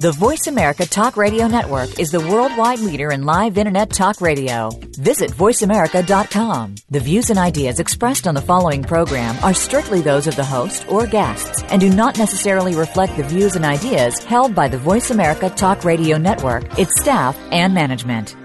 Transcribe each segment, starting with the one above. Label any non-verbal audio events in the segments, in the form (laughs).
The Voice America Talk Radio Network is the worldwide leader in live Internet talk radio. Visit VoiceAmerica.com. The views and ideas expressed on the following program are strictly those of the host or guests and do not necessarily reflect the views and ideas held by the Voice America Talk Radio Network, its staff, and management.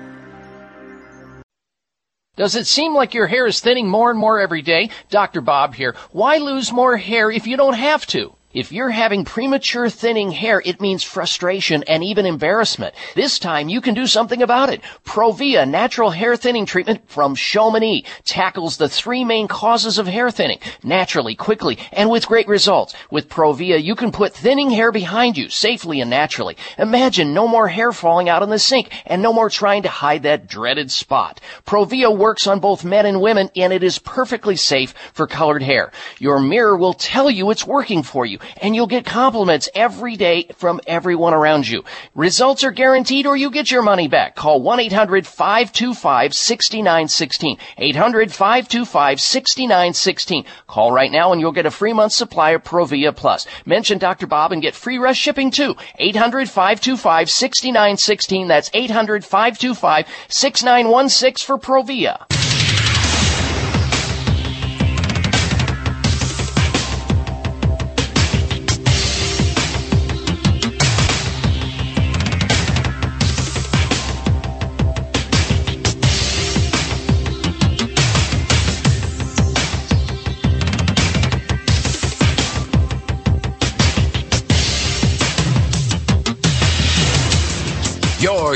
Does it seem like your hair is thinning more and more every day? Dr. Bob here. Why lose more hair if you don't have to? If you're having premature thinning hair, it means frustration and even embarrassment. This time you can do something about it. Provia natural hair thinning treatment from Chamonix tackles the three main causes of hair thinning naturally, quickly, and with great results. With Provia, you can put thinning hair behind you safely and naturally. Imagine no more hair falling out in the sink and no more trying to hide that dreaded spot. Provia works on both men and women and it is perfectly safe for colored hair. Your mirror will tell you it's working for you and you'll get compliments every day from everyone around you. Results are guaranteed or you get your money back. Call 1-800-525-6916. 800-525-6916. Call right now and you'll get a free month supply of Provia Plus. Mention Dr. Bob and get free rush shipping too. 800-525-6916. That's 800-525-6916 for Provia.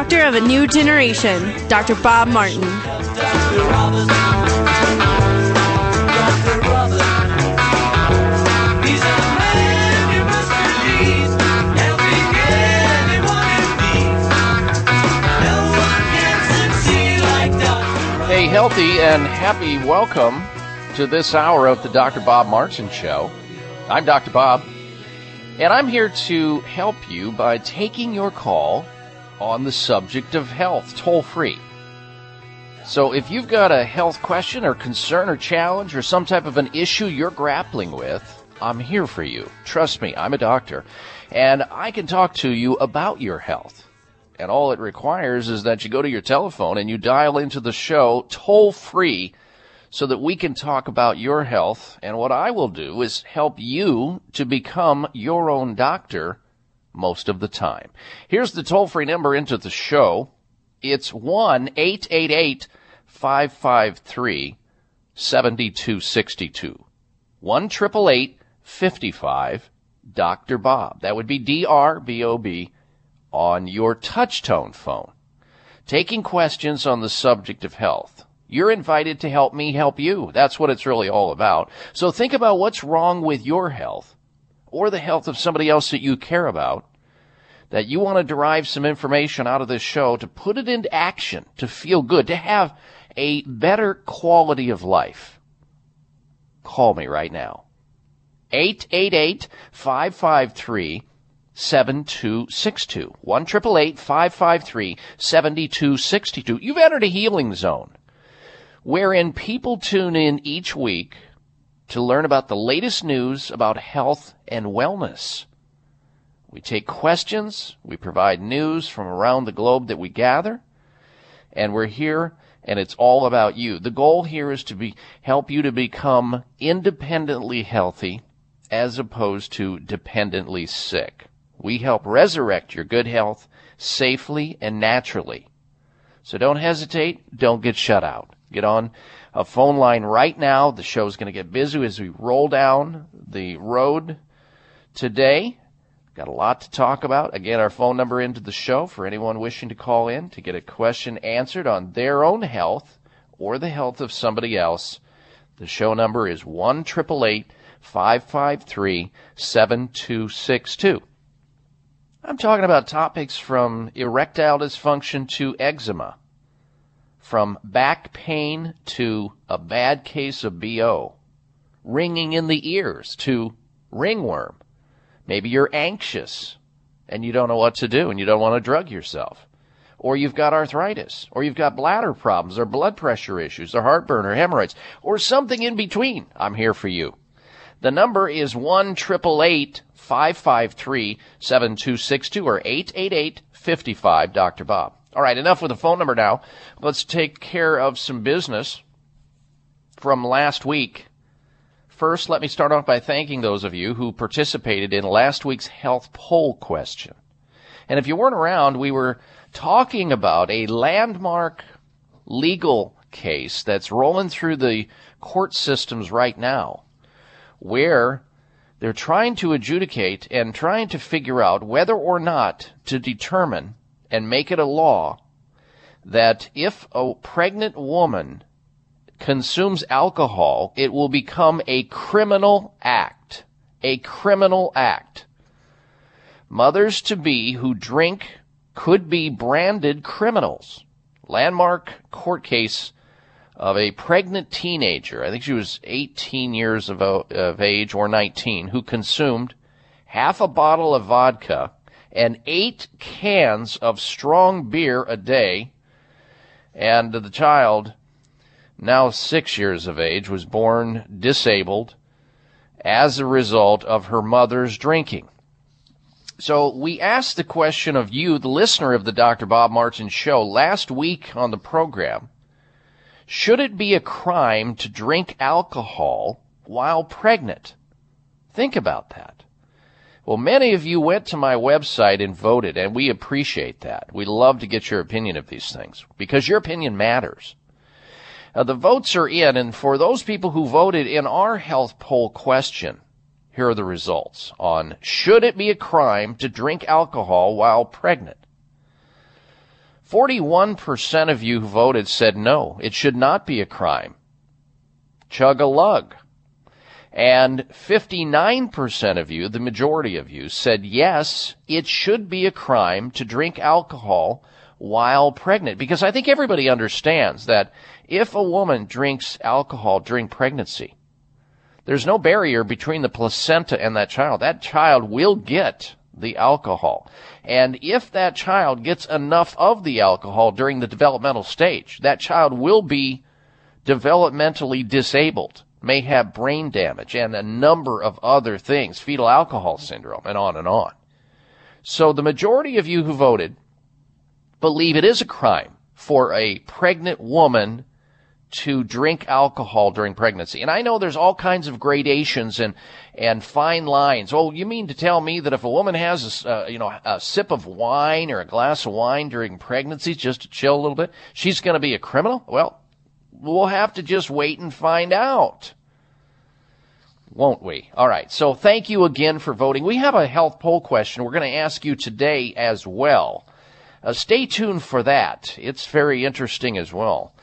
Doctor of a new generation, Dr. Bob Martin. Hey, healthy and happy welcome to this hour of the Dr. Bob Martin Show. I'm Dr. Bob, and I'm here to help you by taking your call on the subject of health toll free. So if you've got a health question or concern or challenge or some type of an issue you're grappling with, I'm here for you. Trust me, I'm a doctor, and I can talk to you about your health. And all it requires is that you go to your telephone and you dial into the show toll free so that we can talk about your health. And what I will do is help you to become your own doctor most of the time. Here's the toll free number into the show. It's 1 888 553 7262. 1 55 Dr. Bob. That would be D R B O B on your touchtone phone. Taking questions on the subject of health. You're invited to help me help you. That's what it's really all about. So think about what's wrong with your health or the health of somebody else that you care about that you want to derive some information out of this show to put it into action, to feel good, to have a better quality of life. Call me right now. 888 553 7262. 1 553 7262. You've entered a healing zone wherein people tune in each week to learn about the latest news about health and wellness. We take questions, we provide news from around the globe that we gather, and we're here and it's all about you. The goal here is to be help you to become independently healthy as opposed to dependently sick. We help resurrect your good health safely and naturally. So don't hesitate, don't get shut out. Get on a phone line right now. The show's going to get busy as we roll down the road today. Got a lot to talk about. Again, our phone number into the show for anyone wishing to call in to get a question answered on their own health or the health of somebody else. The show number is 1 553 7262. I'm talking about topics from erectile dysfunction to eczema, from back pain to a bad case of BO, ringing in the ears to ringworm Maybe you're anxious and you don't know what to do and you don't want to drug yourself. Or you've got arthritis, or you've got bladder problems, or blood pressure issues, or heartburn, or hemorrhoids, or something in between. I'm here for you. The number is 1 553 7262 or 888 55 Dr. Bob. All right, enough with the phone number now. Let's take care of some business from last week. First, let me start off by thanking those of you who participated in last week's health poll question. And if you weren't around, we were talking about a landmark legal case that's rolling through the court systems right now where they're trying to adjudicate and trying to figure out whether or not to determine and make it a law that if a pregnant woman consumes alcohol, it will become a criminal act. A criminal act. Mothers to be who drink could be branded criminals. Landmark court case of a pregnant teenager, I think she was 18 years of, age or 19, who consumed half a bottle of vodka and eight cans of strong beer a day, and the child now six years of age, was born disabled as a result of her mother's drinking. So we asked the question of you, the listener of the Dr. Bob Martin show last week on the program. Should it be a crime to drink alcohol while pregnant? Think about that. Well, many of you went to my website and voted, and we appreciate that. We love to get your opinion of these things because your opinion matters. The votes are in, and for those people who voted in our health poll question, here are the results on should it be a crime to drink alcohol while pregnant? 41% of you who voted said no, it should not be a crime. Chug a lug. And 59% of you, the majority of you, said yes, it should be a crime to drink alcohol while pregnant. Because I think everybody understands that if a woman drinks alcohol during pregnancy, there's no barrier between the placenta and that child. That child will get the alcohol. And if that child gets enough of the alcohol during the developmental stage, that child will be developmentally disabled, may have brain damage, and a number of other things, fetal alcohol syndrome, and on and on. So the majority of you who voted believe it is a crime for a pregnant woman to drink alcohol during pregnancy. And I know there's all kinds of gradations and, and fine lines. Oh, you mean to tell me that if a woman has a, uh, you know, a sip of wine or a glass of wine during pregnancy just to chill a little bit, she's going to be a criminal? Well, we'll have to just wait and find out. Won't we? All right. So thank you again for voting. We have a health poll question we're going to ask you today as well. Uh, stay tuned for that. It's very interesting as well.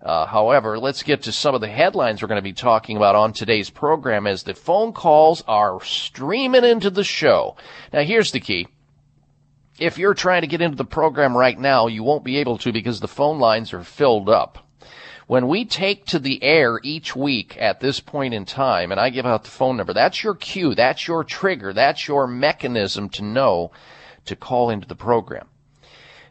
Uh, however, let's get to some of the headlines we're going to be talking about on today's program as the phone calls are streaming into the show. Now, here's the key. If you're trying to get into the program right now, you won't be able to because the phone lines are filled up. When we take to the air each week at this point in time, and I give out the phone number, that's your cue, that's your trigger, that's your mechanism to know to call into the program.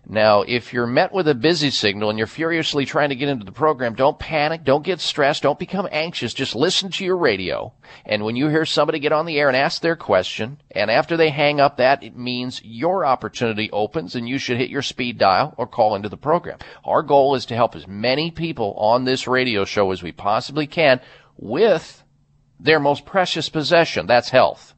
Now, if you're met with a busy signal and you're furiously trying to get into the program, don't panic, don't get stressed, don't become anxious. Just listen to your radio. And when you hear somebody get on the air and ask their question, and after they hang up, that it means your opportunity opens and you should hit your speed dial or call into the program. Our goal is to help as many people on this radio show as we possibly can with their most precious possession. That's health.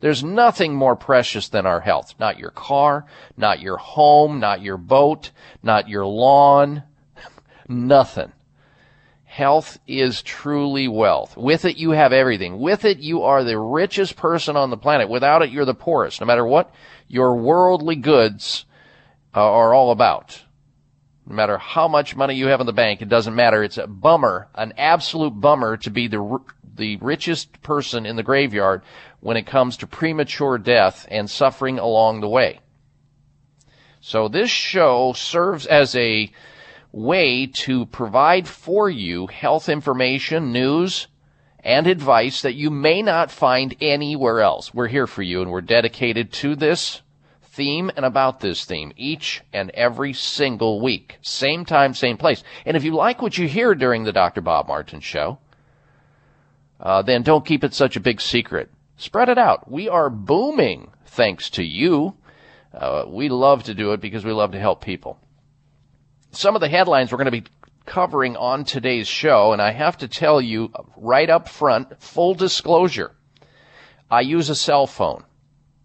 There's nothing more precious than our health. Not your car, not your home, not your boat, not your lawn, (laughs) nothing. Health is truly wealth. With it, you have everything. With it, you are the richest person on the planet. Without it, you're the poorest. No matter what your worldly goods are all about. No matter how much money you have in the bank, it doesn't matter. It's a bummer, an absolute bummer to be the the richest person in the graveyard when it comes to premature death and suffering along the way. So this show serves as a way to provide for you health information, news, and advice that you may not find anywhere else. We're here for you and we're dedicated to this theme and about this theme each and every single week. Same time, same place. And if you like what you hear during the Dr. Bob Martin show, uh, then don't keep it such a big secret. Spread it out. We are booming thanks to you. Uh, we love to do it because we love to help people. Some of the headlines we're going to be covering on today's show, and I have to tell you right up front, full disclosure, I use a cell phone.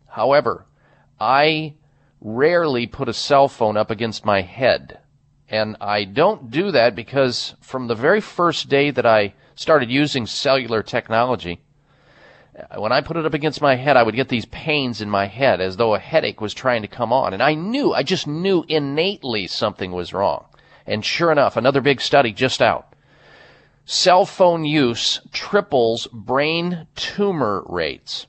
However, I rarely put a cell phone up against my head. And I don't do that because from the very first day that I started using cellular technology, when I put it up against my head, I would get these pains in my head as though a headache was trying to come on. And I knew, I just knew innately something was wrong. And sure enough, another big study just out. Cell phone use triples brain tumor rates.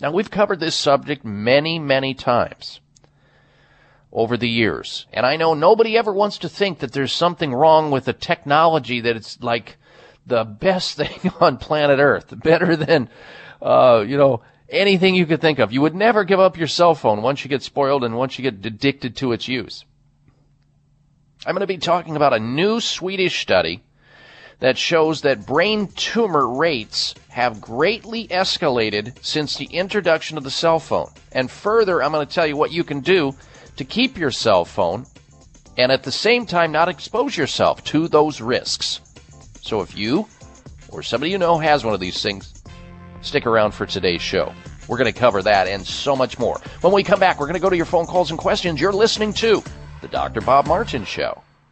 Now we've covered this subject many, many times over the years. And I know nobody ever wants to think that there's something wrong with the technology that it's like the best (laughs) thing on planet Earth, better than, uh, you know, anything you could think of. You would never give up your cell phone once you get spoiled and once you get addicted to its use. I'm going to be talking about a new Swedish study that shows that brain tumor rates have greatly escalated since the introduction of the cell phone. And further, I'm going to tell you what you can do to keep your cell phone and at the same time not expose yourself to those risks. So if you or somebody you know has one of these things, stick around for today's show. We're going to cover that and so much more. When we come back, we're going to go to your phone calls and questions. You're listening to The Dr. Bob Martin Show.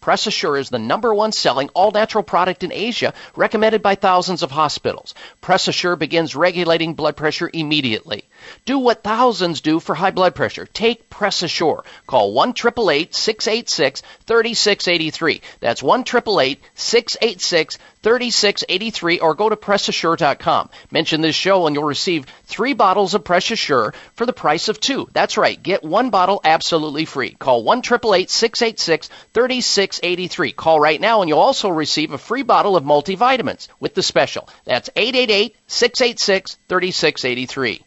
Press Assure is the number one selling all natural product in Asia, recommended by thousands of hospitals. Press Assure begins regulating blood pressure immediately. Do what thousands do for high blood pressure. Take Press Assure. Call 1 686 3683. That's 1 686 3683 or go to PressAssure.com. Mention this show and you'll receive three bottles of Press Assure for the price of two. That's right. Get one bottle absolutely free. Call 1 686 3683. Call right now and you'll also receive a free bottle of multivitamins with the special. That's 888 686 3683.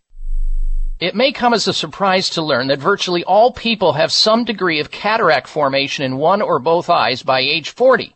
It may come as a surprise to learn that virtually all people have some degree of cataract formation in one or both eyes by age 40.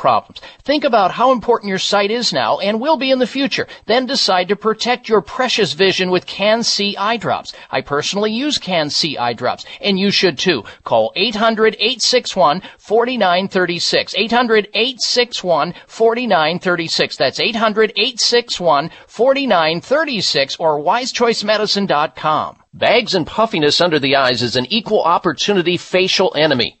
problems. Think about how important your sight is now and will be in the future. Then decide to protect your precious vision with Can-C eye drops. I personally use Can-C eye drops, and you should too. Call 800-861-4936. 800-861-4936. That's 800-861-4936 or wisechoicemedicine.com. Bags and puffiness under the eyes is an equal opportunity facial enemy.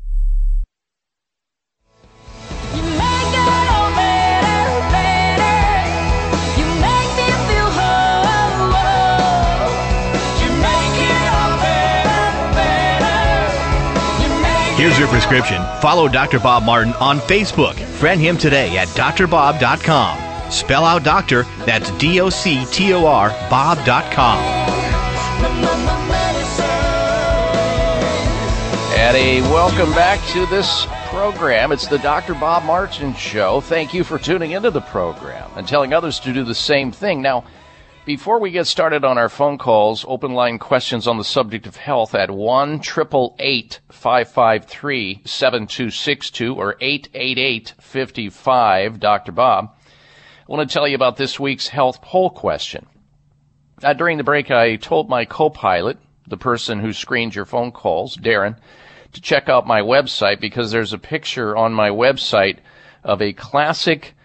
Here's your prescription. Follow Dr. Bob Martin on Facebook. Friend him today at drbob.com. Spell out doctor, that's D O C T O R, Bob.com. A welcome back to this program. It's the Dr. Bob Martin Show. Thank you for tuning into the program and telling others to do the same thing. Now, before we get started on our phone calls, open line questions on the subject of health at 1 553 7262 or 888 55 Dr. Bob. I want to tell you about this week's health poll question. Uh, during the break, I told my co-pilot, the person who screens your phone calls, Darren, to check out my website because there's a picture on my website of a classic,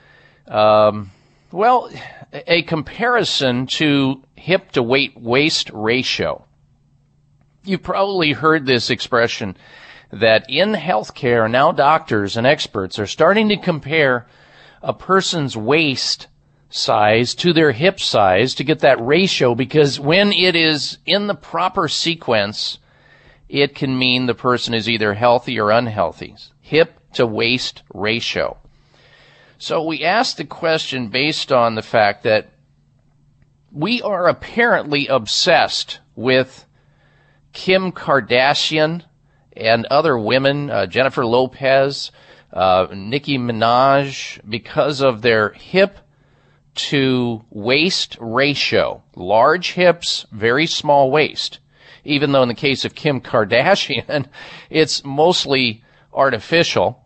um, well, a comparison to hip to weight waist ratio. You've probably heard this expression that in healthcare now doctors and experts are starting to compare a person's waist size to their hip size to get that ratio because when it is in the proper sequence, it can mean the person is either healthy or unhealthy. Hip to waist ratio. So we asked the question based on the fact that we are apparently obsessed with Kim Kardashian and other women, uh, Jennifer Lopez, uh, Nicki Minaj, because of their hip to waist ratio. Large hips, very small waist. Even though in the case of Kim Kardashian, (laughs) it's mostly artificial.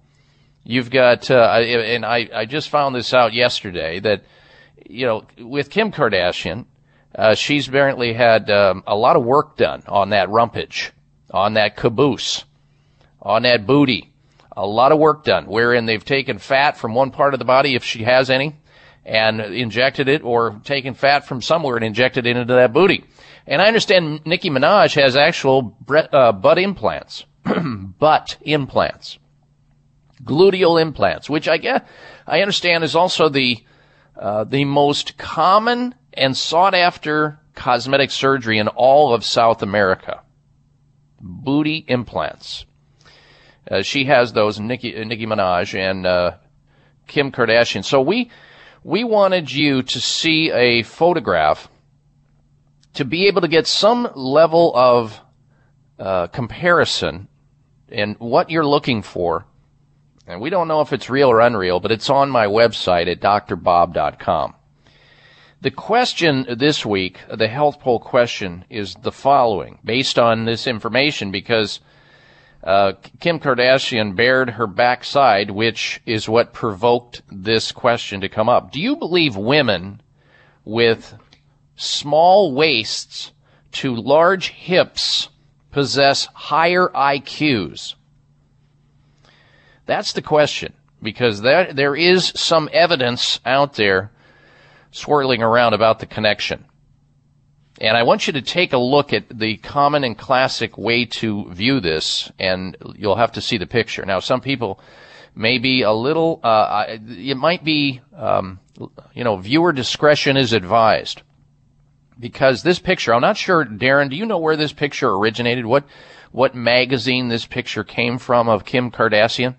You've got, uh, and I, I just found this out yesterday that, you know, with Kim Kardashian, uh, she's apparently had um, a lot of work done on that rumpage, on that caboose, on that booty. A lot of work done, wherein they've taken fat from one part of the body, if she has any, and injected it, or taken fat from somewhere and injected it into that booty. And I understand Nicki Minaj has actual uh, butt implants, (clears throat) butt implants gluteal implants, which I guess I understand is also the uh, the most common and sought after cosmetic surgery in all of South America. Booty implants. Uh, she has those, Nicki, uh, Nicki Minaj and uh, Kim Kardashian. So we we wanted you to see a photograph to be able to get some level of uh, comparison and what you're looking for and we don't know if it's real or unreal, but it's on my website at drbob.com. The question this week, the health poll question, is the following, based on this information, because uh, Kim Kardashian bared her backside, which is what provoked this question to come up. Do you believe women with small waists to large hips possess higher IQs? That's the question because there, there is some evidence out there swirling around about the connection. And I want you to take a look at the common and classic way to view this, and you'll have to see the picture. Now, some people may be a little, uh, it might be, um, you know, viewer discretion is advised. Because this picture, I'm not sure, Darren, do you know where this picture originated? What, what magazine this picture came from of Kim Kardashian?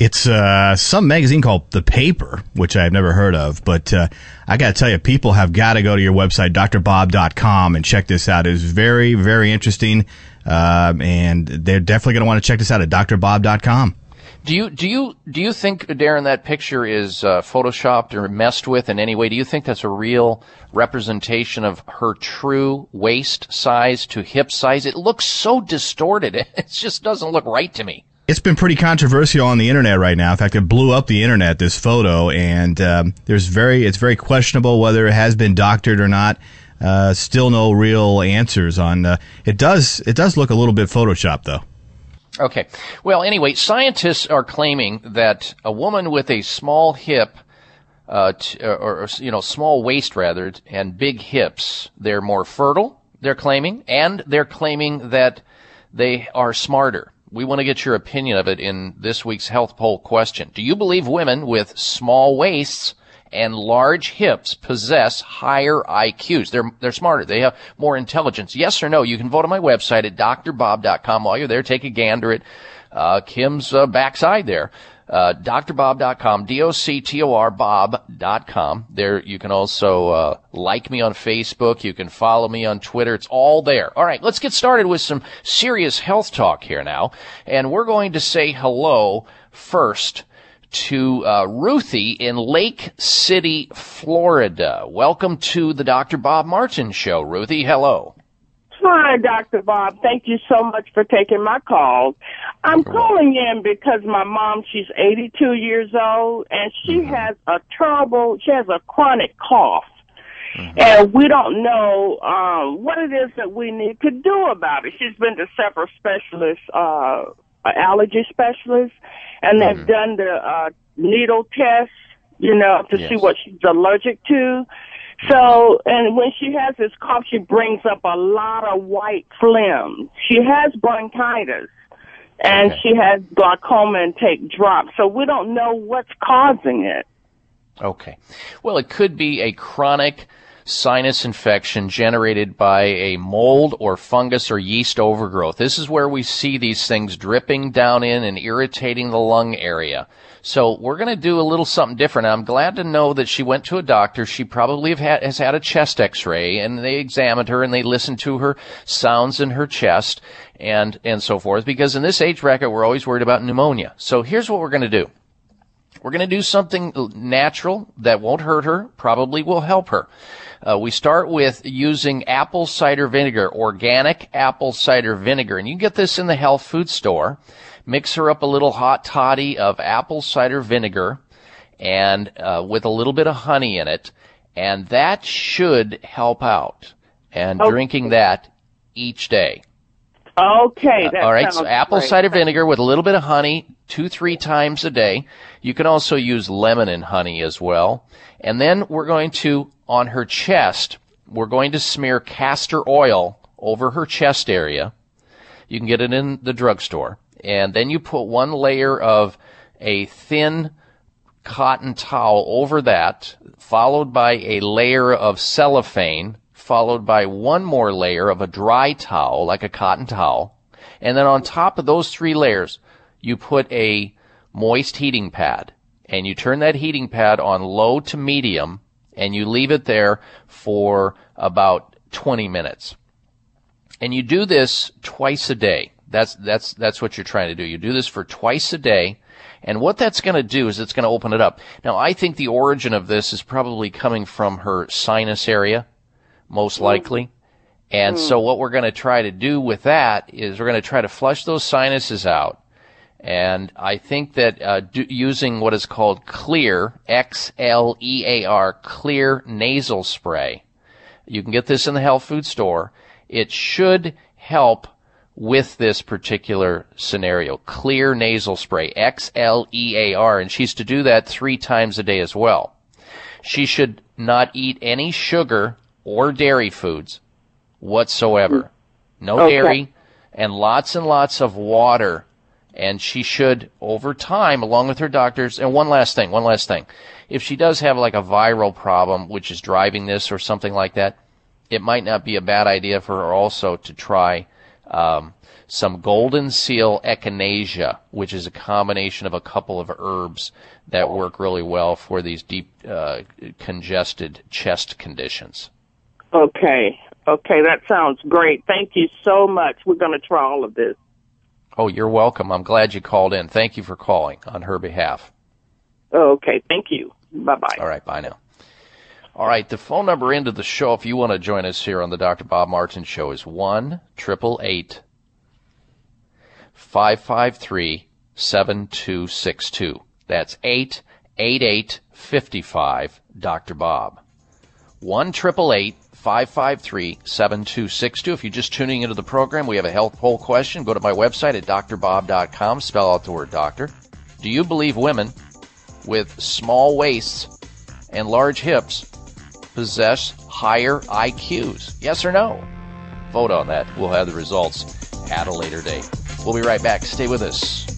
It's uh, some magazine called The Paper, which I've never heard of. But uh, I got to tell you, people have got to go to your website, drbob.com, and check this out. It's very, very interesting. Uh, and they're definitely going to want to check this out at drbob.com. Do you do you do you think Darren that picture is uh, photoshopped or messed with in any way? Do you think that's a real representation of her true waist size to hip size? It looks so distorted. (laughs) It just doesn't look right to me it's been pretty controversial on the internet right now. In fact, it blew up the internet. This photo, and um, there's very, it's very questionable whether it has been doctored or not. Uh, still no real answers on. Uh, it does, it does look a little bit photoshopped though. Okay. Well, anyway, scientists are claiming that a woman with a small hip, uh, t- or, or you know, small waist rather, and big hips, they're more fertile. They're claiming, and they're claiming that they are smarter. We want to get your opinion of it in this week's health poll question. Do you believe women with small waists and large hips possess higher IQs? They're, they're smarter. They have more intelligence. Yes or no? You can vote on my website at drbob.com. While you're there, take a gander at uh, Kim's uh, backside there uh, drbob.com, D-O-C-T-O-R, bob.com. There, you can also, uh, like me on Facebook. You can follow me on Twitter. It's all there. All right, let's get started with some serious health talk here now. And we're going to say hello first to uh, Ruthie in Lake City, Florida. Welcome to the Dr. Bob Martin Show. Ruthie, hello. Hi, Dr. Bob. Thank you so much for taking my call. I'm calling in because my mom, she's 82 years old and she mm-hmm. has a terrible, she has a chronic cough. Mm-hmm. And we don't know um, what it is that we need to do about it. She's been to several specialists, uh, allergy specialists, and they've mm-hmm. done the uh, needle test, you know, to yes. see what she's allergic to. So, and when she has this cough, she brings up a lot of white phlegm. She has bronchitis and okay. she has glaucoma and take drops. So we don't know what's causing it. Okay. Well, it could be a chronic sinus infection generated by a mold or fungus or yeast overgrowth. This is where we see these things dripping down in and irritating the lung area. So we're going to do a little something different. I'm glad to know that she went to a doctor. She probably had, has had a chest x-ray and they examined her and they listened to her sounds in her chest and, and so forth. Because in this age bracket, we're always worried about pneumonia. So here's what we're going to do. We're going to do something natural that won't hurt her, probably will help her. Uh, we start with using apple cider vinegar, organic apple cider vinegar, and you can get this in the health food store mix her up a little hot toddy of apple cider vinegar and uh, with a little bit of honey in it, and that should help out. And okay. drinking that each day. Okay. Uh, all right. So apple great. cider vinegar with a little bit of honey, two, three times a day. You can also use lemon and honey as well. And then we're going to, on her chest, we're going to smear castor oil over her chest area. You can get it in the drugstore and then you put one layer of a thin cotton towel over that, followed by a layer of cellophane, followed by one more layer of a dry towel, like a cotton towel. And then on top of those three layers, you put a moist heating pad. And you turn that heating pad on low to medium, and you leave it there for about 20 minutes. And you do this twice a day. That's that's that's what you're trying to do. You do this for twice a day. And what that's going to do is it's going to open it up. Now, I think the origin of this is probably coming from her sinus area, most likely. And mm. so what we're going to try to do with that is we're going to try to flush those sinuses out. And I think that uh, do, using what is called Xlear, X-L-E-A-R, Xlear nasal spray, you can get this in the health food store. It should help with this particular scenario. Xlear nasal spray, X-L-E-A-R, and she's to do that three times a day as well. She should not eat any sugar or dairy foods whatsoever. No Okay. dairy and lots and lots of water. And she should, over time, along with her doctors, and one last thing, one last thing. If she does have like a viral problem, which is driving this or something like that, it might not be a bad idea for her also to try um, some golden seal echinacea, which is a combination of a couple of herbs that work really well for these deep uh, congested chest conditions. Okay. Okay, that sounds great. Thank you so much. We're going to try all of this. Oh, you're welcome. I'm glad you called in. Thank you for calling on her behalf. Okay, thank you. Bye bye. All right, bye now. All right, the phone number into the show, if you want to join us here on the Dr. Bob Martin Show, is one triple eight five five three seven two six two. That's eight eight eight fifty five. Dr. Bob. One triple eight five five three seven two six two. If you're just tuning into the program, we have a health poll question. Go to my website at drbob.com. Spell out the word doctor. Do you believe women with small waists and large hips possess higher IQs? Yes or no? Vote on that. We'll have the results at a later date. We'll be right back. Stay with us.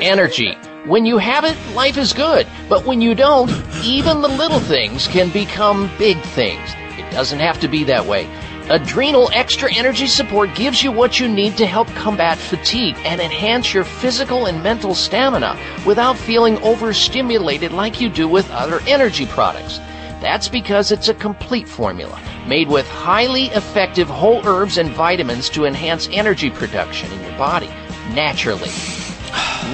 Energy. When you have it, life is good. But when you don't, even the little things can become big things. It doesn't have to be that way. Adrenal Extra Energy Support gives you what you need to help combat fatigue and enhance your physical and mental stamina without feeling overstimulated like you do with other energy products. That's because it's a complete formula made with highly effective whole herbs and vitamins to enhance energy production in your body naturally.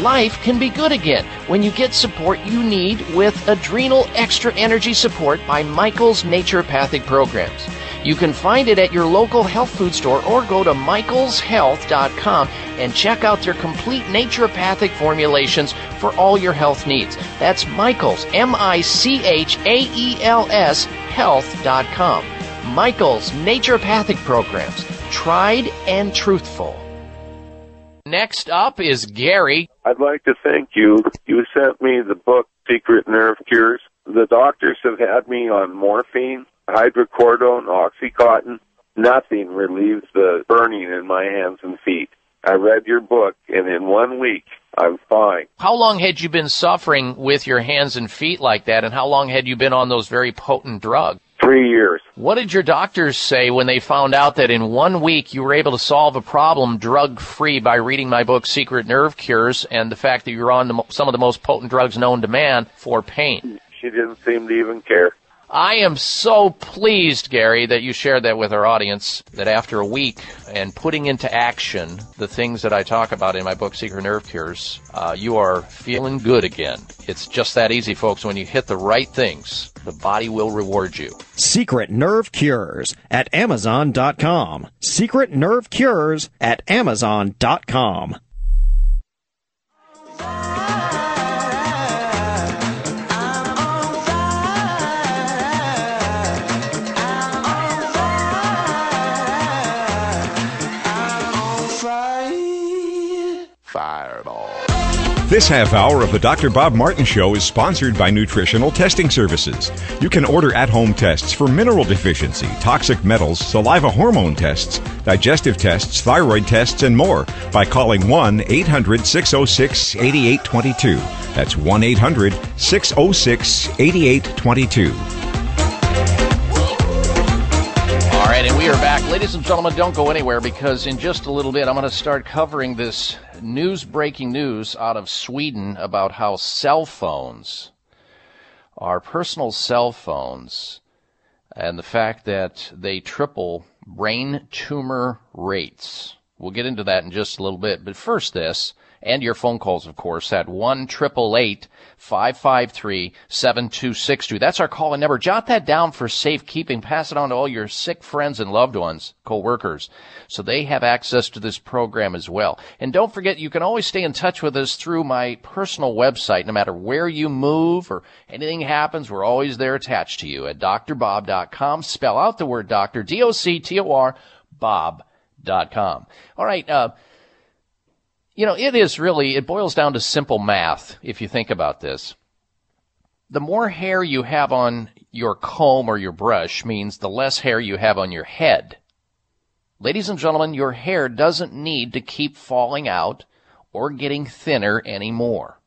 Life can be good again when you get support you need with Adrenal Extra Energy Support by Michael's Naturopathic Programs. You can find it at your local health food store or go to michaelshealth.com and check out their complete naturopathic formulations for all your health needs. That's Michaels, M I C H A E L S, health.com. Michael's Naturopathic Programs. Tried and truthful. Next up is Gary. I'd like to thank you. You sent me the book Secret Nerve Cures. The doctors have had me on morphine, hydrocodone, oxycontin. Nothing relieves the burning in my hands and feet. I read your book, and in one week, I'm fine. How long had you been suffering with your hands and feet like that, and how long had you been on those very potent drugs? Three years. What did your doctors say when they found out that in one week you were able to solve a problem drug free by reading my book, Secret Nerve Cures, and the fact that you're on the, some of the most potent drugs known to man for pain? She didn't seem to even care. I am so pleased, Gary, that you shared that with our audience. That after a week and putting into action the things that I talk about in my book, Secret Nerve Cures, uh, you are feeling good again. It's just that easy, folks. When you hit the right things, the body will reward you. Secret Nerve Cures at Amazon.com. Secret Nerve Cures at Amazon.com. This half hour of the Dr. Bob Martin Show is sponsored by Nutritional Testing Services. You can order at home tests for mineral deficiency, toxic metals, saliva hormone tests, digestive tests, thyroid tests, and more by calling 1 800 606 8822. That's 1 800 606 8822. All right, and we are back. Ladies and gentlemen, don't go anywhere because in just a little bit I'm going to start covering this news breaking news out of Sweden about how cell phones, our personal cell phones, and the fact that they triple brain tumor rates. We'll get into that in just a little bit. But first, this and your phone calls, of course, at 1 553 7262. That's our call and number. Jot that down for safekeeping. Pass it on to all your sick friends and loved ones, co-workers, so they have access to this program as well. And don't forget, you can always stay in touch with us through my personal website. No matter where you move or anything happens, we're always there attached to you at drbob.com. Spell out the word doctor, D-O-C-T-O-R, bob.com. All right, uh, you know, it is really, it boils down to simple math if you think about this. The more hair you have on your comb or your brush means the less hair you have on your head. Ladies and gentlemen, your hair doesn't need to keep falling out or getting thinner anymore.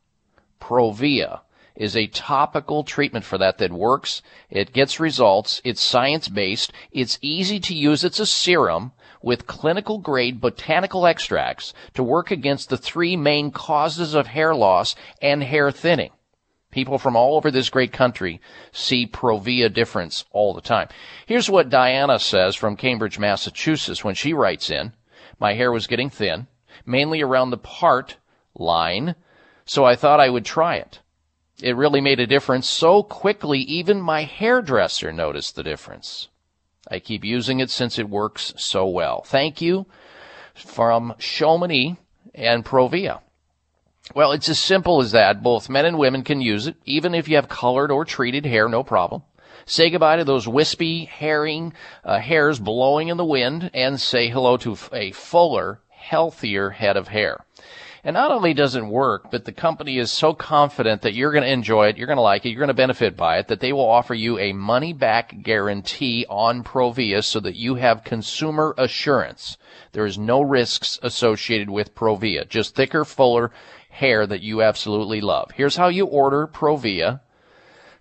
Provia is a topical treatment for that that works. It gets results. It's science based. It's easy to use. It's a serum with clinical grade botanical extracts to work against the three main causes of hair loss and hair thinning. People from all over this great country see Provia difference all the time. Here's what Diana says from Cambridge, Massachusetts when she writes in. My hair was getting thin, mainly around the part line, so I thought I would try it. It really made a difference so quickly even my hairdresser noticed the difference. I keep using it since it works so well. Thank you from Chamonix and Provia. Well, it's as simple as that. Both men and women can use it, even if you have colored or treated hair, no problem. Say goodbye to those wispy, herring uh, hairs blowing in the wind, and say hello to a fuller, healthier head of hair. And not only does it work, but the company is so confident that you're going to enjoy it, you're going to like it, you're going to benefit by it, that they will offer you a money back guarantee on Provia so that you have consumer assurance. There is no risks associated with Provia, just thicker, fuller hair that you absolutely love. Here's how you order Provia.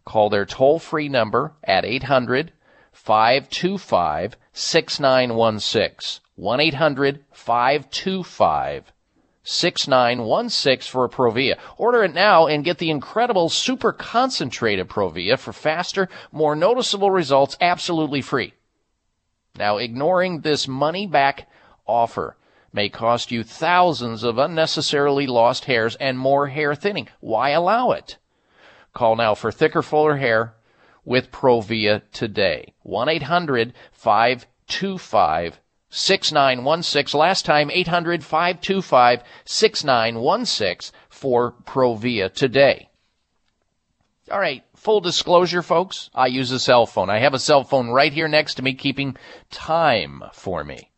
Call their toll free number at 800 525 6916. 1 800 525 6916 for a Provia. Order it now and get the incredible super concentrated Provia for faster, more noticeable results absolutely free. Now, ignoring this money back offer may cost you thousands of unnecessarily lost hairs and more hair thinning. Why allow it? Call now for thicker, fuller hair with Provia today. 1 800 525 6916. Last time, 800 525 6916 for Provia today. All right, full disclosure, folks. I use a cell phone. I have a cell phone right here next to me keeping time for me.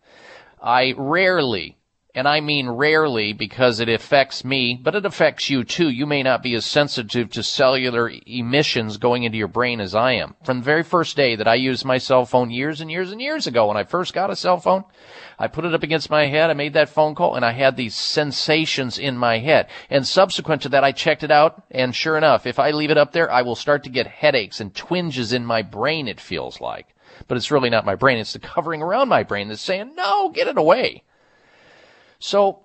I rarely and I mean rarely because it affects me, but it affects you too. You may not be as sensitive to cellular emissions going into your brain as I am. From the very first day that I used my cell phone years and years and years ago when I first got a cell phone, I put it up against my head, I made that phone call, and I had these sensations in my head. And subsequent to that, I checked it out, and sure enough, if I leave it up there, I will start to get headaches and twinges in my brain, it feels like. But it's really not my brain, it's the covering around my brain that's saying, no, get it away. So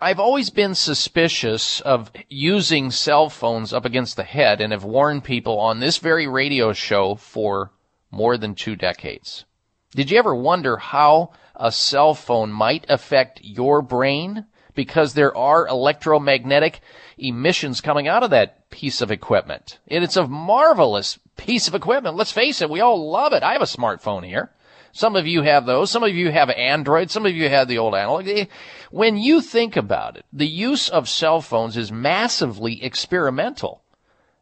I've always been suspicious of using cell phones up against the head and have warned people on this very radio show for more than two decades. Did you ever wonder how a cell phone might affect your brain? Because there are electromagnetic emissions coming out of that piece of equipment. And it's a marvelous piece of equipment. Let's face it, we all love it. I have a smartphone here. Some of you have those. Some of you have Android. Some of you have the old analog. Eh, when you think about it, the use of cell phones is massively experimental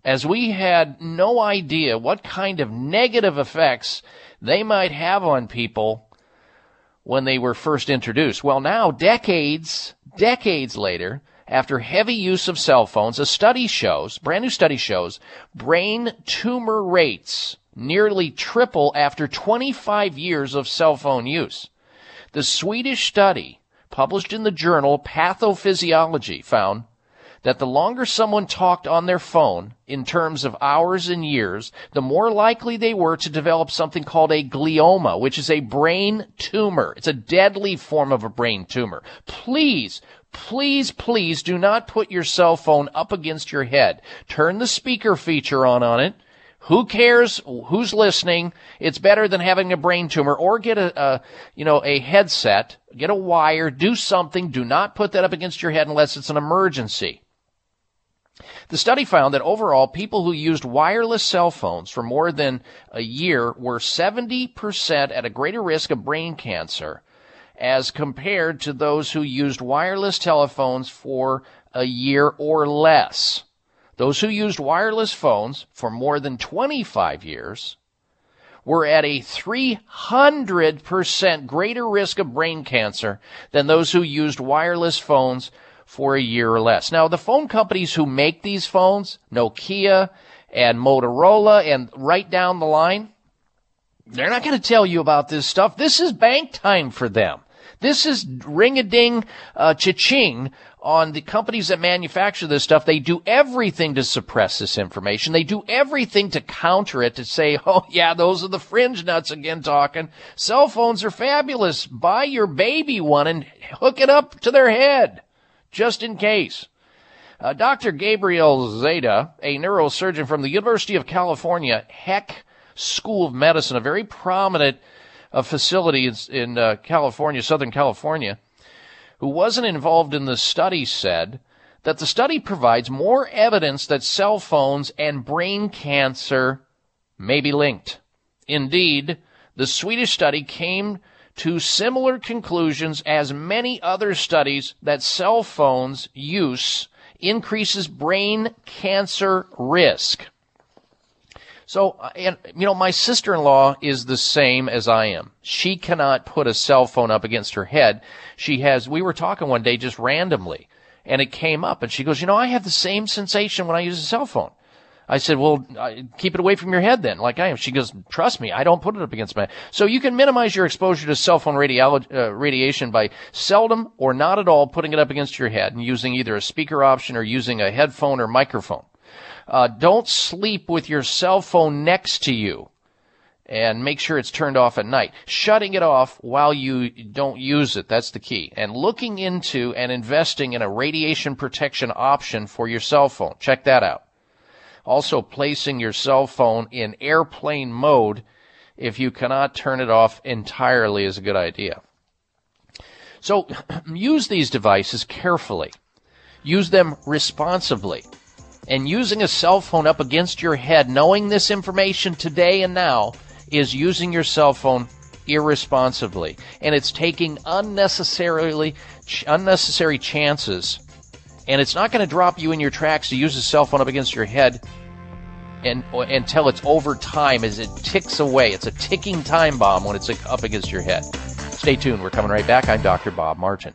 as we had no idea what kind of negative effects they might have on people when they were first introduced. Well, now, decades, decades later, after heavy use of cell phones, a study shows, brand new study shows, brain tumor rates nearly triple after 25 years of cell phone use. The Swedish study, published in the journal Pathophysiology, found that the longer someone talked on their phone in terms of hours and years, the more likely they were to develop something called a glioma, which is a brain tumor. It's a deadly form of a brain tumor. Please, please, please do not put your cell phone up against your head. Turn the speaker feature on on it. Who cares who's listening? It's better than having a brain tumor or get a, a, you know, a headset, get a wire, do something. Do not put that up against your head unless it's an emergency. The study found that overall, people who used wireless cell phones for more than a year were 70% at a greater risk of brain cancer as compared to those who used wireless telephones for a year or less. Those who used wireless phones for more than 25 years were at a 300% greater risk of brain cancer than those who used wireless phones for a year or less. Now, the phone companies who make these phones, Nokia and Motorola and right down the line, they're not going to tell you about this stuff. This is bank time for them. This is ring a ding, uh, cha-ching on the companies that manufacture this stuff. They do everything to suppress this information. They do everything to counter it to say, (laughs) oh yeah, those are the fringe nuts again talking. Cell phones are fabulous. Buy your baby one and hook it up to their head just in case. Uh, Dr. Gabriel Zada, a neurosurgeon from the University of California Keck School of Medicine, a very prominent uh, facility in, in uh, California, Southern California, who wasn't involved in the study, said that the study provides more evidence that cell phones and brain cancer may be linked. Indeed, the Swedish study came to similar conclusions as many other studies that cell phones use increases brain cancer risk. So, uh, and, you know, my sister-in-law is the same as I am. She cannot put a cell phone up against her head. She has, we were talking one day just randomly and it came up and she goes, you know, I have the same sensation when I use a cell phone. I said, well, keep it away from your head then, like I am. She goes, trust me, I don't put it up against my, head. so you can minimize your exposure to cell phone uh, radiation by seldom or not at all putting it up against your head and using either a speaker option or using a headphone or microphone. Uh, don't sleep with your cell phone next to you and make sure it's turned off at night. Shutting it off while you don't use it, that's the key. And looking into and investing in a radiation protection option for your cell phone. Check that out. Also, placing your cell phone in airplane mode if you cannot turn it off entirely is a good idea. So, (clears throat) use these devices carefully. Use them responsibly. And using a cell phone up against your head, knowing this information today and now, is using your cell phone irresponsibly. And it's taking unnecessarily, unnecessary chances and it's not going to drop you in your tracks to use a cell phone up against your head and until it's over time as it ticks away. It's a ticking time bomb when it's up against your head. Stay tuned. We're coming right back. I'm Dr. Bob Martin.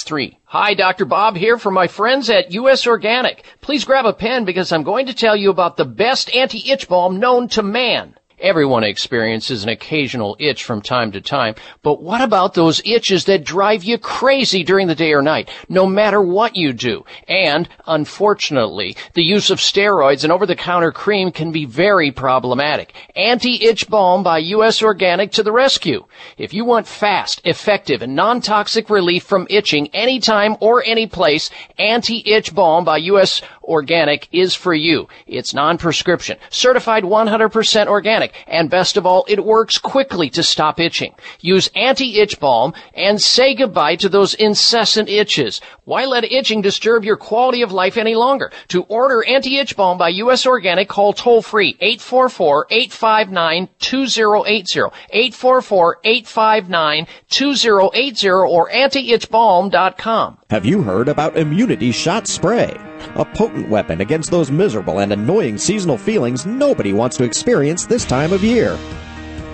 Hi, Dr. Bob here for my friends at US Organic. Please grab a pen because I'm going to tell you about the best anti-itch balm known to man. Everyone experiences an occasional itch from time to time, but what about those itches that drive you crazy during the day or night, no matter what you do? And, unfortunately, the use of steroids and over-the-counter cream can be very problematic. Anti-Itch Balm by U.S. Organic to the rescue. If you want fast, effective, and non-toxic relief from itching anytime or any place, Anti-Itch Balm by U.S. Organic is for you. It's non-prescription, certified 100% organic, and best of all, it works quickly to stop itching. Use anti-itch balm and say goodbye to those incessant itches. Why let itching disturb your quality of life any longer? To order anti-itch balm by US Organic, call toll free 844-859-2080, 844-859-2080 or antiitchbalm.com. Have you heard about Immunity Shot Spray? A potent weapon against those miserable and annoying seasonal feelings nobody wants to experience this time of year.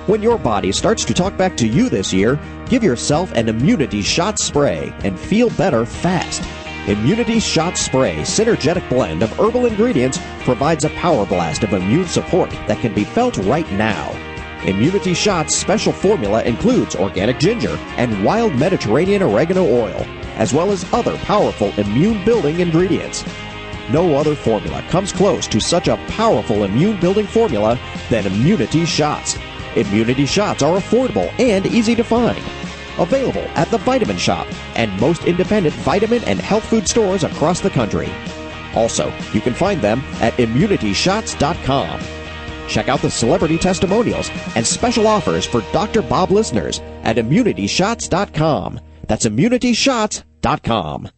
When your body starts to talk back to you this year, give yourself an Immunity Shot Spray and feel better fast. Immunity Shot Spray synergetic blend of herbal ingredients provides a power blast of immune support that can be felt right now. Immunity Shot's special formula includes organic ginger and wild Mediterranean oregano oil, as well as other powerful immune building ingredients. No other formula comes close to such a powerful immune building formula than Immunity Shots. Immunity Shots are affordable and easy to find. Available at the Vitamin Shop and most independent vitamin and health food stores across the country. Also, you can find them at immunityshots.com. Check out the celebrity testimonials and special offers for Dr. Bob listeners at immunityshots.com. That's immunityshots.com.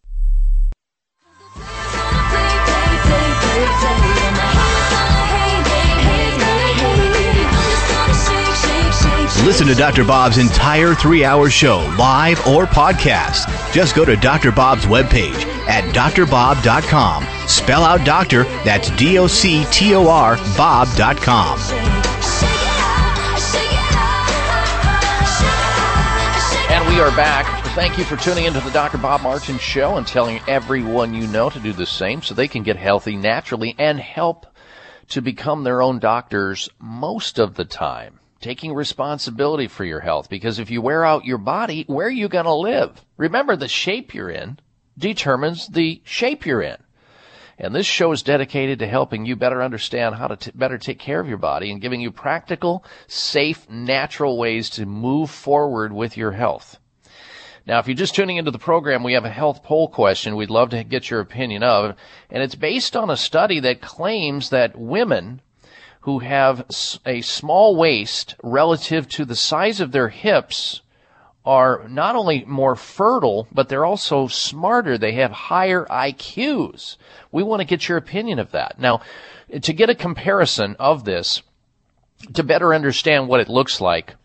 Listen to Dr. Bob's entire three hour show, live or podcast. Just go to Dr. Bob's webpage at drbob.com. Spell out doctor, that's D O C T O R, Bob.com. And we are back. Thank you for tuning into the Dr. Bob Martin Show and telling everyone you know to do the same so they can get healthy naturally and help to become their own doctors most of the time. Taking responsibility for your health because if you wear out your body, where are you going to live? Remember, the shape you're in determines the shape you're in. And this show is dedicated to helping you better understand how to t- better take care of your body and giving you practical, safe, natural ways to move forward with your health. Now, if you're just tuning into the program, we have a health poll question we'd love to get your opinion of. And it's based on a study that claims that women who have a small waist relative to the size of their hips are not only more fertile, but they're also smarter. They have higher IQs. We want to get your opinion of that. Now, to get a comparison of this, to better understand what it looks like,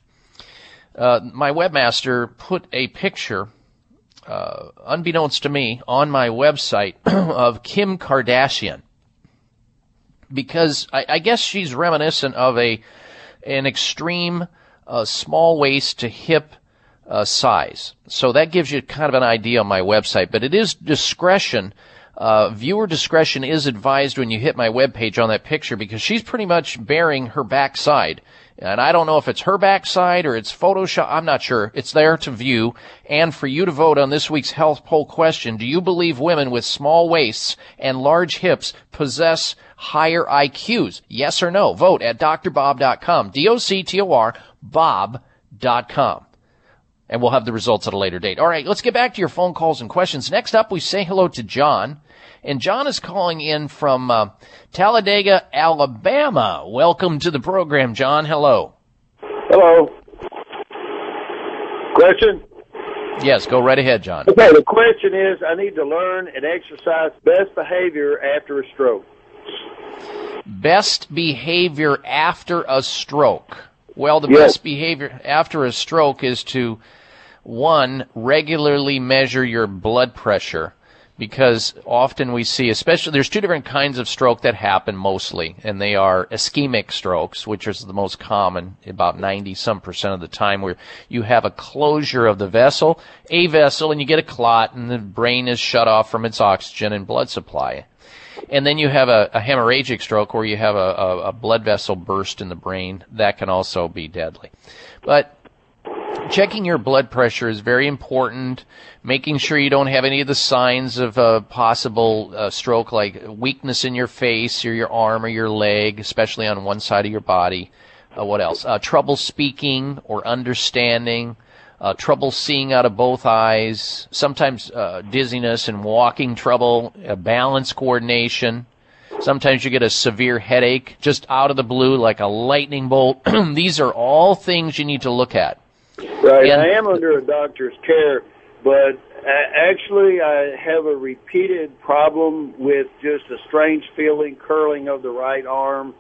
uh, my webmaster put a picture, uh, unbeknownst to me, on my website (clears throat) of Kim Kardashian because I, I guess she's reminiscent of a an extreme uh, small waist to hip uh, size. So that gives you kind of an idea on my website. But it is discretion. Uh, viewer discretion is advised when you hit my webpage on that picture because she's pretty much bearing her backside. And I don't know if it's her backside or it's Photoshop. I'm not sure. It's there to view and for you to vote on this week's health poll question. Do you believe women with small waists and large hips possess higher IQs? Yes or no? Vote at drbob.com. D-O-C-T-O-R, bob.com. And we'll have the results at a later date. All right, let's get back to your phone calls and questions. Next up, we say hello to John. And John is calling in from uh, Talladega, Alabama. Welcome to the program, John. Hello. Hello. Question? Yes, go right ahead, John. Okay, the question is I need to learn and exercise best behavior after a stroke. Best behavior after a stroke. Well, the Yes. best behavior after a stroke is to, one, regularly measure your blood pressure. Because often we see, especially, there's two different kinds of stroke that happen mostly, and they are ischemic strokes, which is the most common, about 90 some percent of the time, where you have a closure of the vessel, a vessel, and you get a clot, and the brain is shut off from its oxygen and blood supply. And then you have a, a hemorrhagic stroke where you have a, a, a blood vessel burst in the brain. That can also be deadly. But checking your blood pressure is very important. Making sure you don't have any of the signs of a possible uh, stroke, like weakness in your face or your arm or your leg, especially on one side of your body. Uh, what else? Uh, trouble speaking or understanding. Uh, trouble seeing out of both eyes. Sometimes uh, dizziness and walking trouble. Balance coordination. Sometimes you get a severe headache just out of the blue, like a lightning bolt. (clears throat) These are all things you need to look at. Right. And- I am under a doctor's care, but uh, actually I have a repeated problem with just a strange feeling, curling of the right arm.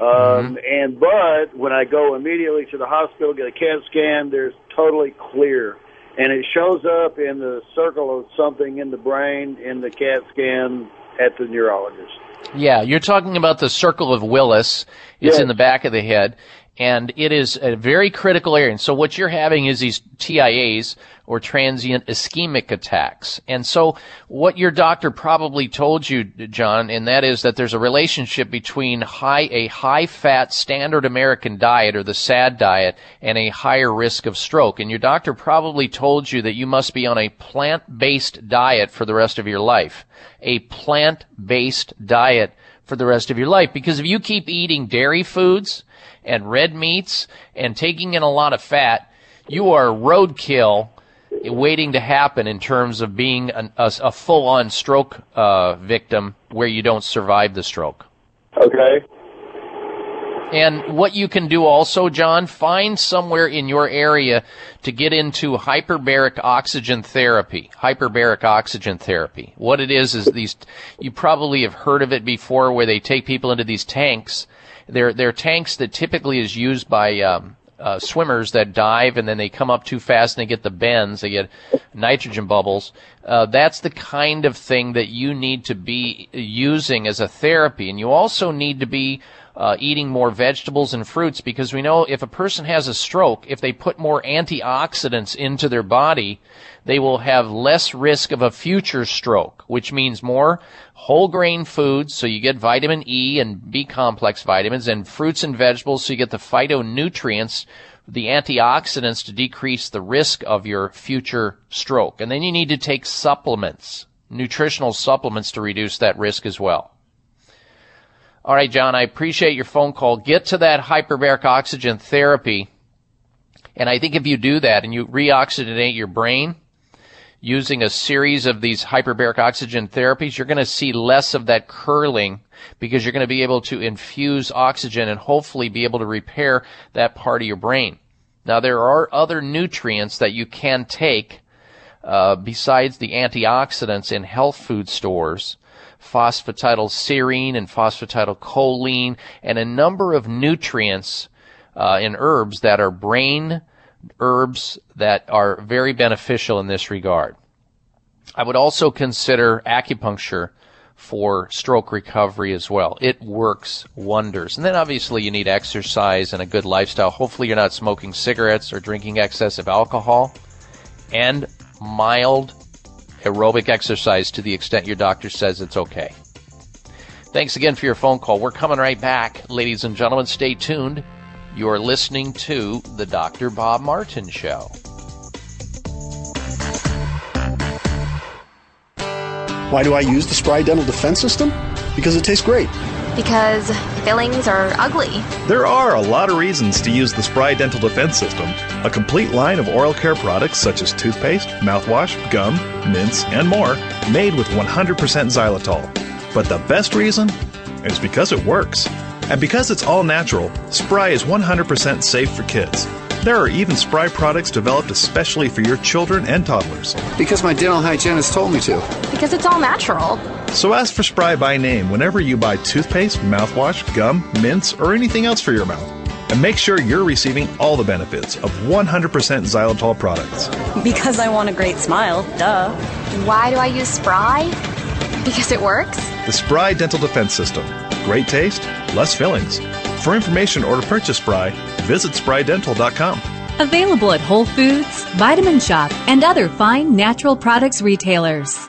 Um, And but when I go immediately to the hospital, get a CAT scan, there's totally clear, and it shows up in the circle of something in the brain in the CAT scan at the neurologist. Yeah, you're talking about the circle of Willis. It's Yes. in the back of the head. And it is a very critical area. And so what you're having is these TIAs or transient ischemic attacks. And so what your doctor probably told you, John, and that is that there's a relationship between high, a high fat standard American diet or the SAD diet and a higher risk of stroke. And your doctor probably told you that you must be on a plant-based diet for the rest of your life. A plant-based diet for the rest of your life. Because if you keep eating dairy foods and red meats and taking in a lot of fat, you are roadkill waiting to happen in terms of being an, a, a full-on stroke uh, victim where you don't survive the stroke. Okay. And what you can do also, John, find somewhere in your area to get into hyperbaric oxygen therapy. Hyperbaric oxygen therapy. What it is is these, you probably have heard of it before where they take people into these tanks. They're, they're tanks that typically is used by, um, uh, swimmers that dive and then they come up too fast and they get the bends, they get nitrogen bubbles. Uh, that's the kind of thing that you need to be using as a therapy. And you also need to be uh, eating more vegetables and fruits because we know if a person has a stroke, if they put more antioxidants into their body, they will have less risk of a future stroke, which means more whole grain foods, so you get vitamin E and B complex vitamins, and fruits and vegetables, so you get the phytonutrients, the antioxidants to decrease the risk of your future stroke. And then you need to take supplements, nutritional supplements to reduce that risk as well. All right, John, I appreciate your phone call. Get to that hyperbaric oxygen therapy. And I think if you do that and you reoxygenate your brain using a series of these hyperbaric oxygen therapies, you're going to see less of that curling because you're going to be able to infuse oxygen and hopefully be able to repair that part of your brain. Now, there are other nutrients that you can take uh, besides the antioxidants in health food stores phosphatidylserine and phosphatidylcholine, and a number of nutrients uh, in herbs that are brain herbs that are very beneficial in this regard. I would also consider acupuncture for stroke recovery as well. It works wonders. And then obviously you need exercise and a good lifestyle. Hopefully you're not smoking cigarettes or drinking excessive alcohol and mild aerobic exercise to the extent your doctor says it's okay. Thanks again for your phone call. We're coming right back. Ladies and gentlemen, stay tuned. You are listening to The Dr. Bob Martin Show. Why do I use the Spry Dental Defense System? Because it tastes great. Because fillings are ugly. There are a lot of reasons to use the Spry Dental Defense System, a complete line of oral care products such as toothpaste, mouthwash, gum, mints, and more, made with 100% xylitol. But the best reason is because it works. And because it's all natural, Spry is 100% safe for kids. There are even Spry products developed especially for your children and toddlers. Because my dental hygienist told me to. Because it's all natural. So ask for Spry by name whenever you buy toothpaste, mouthwash, gum, mints, or anything else for your mouth. And make sure you're receiving all the benefits of 100% xylitol products. Because I want a great smile, duh. Why do I use Spry? Because it works? The Spry Dental Defense System. Great taste, less fillings. For information or to purchase Spry, visit sprydental.com. Available at Whole Foods, Vitamin Shop, and other fine natural products retailers.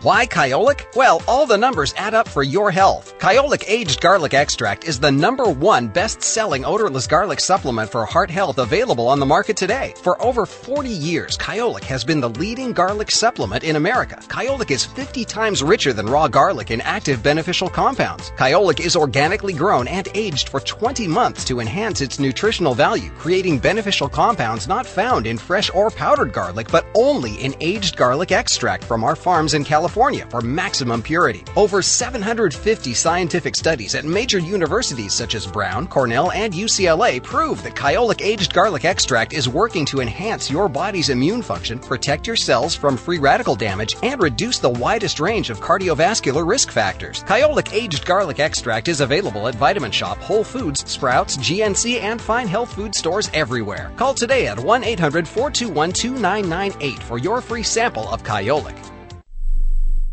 Why Kyolic? Well, all the numbers add up for your health. Kyolic Aged Garlic Extract is the number one best-selling odorless garlic supplement for heart health available on the market today. For over 40 years, Kyolic has been the leading garlic supplement in America. Kyolic is 50 times richer than raw garlic in active beneficial compounds. Kyolic is organically grown and aged for 20 months to enhance its nutritional value, creating beneficial compounds not found in fresh or powdered garlic, but only in aged garlic extract from our farms in California for maximum purity. Over 750 scientific studies at major universities such as Brown, Cornell, and UCLA prove that Kyolic aged garlic extract is working to enhance your body's immune function, protect your cells from free radical damage, and reduce the widest range of cardiovascular risk factors. Kyolic aged garlic extract is available at Vitamin Shop, Whole Foods, Sprouts, GNC, and fine health food stores everywhere. Call today at 1 800 421 2998 for your free sample of Kyolic.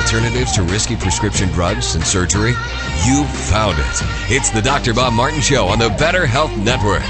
alternatives to risky prescription drugs and surgery? You found it. It's the Dr. Bob Martin Show on the Better Health Network.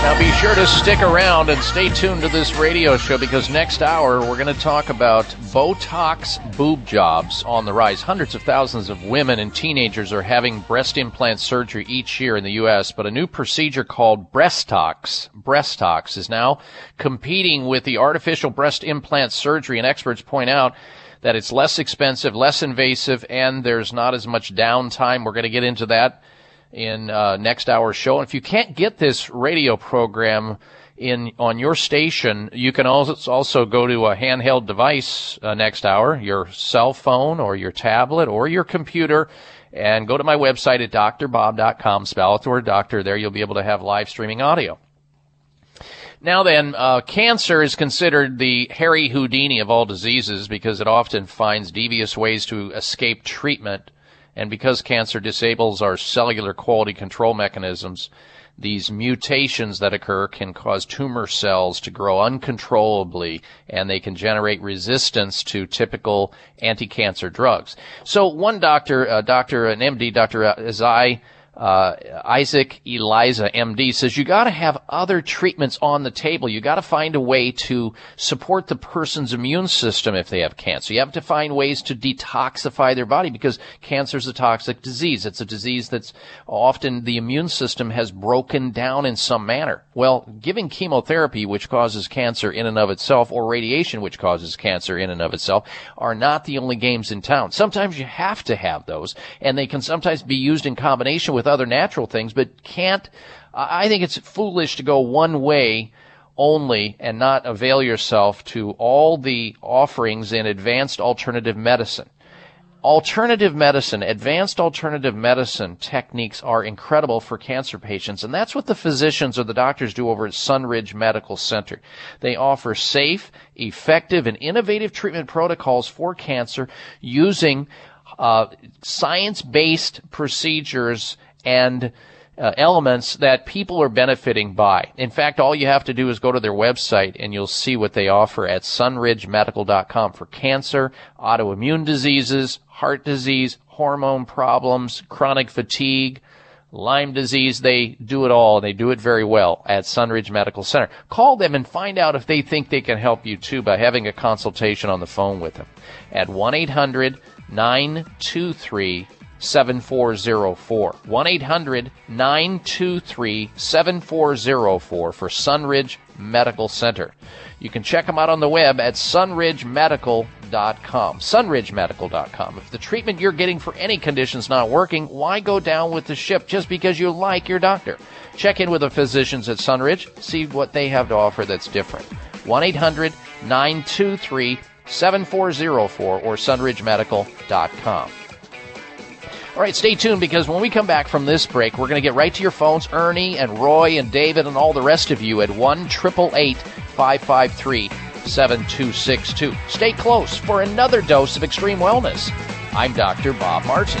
Now be sure to stick around and stay tuned to this radio show because next hour we're going to talk about Botox boob jobs on the rise. Hundreds of thousands of women and teenagers are having breast implant surgery each year in the U.S., but a new procedure called Breastox, Breastox is now competing with the artificial breast implant surgery, and experts point out that it's less expensive, less invasive, and there's not as much downtime. We're going to get into that in uh, next hour's show. And if you can't get this radio program in on your station, you can also also go to a handheld device uh, next hour, your cell phone or your tablet or your computer, and go to my website at drbob.com. Spell out the word doctor. There you'll be able to have live streaming audio. Now then, uh, cancer is considered the Harry Houdini of all diseases because it often finds devious ways to escape treatment. And because cancer disables our cellular quality control mechanisms, these mutations that occur can cause tumor cells to grow uncontrollably and they can generate resistance to typical anti-cancer drugs. So one doctor, uh, Dr. an MD, Dr. Azai, uh, Isaac Eliaz, MD, says you got to have other treatments on the table. You got to find a way to support the person's immune system if they have cancer. You have to find ways to detoxify their body because cancer is a toxic disease. It's a disease that's often the immune system has broken down in some manner. Well, giving chemotherapy, which causes cancer in and of itself, or radiation, which causes cancer in and of itself, are not the only games in town. Sometimes you have to have those, and they can sometimes be used in combination with other natural things, but can't, I think it's foolish to go one way only and not avail yourself to all the offerings in advanced alternative medicine. Alternative medicine, advanced alternative medicine techniques are incredible for cancer patients, and that's what the physicians or the doctors do over at Sunridge Medical Center. They offer safe, effective, and innovative treatment protocols for cancer using uh, science-based procedures and uh, elements that people are benefiting by. In fact, all you have to do is go to their website and you'll see what they offer at sunridgemedical.com for cancer, autoimmune diseases, heart disease, hormone problems, chronic fatigue, Lyme disease, they do it all. And they do it very well at Sunridge Medical Center. Call them and find out if they think they can help you too by having a consultation on the phone with them at 1 800 923 7404. 1 800 923 7404 for Sunridge Medical Center. You can check them out on the web at sunridgemedical.com. Sunridgemedical.com. If the treatment you're getting for any condition is not working, why go down with the ship just because you like your doctor? Check in with the physicians at Sunridge, see what they have to offer that's different. 1 800 923 7404 or sunridgemedical.com. All right, stay tuned because when we come back from this break, we're going to get right to your phones. Ernie and Roy and David and all the rest of you at 1 553 7262. Stay close for another dose of extreme wellness. I'm Dr. Bob Martin.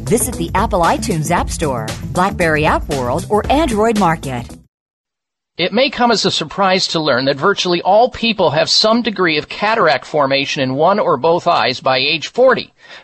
Visit the Apple iTunes App Store, Blackberry App World, or Android Market. It may come as a surprise to learn that virtually all people have some degree of cataract formation in one or both eyes by age 40.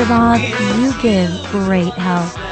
Dr. Bob, you give great help.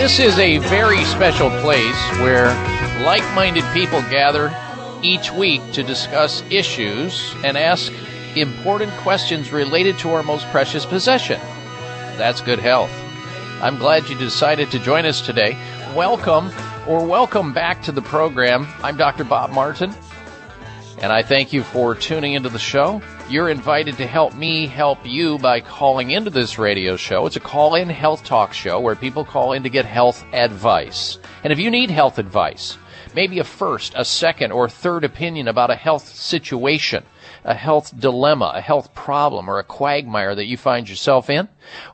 This is a very special place where like minded people gather each week to discuss issues and ask important questions related to our most precious possession. That's good health. I'm glad you decided to join us today. Welcome or welcome back to the program. I'm Dr. Bob Martin, and I thank you for tuning into the show. You're invited to help me help you by calling into this radio show. It's a call in health talk show where people call in to get health advice. And if you need health advice, maybe a first, a second, or third opinion about a health situation, a health dilemma, a health problem, or a quagmire that you find yourself in,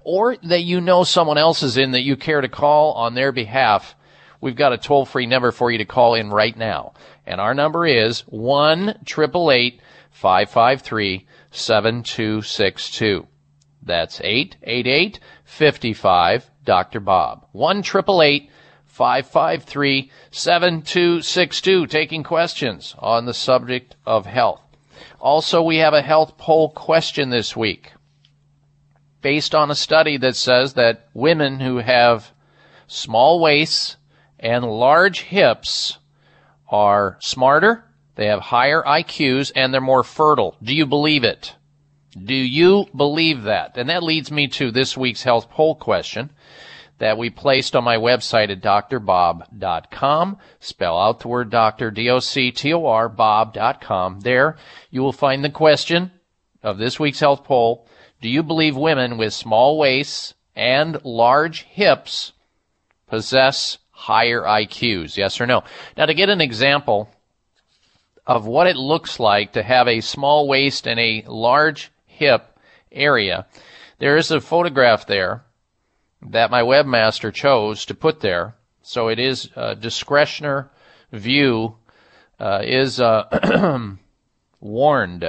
or that you know someone else is in that you care to call on their behalf, we've got a toll free number for you to call in right now. And our number is 1 553 7262. That's 888 55 Dr. Bob. 1 553 7262. Taking questions on the subject of health. Also, we have a health poll question this week based on a study that says that women who have small waists and large hips are smarter, they have higher IQs, and they're more fertile. Do you believe it? Do you believe that? And that leads me to this week's health poll question that we placed on my website at drbob.com. Spell out the word doctor, D-O-C-T-O-R, bob.com. There you will find the question of this week's health poll. Do you believe women with small waists and large hips possess higher IQs? Yes or no? Now to get an example of what it looks like to have a small waist and a large hip area, there is a photograph there that my webmaster chose to put there. So it is a discretioner view uh, is uh, (clears throat) warned.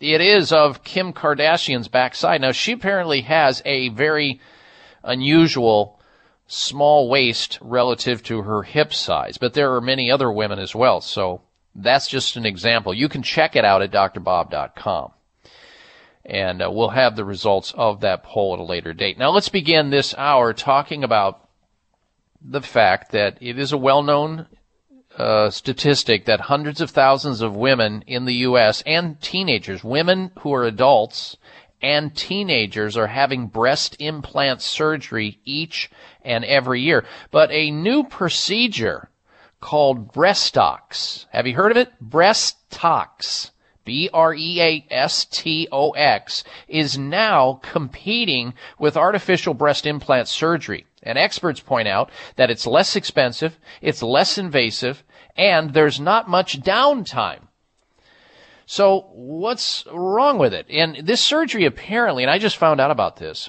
It is of Kim Kardashian's backside. Now she apparently has a very unusual small waist relative to her hip size, but there are many other women as well. So that's just an example. You can check it out at drbob.com and uh, we'll have the results of that poll at a later date. Now let's begin this hour talking about the fact that it is a well-known uh, statistic that hundreds of thousands of women in the U.S. and teenagers, women who are adults and teenagers are having breast implant surgery each and every year. But a new procedure called Breastox. Have you heard of it? Breastox B-R-E-A-S-T-O-X, is now competing with artificial breast implant surgery. And experts point out that it's less expensive, it's less invasive, and there's not much downtime. So what's wrong with it? And this surgery apparently, and I just found out about this,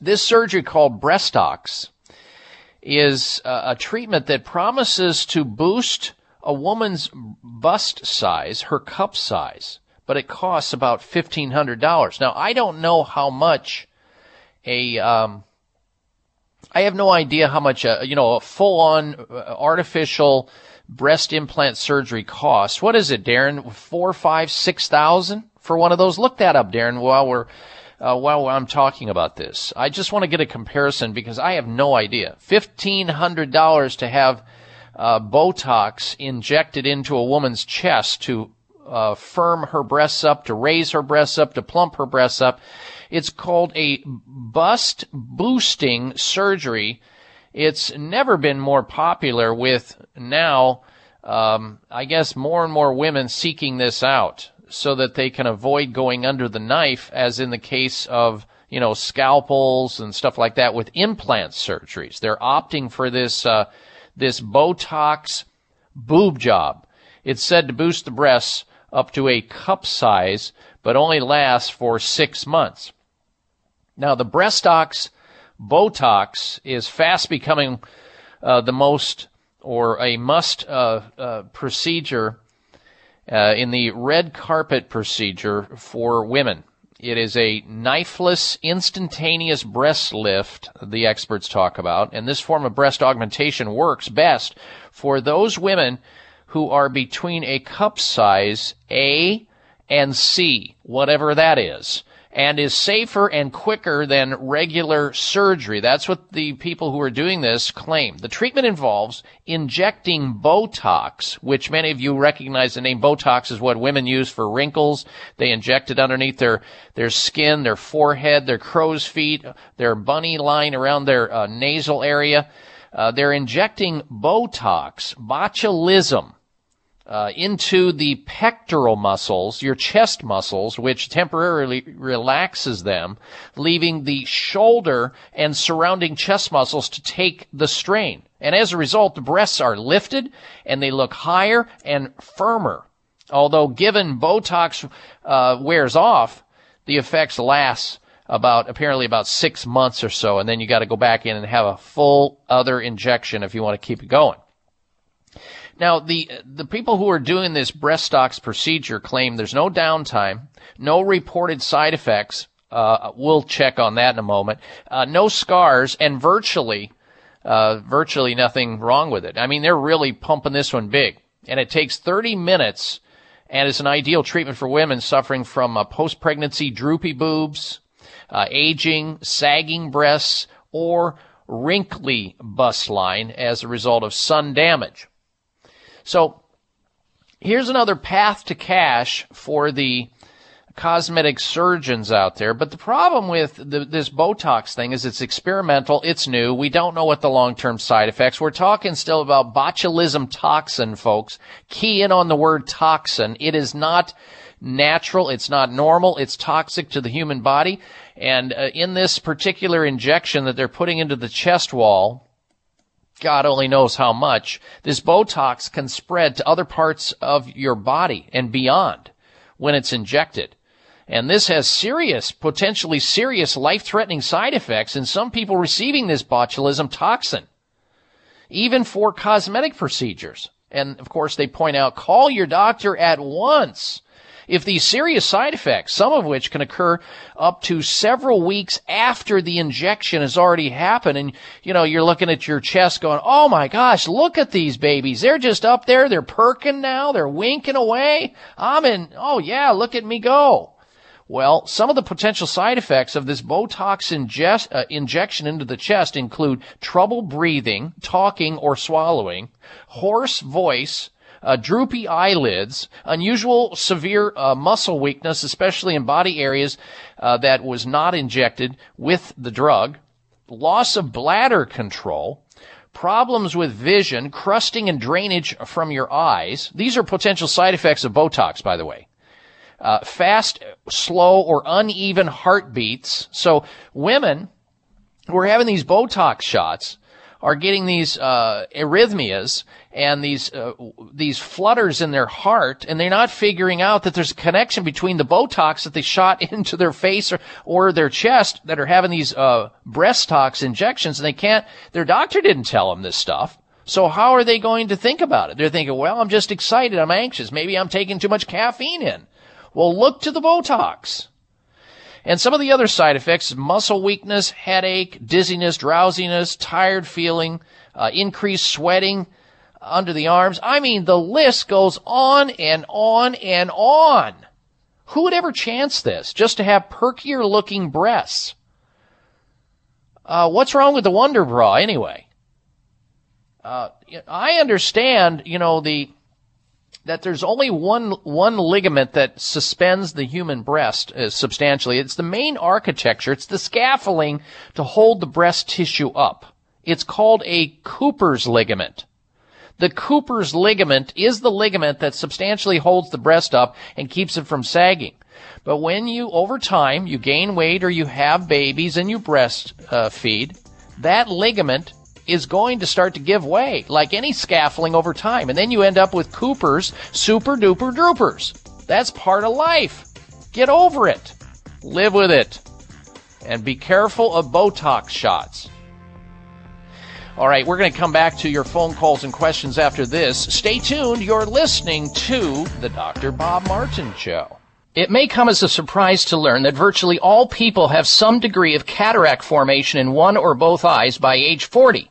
this surgery called Breastox is a treatment that promises to boost a woman's bust size, her cup size, but it costs about fifteen hundred dollars. Now I don't know how much a um, I have no idea how much a you know a full on uh, artificial breast implant surgery costs. What is it, Darren? Four, five, six thousand for one of those? Look that up, Darren. While we're uh, while I'm talking about this, I just want to get a comparison because I have no idea. Fifteen hundred dollars to have uh, Botox injected into a woman's chest to uh, firm her breasts up, to raise her breasts up, to plump her breasts up. It's called a bust boosting surgery. It's never been more popular with now, um, I guess, more and more women seeking this out so that they can avoid going under the knife, as in the case of you know scalpels and stuff like that with implant surgeries. They're opting for this uh, this Botox boob job. It's said to boost the breasts up to a cup size, but only lasts for six months. Now, the Breastox Botox is fast becoming uh, the most or a must uh, uh, procedure uh, in the red carpet procedure for women. It is a knifeless, instantaneous breast lift, the experts talk about, and this form of breast augmentation works best for those women who are between a cup size A and C, whatever that is. And is safer and quicker than regular surgery. That's what the people who are doing this claim. The treatment involves injecting Botox, which many of you recognize the name Botox is what women use for wrinkles. They inject it underneath their, their skin, their forehead, their crow's feet, their bunny line around their uh, nasal area. Uh, they're injecting Botox, botulism, uh, into the pectoral muscles, your chest muscles, which temporarily relaxes them, leaving the shoulder and surrounding chest muscles to take the strain. And as a result, the breasts are lifted and they look higher and firmer. Although given Botox uh, wears off, the effects last about apparently about six months or so, and then you got to go back in and have a full other injection if you want to keep it going. Now, the the people who are doing this Breastox procedure claim there's no downtime, no reported side effects. Uh, we'll check on that in a moment. Uh, no scars, and virtually, uh, virtually nothing wrong with it. I mean, they're really pumping this one big, and it takes 30 minutes, and is an ideal treatment for women suffering from uh, post-pregnancy droopy boobs, uh, aging, sagging breasts, or wrinkly bust line as a result of sun damage. So here's another path to cash for the cosmetic surgeons out there. But the problem with the, this Botox thing is it's experimental, it's new, we don't know what the long-term side effects. We're talking still about botulism toxin, folks. Key in on the word toxin. It is not natural, it's not normal, it's toxic to the human body. And uh, in this particular injection that they're putting into the chest wall, God only knows how much, this Botox can spread to other parts of your body and beyond when it's injected. And this has serious, potentially serious life-threatening side effects in some people receiving this botulism toxin, even for cosmetic procedures. And of course, they point out, call your doctor at once if these serious side effects, some of which can occur up to several weeks after the injection has already happened, and you know, you're looking at your chest going, oh my gosh, look at these babies. They're just up there. They're perking now. They're winking away. I'm in, oh yeah, look at me go. Well, some of the potential side effects of this Botox ingest, uh, injection into the chest include trouble breathing, talking, or swallowing, hoarse voice, uh, droopy eyelids, unusual severe uh, muscle weakness, especially in body areas uh, that was not injected with the drug, loss of bladder control, problems with vision, crusting and drainage from your eyes. These are potential side effects of Botox, by the way. Uh, fast, slow, or uneven heartbeats. So women who are having these Botox shots are getting these uh, arrhythmias and these uh, these flutters in their heart, and they're not figuring out that there's a connection between the Botox that they shot (laughs) into their face or, or their chest that are having these uh, Breastox injections, and they can't. Their doctor didn't tell them this stuff. So how are they going to think about it? They're thinking, well, I'm just excited. I'm anxious. Maybe I'm taking too much caffeine in. Well, look to the Botox. And some of the other side effects, muscle weakness, headache, dizziness, drowsiness, tired feeling, uh, increased sweating, under the arms. I mean, the list goes on and on and on. Who would ever chance this just to have perkier looking breasts? Uh, what's wrong with the Wonder Bra anyway? Uh, I understand, you know, the that there's only one one ligament that suspends the human breast uh, substantially. It's the main architecture. It's the scaffolding to hold the breast tissue up. It's called a Cooper's ligament. The Cooper's ligament is the ligament that substantially holds the breast up and keeps it from sagging. But when you, over time, you gain weight or you have babies and you breastfeed, uh, that ligament is going to start to give way, like any scaffolding over time. And then you end up with Cooper's super duper droopers. That's part of life. Get over it. Live with it. And be careful of Botox shots. All right, we're going to come back to your phone calls and questions after this. Stay tuned. You're listening to the Dr. Bob Martin Show. It may come as a surprise to learn that virtually all people have some degree of cataract formation in one or both eyes by age 40.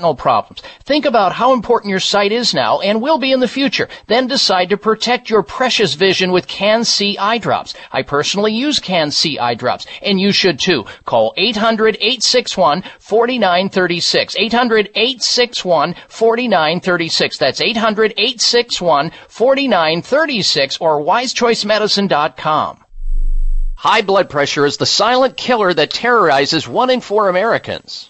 retinal problems. Think about how important your sight is now and will be in the future. Then decide to protect your precious vision with Can-C eye drops. I personally use Can-C eye drops, and you should too. Call 800-861-4936. 800-861-4936. That's 800-861-4936 or wisechoicemedicine.com. High blood pressure is the silent killer that terrorizes one in four Americans.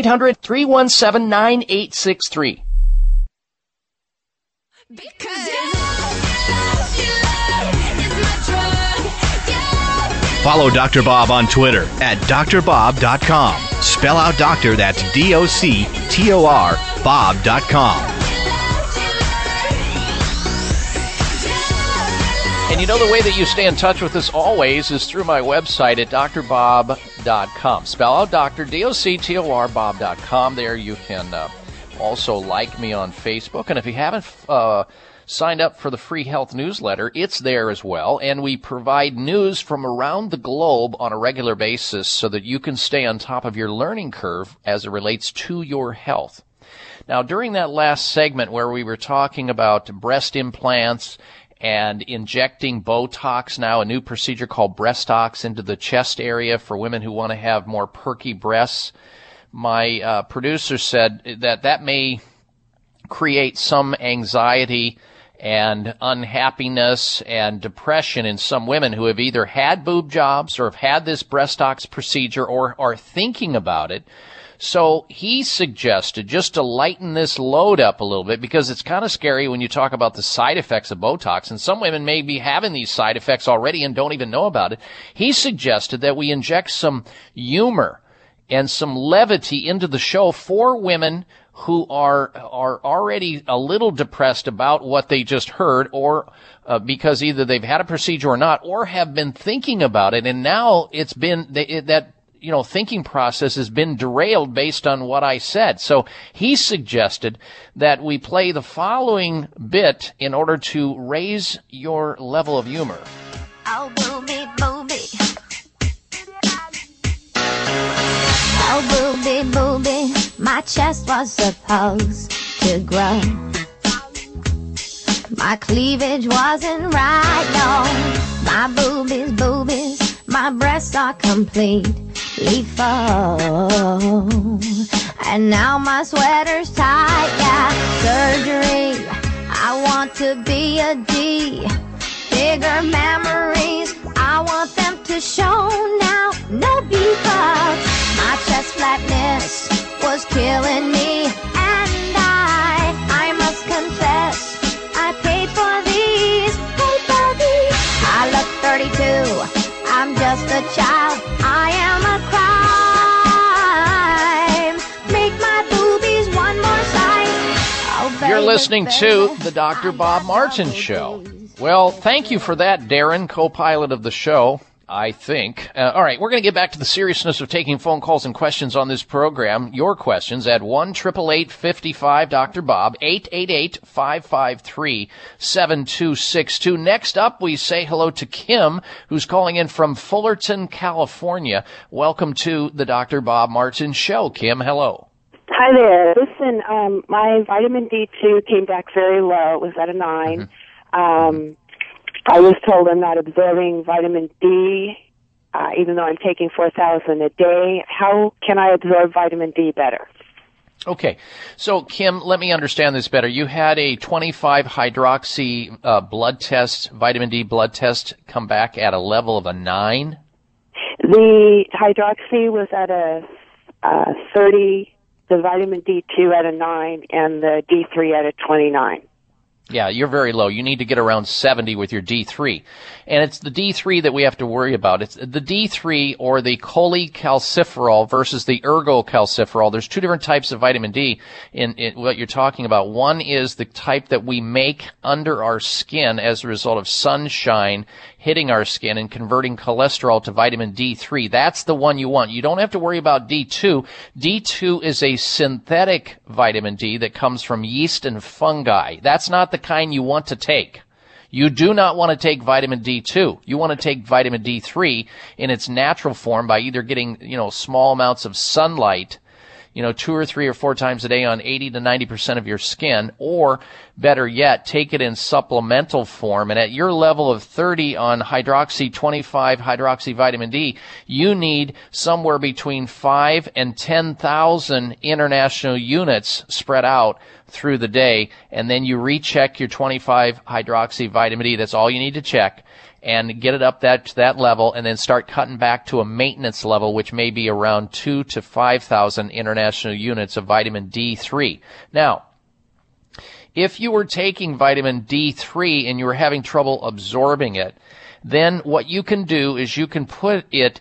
Because Follow Dr. Bob on Twitter at drbob.com. Spell out doctor, that's D O C T O R, Bob.com. And you know the way that you stay in touch with us always is through my website at drbob.com. Spell out doctor, D O C T O R, Bob.com. There you can uh, also like me on Facebook. And if you haven't, uh, signed up for the free health newsletter, it's there as well. And we provide news from around the globe on a regular basis so that you can stay on top of your learning curve as it relates to your health. Now, during that last segment where we were talking about breast implants and injecting Botox now, a new procedure called Breastox into the chest area for women who want to have more perky breasts, my uh, producer said that that may create some anxiety and unhappiness and depression in some women who have either had boob jobs or have had this Breastox procedure or are thinking about it. So he suggested just to lighten this load up a little bit because it's kind of scary when you talk about the side effects of Botox and some women may be having these side effects already and don't even know about it. He suggested that we inject some humor and some levity into the show for women who are are already a little depressed about what they just heard or uh, because either they've had a procedure or not or have been thinking about it and now it's been they, it, that you know thinking process has been derailed based on what I said. So he suggested that we play the following bit in order to raise your level of humor. Oh, booby, booby. Oh, booby, booby. My chest was supposed to grow. My cleavage wasn't right, no. My boobies, boobies, my breasts are completely full. And now my sweater's tight, yeah. Surgery, I want to be a D. Bigger memories, I want them to show now. No because my chest flatness was killing me. And I, I must confess, I paid for these, paid for these. I look 32, I'm just a child, listening to the Dr. Bob Martin Show. Well, thank you for that, Darren, co-pilot of the show. I think. Uh, all right, we're going to get back to the seriousness of taking phone calls and questions on this program. Your questions at one triple eight fifty five Dr. Bob eight eight eight five five three seven two six two. Next up, we say hello to Kim, who's calling in from Fullerton, California. Welcome to the Dr. Bob Martin Show. Kim, hello. Hi there. Listen, um, my vitamin D2 came back very low. It was at a 9 Um, I was told I'm not absorbing vitamin D, uh, even though I'm taking 4,000 a day. How can I absorb vitamin D better? Okay, so Kim, let me understand this better. You had a 25 hydroxy uh, blood test, vitamin D blood test, come back at a level of a nine. The hydroxy was at a uh, 30, the vitamin D2 at a 9, and the D3 at a 29. Yeah, you're very low. You need to get around 70 with your D3. And it's the D3 that we have to worry about. It's the D3 or the cholecalciferol versus the ergocalciferol. There's two different types of vitamin D in, in what you're talking about. One is the type that we make under our skin as a result of sunshine hitting our skin and converting cholesterol to vitamin D3. That's the one you want. You don't have to worry about D2. D2 is a synthetic vitamin D that comes from yeast and fungi. That's not the kind you want to take. You do not want to take vitamin D2. You want to take vitamin D3 in its natural form by either getting, you know, small amounts of sunlight, you know, two or three or four times a day on 80 to 90% of your skin, or better yet, take it in supplemental form. And at your level of 30 on hydroxy 25 hydroxy vitamin D, you need somewhere between 5 and 10,000 international units spread out through the day, and then you recheck your 25 hydroxy vitamin D. That's all you need to check and get it up that to that level and then start cutting back to a maintenance level which may be around 2 to 5,000 international units of vitamin D3. Now, if you were taking vitamin D3 and you were having trouble absorbing it, then what you can do is you can put it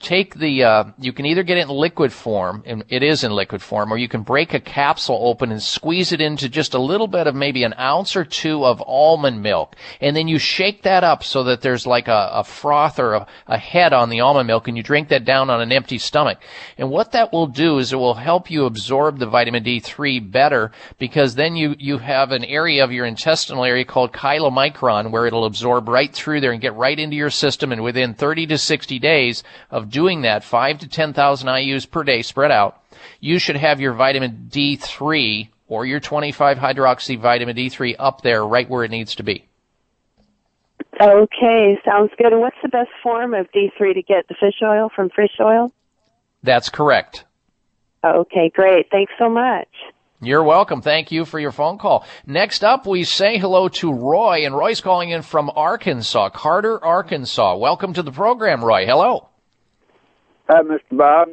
take the uh, you can either get it in liquid form and it is in liquid form or you can break a capsule open and squeeze it into just a little bit of maybe an ounce or two of almond milk. And then you shake that up so that there's like a, a froth or a, a head on the almond milk and you drink that down on an empty stomach. And what that will do is it will help you absorb the vitamin D3 better because then you you have an area of your intestinal area called chylomicron where it'll absorb right through there and get right into your system and within 30 to 60 days of doing that, five to 10,000 IUs per day spread out, you should have your vitamin D3 or your 25 hydroxy vitamin D3 up there right where it needs to be. Okay, sounds good. And what's the best form of D3 to get? The fish oil from fish oil? That's correct. Okay, great. Thanks so much. You're welcome. Thank you for your phone call. Next up, we say hello to Roy, and Roy's calling in from Arkansas, Carter, Arkansas. Welcome to the program, Roy. Hello. Hi, Mr. Bob.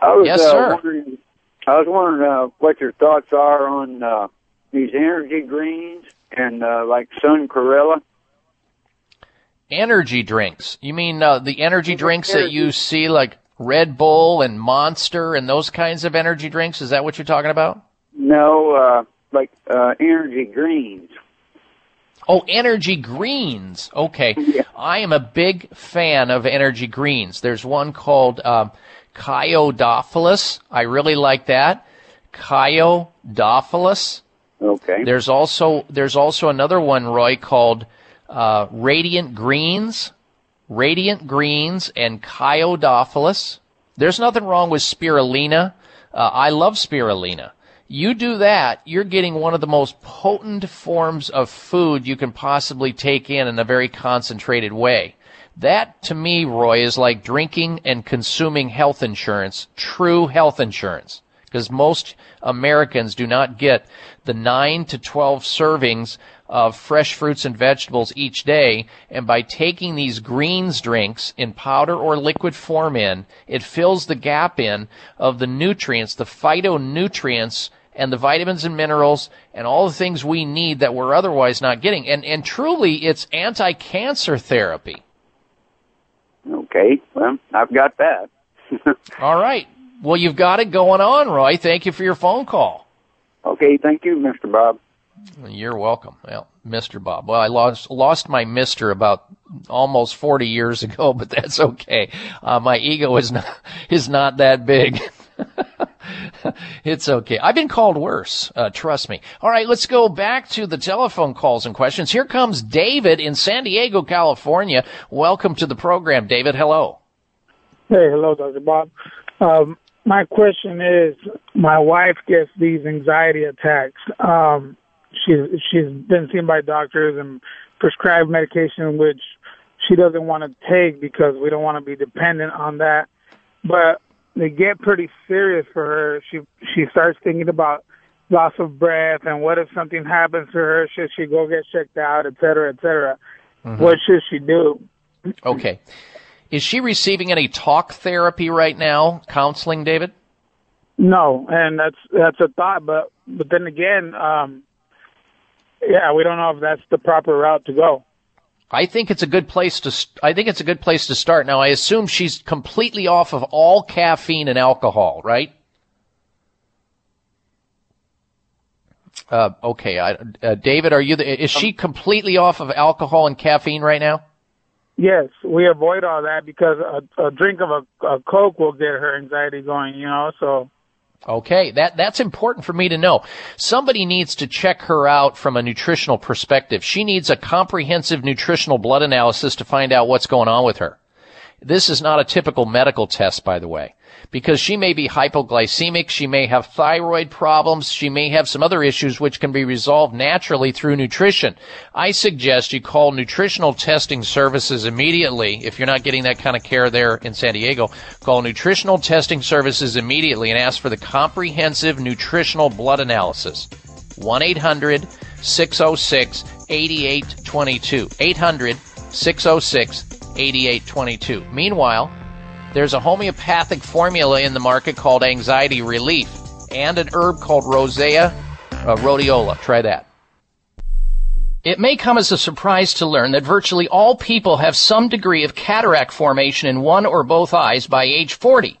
I was Yes, uh, sir. wondering. I was wondering uh, what your thoughts are on uh, these energy greens and uh, like Sun Chlorella. Energy drinks. You mean uh, the energy drinks that you see like Red Bull and Monster and those kinds of energy drinks? Is that what you're talking about? No, uh, like uh, energy greens. Oh, energy greens. Okay. I am a big fan of energy greens. There's one called um, Kyo-Dophilus. I really like that. Kyo-Dophilus. Okay. There's also there's also another one, Roy, called uh, Radiant Greens. Radiant Greens and Kyo-Dophilus. There's nothing wrong with spirulina. Uh, I love spirulina. You do that, you're getting one of the most potent forms of food you can possibly take in in a very concentrated way. That to me, Roy, is like drinking and consuming health insurance, true health insurance. Because most Americans do not get the 9 to 12 servings of fresh fruits and vegetables each day. And by taking these greens drinks in powder or liquid form in, it fills the gap in of the nutrients, the phytonutrients and the vitamins and minerals and all the things we need that we're otherwise not getting. And, and truly, it's anti-cancer therapy. Okay, well, I've got that. (laughs) All right. Well, you've got it going on, Roy. Thank you for your phone call. Okay, thank you, Mr. Bob. You're welcome. Well, Mr. Bob. Well, I lost lost my Mister about almost 40 years ago, but that's okay. Uh, my ego is not is not that big. (laughs) it's okay. I've been called worse. Uh, trust me. All right, let's go back to the telephone calls and questions. Here comes David in San Diego, California. Welcome to the program, David. Hello. Hey, hello, Dr. Bob. Um, my question is, my wife gets these anxiety attacks. Um, she's she's been seen by doctors and prescribed medication which she doesn't want to take because we don't want to be dependent on that. But they get pretty serious for her. She she starts thinking about loss of breath and what if something happens to her? Should she go get checked out, et cetera, et cetera? Mm-hmm. What should she do? Okay. Is she receiving any talk therapy right now, counseling, David? No, and that's that's a thought, but but then again, um, yeah, we don't know if that's the proper route to go. I think it's a good place to. st- I think it's a good place to start. Now, I assume she's completely off of all caffeine and alcohol, right? Uh, okay, I, uh, David, are you? The, is she completely off of alcohol and caffeine right now? Yes, we avoid all that because a, a drink of a, a Coke will get her anxiety going, you know. So Okay, that that's important for me to know. Somebody needs to check her out from a nutritional perspective. She needs a comprehensive nutritional blood analysis to find out what's going on with her. This is not a typical medical test, by the way, because she may be hypoglycemic, she may have thyroid problems, she may have some other issues which can be resolved naturally through nutrition. I suggest you call nutritional testing services immediately. If you're not getting that kind of care there in San Diego, call nutritional testing services immediately and ask for the comprehensive nutritional blood analysis. 1-800-606-8822. 800-606-8822. Meanwhile, there's a homeopathic formula in the market called Anxiety Relief and an herb called Rosea uh, rhodiola. Try that. It may come as a surprise to learn that virtually all people have some degree of cataract formation in one or both eyes by age 40.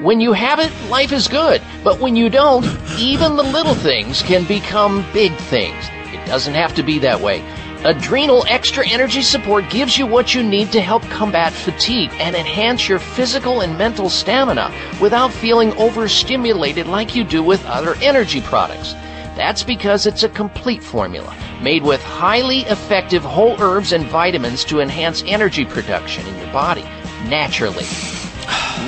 When you have it, life is good. But when you don't, even the little things can become big things. It doesn't have to be that way. Adrenal Extra Energy Support gives you what you need to help combat fatigue and enhance your physical and mental stamina without feeling overstimulated like you do with other energy products. That's because it's a complete formula made with highly effective whole herbs and vitamins to enhance energy production in your body naturally.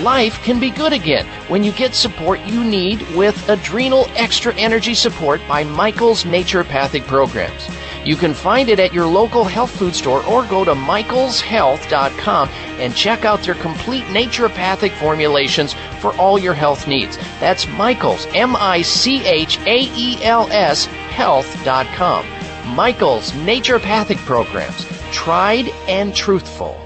Life can be good again when you get support you need with Adrenal Extra Energy Support by Michael's Naturopathic Programs. You can find it at your local health food store or go to michaelshealth.com and check out their complete naturopathic formulations for all your health needs. That's Michaels, M I C H A E L S, health.com. Michael's naturopathic programs, tried and truthful.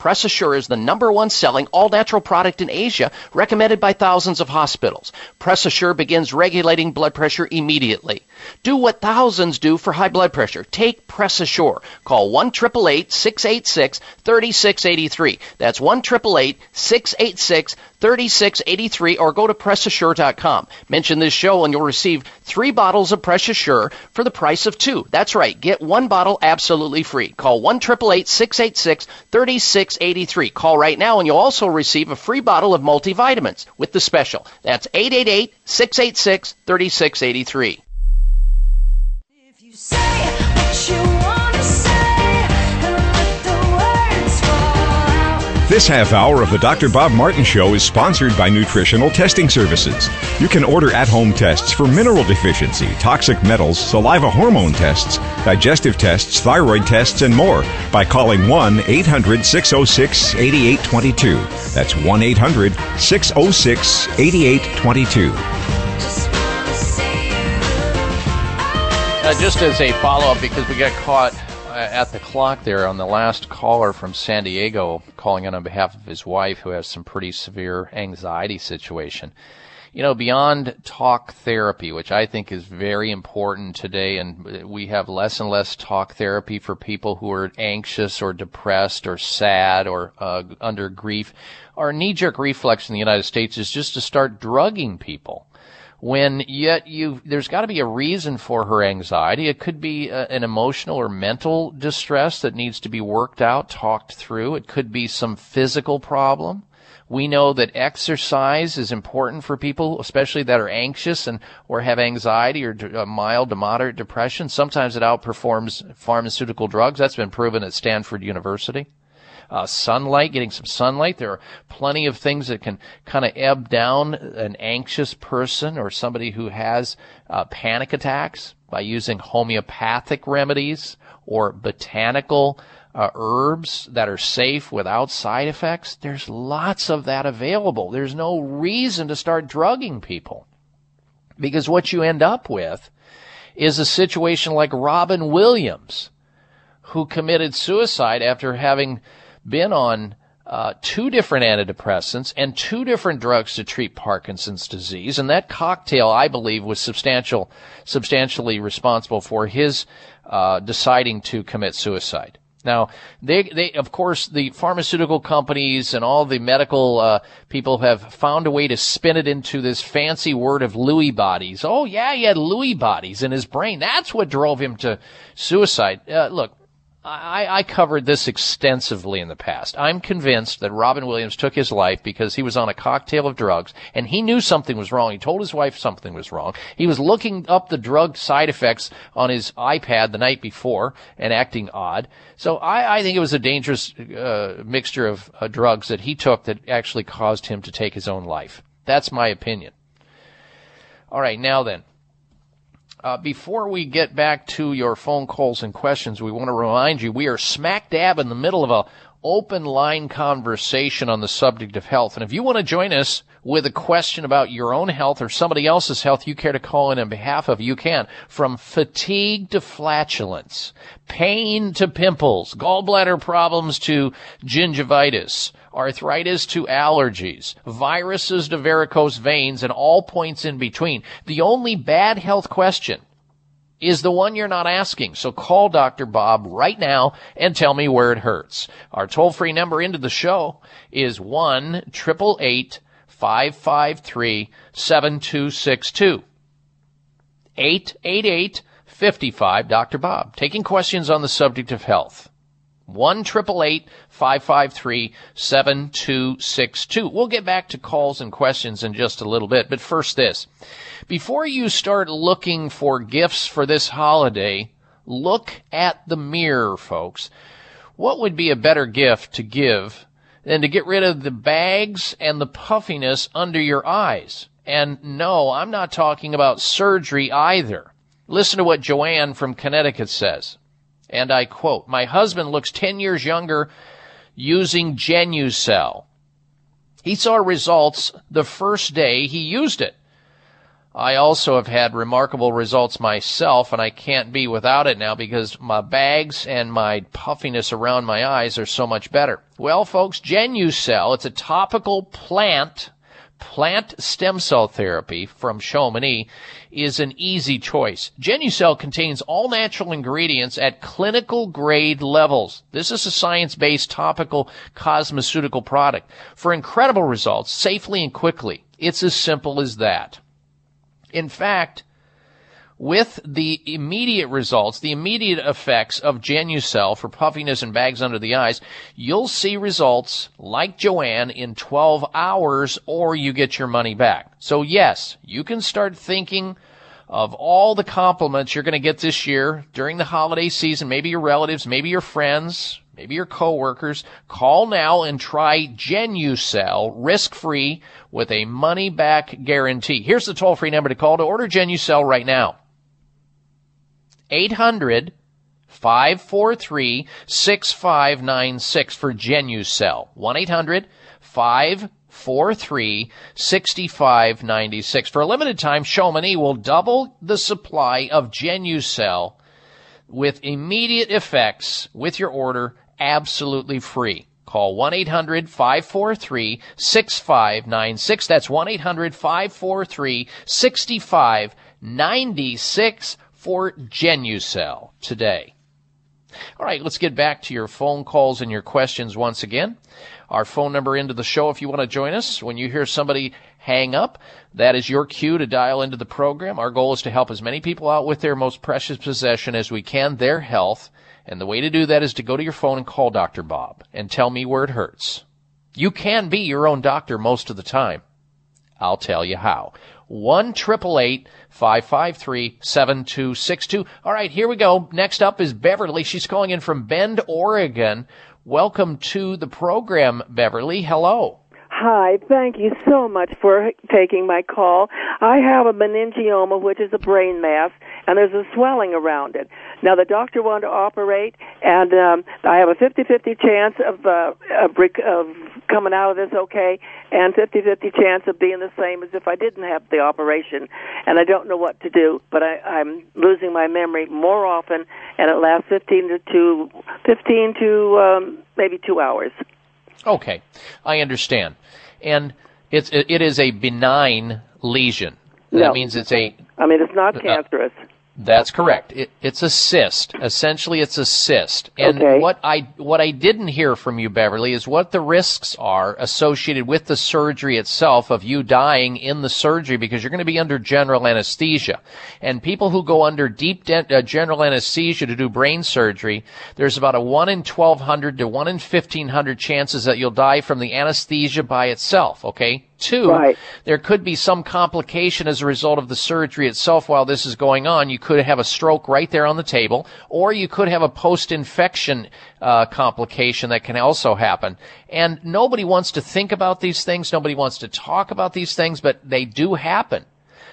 Press Assure is the number one selling all natural product in Asia, recommended by thousands of hospitals. Press Assure begins regulating blood pressure immediately. Do what thousands do for high blood pressure. Take Press Assure. Call 1 686 3683. That's 1 686 3683 or go to PressAssure.com. Mention this show and you'll receive three bottles of Press Assure for the price of two. That's right. Get one bottle absolutely free. Call 1 686 3683. Call right now and you'll also receive a free bottle of multivitamins with the special. That's 888 686 3683. This half hour of the Dr. Bob Martin Show is sponsored by Nutritional Testing Services. You can order at home tests for mineral deficiency, toxic metals, saliva hormone tests, digestive tests, thyroid tests, and more by calling 1 800 606 8822. That's 1 800 606 8822. Uh, just as a follow up, because we got caught at the clock there on the last caller from San Diego calling in on behalf of his wife who has some pretty severe anxiety situation. You know, beyond talk therapy, which I think is very important today, and we have less and less talk therapy for people who are anxious or depressed or sad or uh, under grief. Our knee jerk reflex in the United States is just to start drugging people when yet you there's got to be a reason for her anxiety. It could be a, an emotional or mental distress that needs to be worked out, talked through. It could be some physical problem. We know that exercise is important for people, especially that are anxious and or have anxiety or uh, mild to moderate depression. Sometimes it outperforms pharmaceutical drugs. That's been proven at Stanford University uh, sunlight, getting some sunlight. There are plenty of things that can kind of ebb down an anxious person or somebody who has uh, panic attacks by using homeopathic remedies or botanical uh, herbs that are safe without side effects. There's lots of that available. There's no reason to start drugging people because what you end up with is a situation like Robin Williams, who committed suicide after having been on uh, two different antidepressants and two different drugs to treat Parkinson's disease, and that cocktail, I believe, was substantial, substantially responsible for his uh, deciding to commit suicide. Now, they, they, of course, the pharmaceutical companies and all the medical uh, people have found a way to spin it into this fancy word of Lewy bodies. Oh, yeah, he had Lewy bodies in his brain. That's what drove him to suicide. Uh, look, I, I, covered this extensively in the past. I'm convinced that Robin Williams took his life because he was on a cocktail of drugs and he knew something was wrong. He told his wife something was wrong. He was looking up the drug side effects on his iPad the night before and acting odd. So I, I think it was a dangerous uh, mixture of uh, drugs that he took that actually caused him to take his own life. That's my opinion. All right, now then. Uh, before we get back to your phone calls and questions, we want to remind you we are smack dab in the middle of a open line conversation on the subject of health. And if you want to join us with a question about your own health or somebody else's health you care to call in on behalf of, you can. From fatigue to flatulence, pain to pimples, gallbladder problems to gingivitis, arthritis to allergies, viruses to varicose veins, and all points in between. The only bad health question is the one you're not asking. So call Dr. Bob right now and tell me where it hurts. Our toll free number into the show is 1 553 7262. 888 55 Dr. Bob. Taking questions on the subject of health. 1 553 7262. We'll get back to calls and questions in just a little bit, but first this. Before you start looking for gifts for this holiday, look at the mirror, folks. What would be a better gift to give than to get rid of the bags and the puffiness under your eyes. And no, I'm not talking about surgery either. Listen to what Joanne from Connecticut says. And I quote, My husband looks 10 years younger using Genucel. He saw results the first day he used it. I also have had remarkable results myself, and I can't be without it now because my bags and my puffiness around my eyes are so much better. Well, folks, Genucel, it's a topical plant, plant stem cell therapy from Chamonix is an easy choice. Genucel contains all natural ingredients at clinical grade levels. This is a science-based topical cosmeceutical product for incredible results safely and quickly. It's as simple as that. In fact, with the immediate results, the immediate effects of Genucel for puffiness and bags under the eyes, you'll see results like Joanne in 12 hours or you get your money back. So yes, you can start thinking of all the compliments you're going to get this year during the holiday season, maybe your relatives, maybe your friends, maybe your coworkers, call now and try Genucel risk-free with a money-back guarantee. Here's the toll-free number to call to order Genucel right now. 800 543 6596 for Genucel. 1 800 543 6596. For a limited time, Chamonix will double the supply of Genucel with immediate effects with your order absolutely free. Call 1-800-543-6596. That's 1-800-543-6596 for Genucel today. All right, let's get back to your phone calls and your questions once again. Our phone number into the show if you want to join us. When you hear somebody hang up, that is your cue to dial into the program. Our goal is to help as many people out with their most precious possession as we can, their health. And the way to do that is to go to your phone and call Dr. Bob and tell me where it hurts. You can be your own doctor most of the time. I'll tell you how. 1 553 7262. All right, here we go. Next up is Beverly. She's calling in from Bend, Oregon. Welcome to the program, Beverly. Hello. Hi, thank you so much for taking my call. I have a meningioma, which is a brain mass, and there's a swelling around it. Now, the doctor wanted to operate, and um, I have a 50-50 chance of, uh, of, of coming out of this okay, and 50-50 chance of being the same as if I didn't have the operation. And I don't know what to do, but I, I'm losing my memory more often, and it lasts 15 to, to 15 to um, maybe two hours. Okay, I understand, and it's it is a benign lesion. That No. means it's a I mean, it's not Uh, cancerous. That's correct. It, it's a cyst. Essentially, it's a cyst. And Okay. what I what I didn't hear from you, Beverly, is what the risks are associated with the surgery itself of you dying in the surgery because you're going to be under general anesthesia. And people who go under deep de- uh, general anesthesia to do brain surgery, there's about a one in twelve hundred to one in fifteen hundred chances that you'll die from the anesthesia by itself. Okay. Two, Right. there could be some complication as a result of the surgery itself while this is going on. You could have a stroke right there on the table, or you could have a post-infection uh, complication that can also happen. And nobody wants to think about these things. Nobody wants to talk about these things, but they do happen.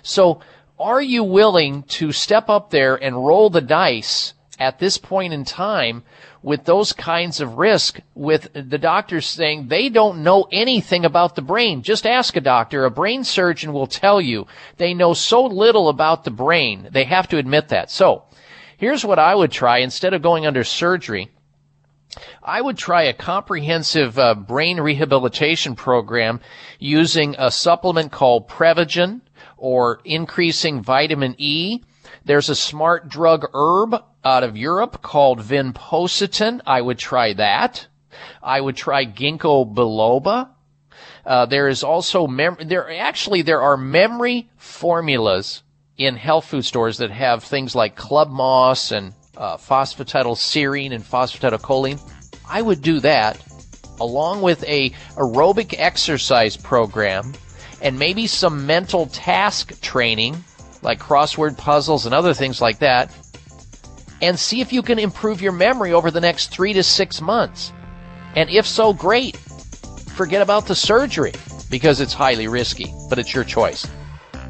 So, are you willing to step up there and roll the dice at this point in time with those kinds of risk with the doctors saying they don't know anything about the brain. Just ask a doctor. A brain surgeon will tell you they know so little about the brain. They have to admit that. So here's what I would try instead of going under surgery. I would try a comprehensive uh, brain rehabilitation program using a supplement called Prevagen or increasing vitamin E. There's a smart drug herb out of Europe called vinpocetine. I would try that. I would try ginkgo biloba. Uh, there is also mem- there actually there are memory formulas in health food stores that have things like club moss and uh, phosphatidylserine and phosphatidylcholine. I would do that along with a aerobic exercise program and maybe some mental task training like crossword puzzles and other things like that and see if you can improve your memory over the next three to six months. And if so, great. forget about the surgery because it's highly risky, but it's your choice.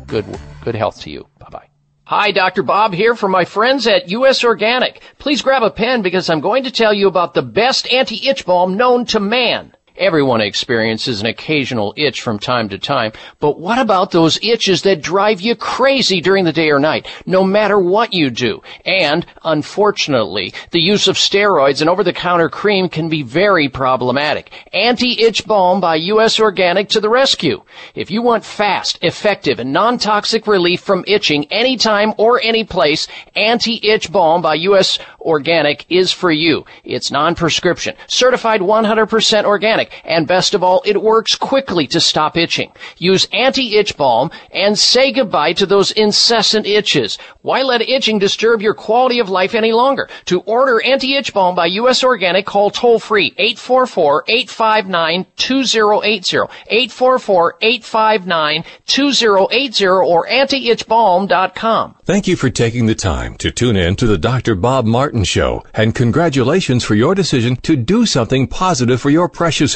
Good, good health to you. Bye bye. Hi, Dr. Bob here from my friends at US Organic. Please grab a pen because I'm going to tell you about the best anti-itch balm known to man. Everyone experiences an occasional itch from time to time, but what about those itches that drive you crazy during the day or night, no matter what you do? And, unfortunately, the use of steroids and over-the-counter cream can be very problematic. Anti-itch balm by US Organic to the rescue. If you want fast, effective, and non-toxic relief from itching anytime or any place, anti-itch balm by US Organic is for you. It's non-prescription, certified 100% organic, and best of all, it works quickly to stop itching. Use anti-itch balm and say goodbye to those incessant itches. Why let itching disturb your quality of life any longer? To order anti-itch balm by US Organic, call toll free 844-859-2080, 844-859-2080 or antiitchbalm.com. Thank you for taking the time to tune in to the Dr. Bob Martin Show, and congratulations for your decision to do something positive for your precious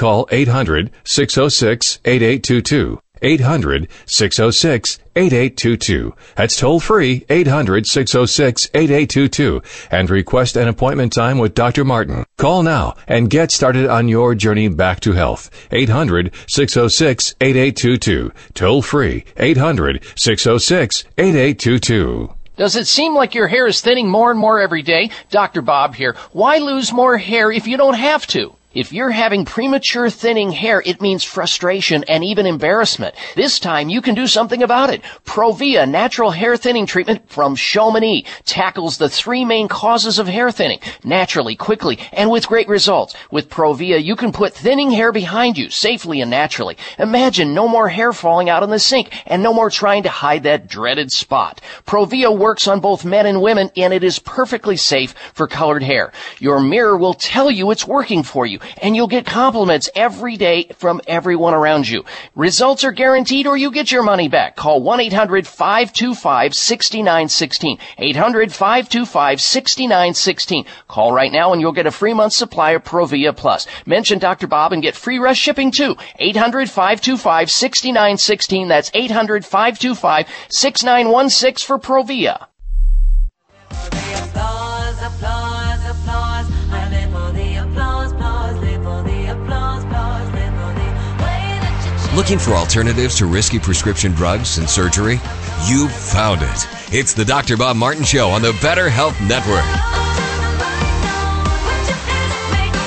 call 800-606-8822. 800-606-8822. That's toll free 800-606-8822 and request an appointment time with Dr. Martin. Call now and get started on your journey back to health. 800-606-8822. Toll free 800-606-8822. Does it seem like your hair is thinning more and more every day? Dr. Bob here. Why lose more hair if you don't have to? If you're having premature thinning hair, it means frustration and even embarrassment. This time you can do something about it. Provia natural hair thinning treatment from Chamonix tackles the three main causes of hair thinning naturally, quickly, and with great results. With Provia, you can put thinning hair behind you safely and naturally. Imagine no more hair falling out in the sink and no more trying to hide that dreaded spot. Provia works on both men and women and it is perfectly safe for colored hair. Your mirror will tell you it's working for you and you'll get compliments every day from everyone around you. Results are guaranteed or you get your money back. Call 1-800-525-6916. 800-525-6916. Call right now and you'll get a free month supply of Provia Plus. Mention Dr. Bob and get free rush shipping too. 800-525-6916. That's 800-525-6916 for Provia. Looking for alternatives to risky prescription drugs and surgery? You've found it. It's the Dr. Bob Martin Show on the Better Health Network.